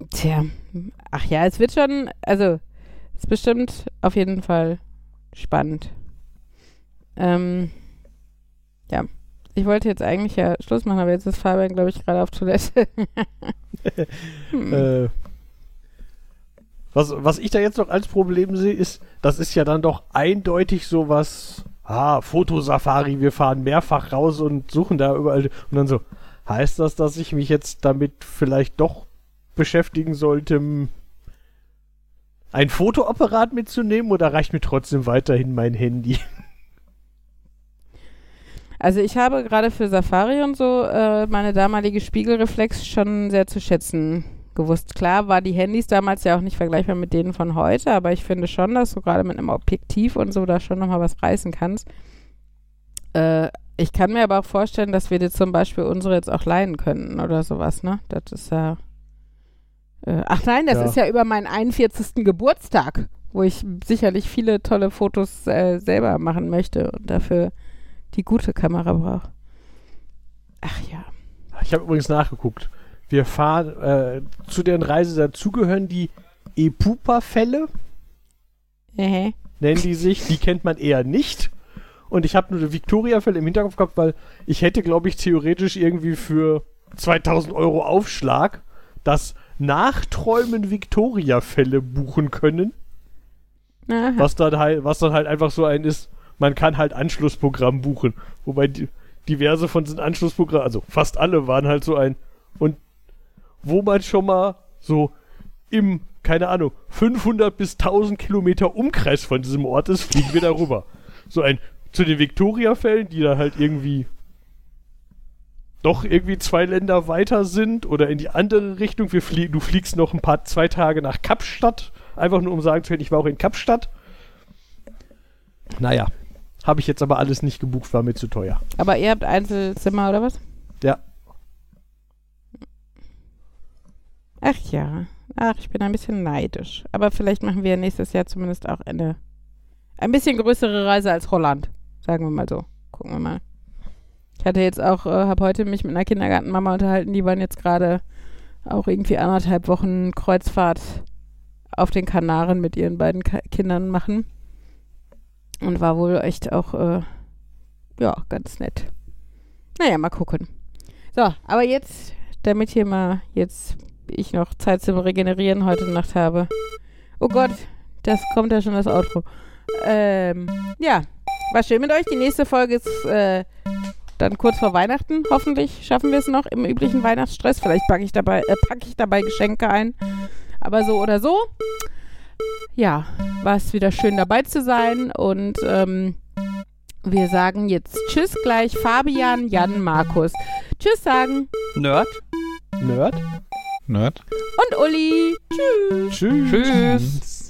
Speaker 1: Tja. Ach ja, es wird schon, also, es ist bestimmt auf jeden Fall spannend. Ähm, ja. Ich wollte jetzt eigentlich ja Schluss machen, aber jetzt ist Fabian, glaube ich, gerade auf Toilette. hm.
Speaker 4: Äh, was, was ich da jetzt noch als Problem sehe, ist, das ist ja dann doch eindeutig sowas, ah, Fotosafari, wir fahren mehrfach raus und suchen da überall. Und dann so, heißt das, dass ich mich jetzt damit vielleicht doch beschäftigen sollte, ein Fotoapparat mitzunehmen oder reicht mir trotzdem weiterhin mein Handy?
Speaker 1: Also ich habe gerade für Safari und so äh, meine damalige Spiegelreflex schon sehr zu schätzen gewusst. Klar war die Handys damals ja auch nicht vergleichbar mit denen von heute, aber ich finde schon, dass du gerade mit einem Objektiv und so da schon nochmal was reißen kannst. Äh, ich kann mir aber auch vorstellen, dass wir dir zum Beispiel unsere jetzt auch leihen könnten oder sowas, ne? Das ist ja... Äh, ach nein, das
Speaker 4: Ja.
Speaker 1: ist ja über meinen 41. Geburtstag, wo ich sicherlich viele tolle Fotos äh, selber machen möchte und dafür die gute Kamera braucht. Ach ja.
Speaker 4: Ich habe übrigens nachgeguckt. Wir fahren, äh, zu deren Reise dazugehören die Epupa-Fälle.
Speaker 1: Äh,
Speaker 4: nennen die sich. Die kennt man eher nicht. Und ich habe nur die Victoria-Fälle im Hinterkopf gehabt, weil ich hätte, glaube ich, theoretisch irgendwie für 2000 Euro Aufschlag das Nachträumen Victoria-Fälle buchen können.
Speaker 1: aha.
Speaker 4: Was dann, halt, was dann halt einfach so ein ist, man kann halt Anschlussprogramm buchen. Wobei die, diverse von diesen Anschlussprogrammen, also fast alle waren halt so ein. Wo man schon mal so im, keine Ahnung, 500 bis 1000 Kilometer Umkreis von diesem Ort ist, fliegen wir darüber. So ein, zu den Victoria-Fällen, die da halt irgendwie doch irgendwie zwei Länder weiter sind oder in die andere Richtung. Wir flie du fliegst noch ein paar, zwei Tage nach Kapstadt, einfach nur um sagen zu können, ich war auch in Kapstadt. Naja, habe ich jetzt aber alles nicht gebucht, war mir zu teuer.
Speaker 1: Aber ihr habt Einzelzimmer oder was?
Speaker 4: Ja.
Speaker 1: Ach ja. Ach, ich bin ein bisschen neidisch. Aber vielleicht machen wir nächstes Jahr zumindest auch eine ein bisschen größere Reise als Holland. Sagen wir mal so. Gucken wir mal. Ich hatte jetzt auch, äh, habe heute mich mit einer Kindergartenmama unterhalten, die waren jetzt gerade auch irgendwie anderthalb Wochen Kreuzfahrt auf den Kanaren mit ihren beiden Ka Kindern machen. Und war wohl echt auch, äh, ja, ganz nett. Naja, mal gucken. So, aber jetzt, damit hier mal jetzt ich noch Zeit zum Regenerieren heute Nacht habe. Oh Gott, das kommt ja schon das Outro. Ähm, ja, war schön mit euch. Die nächste Folge ist äh, dann kurz vor Weihnachten. Hoffentlich schaffen wir es noch im üblichen Weihnachtsstress. Vielleicht packe ich dabei, äh, packe ich dabei Geschenke ein. Aber so oder so. Ja, war es wieder schön dabei zu sein und ähm, wir sagen jetzt Tschüss gleich. Fabian, Jan, Markus. Tschüss sagen.
Speaker 3: Nerd.
Speaker 4: Nerd?
Speaker 2: Nerd.
Speaker 1: Und Uli.
Speaker 4: Tschüss.
Speaker 3: Tschüss.
Speaker 2: Tschüss.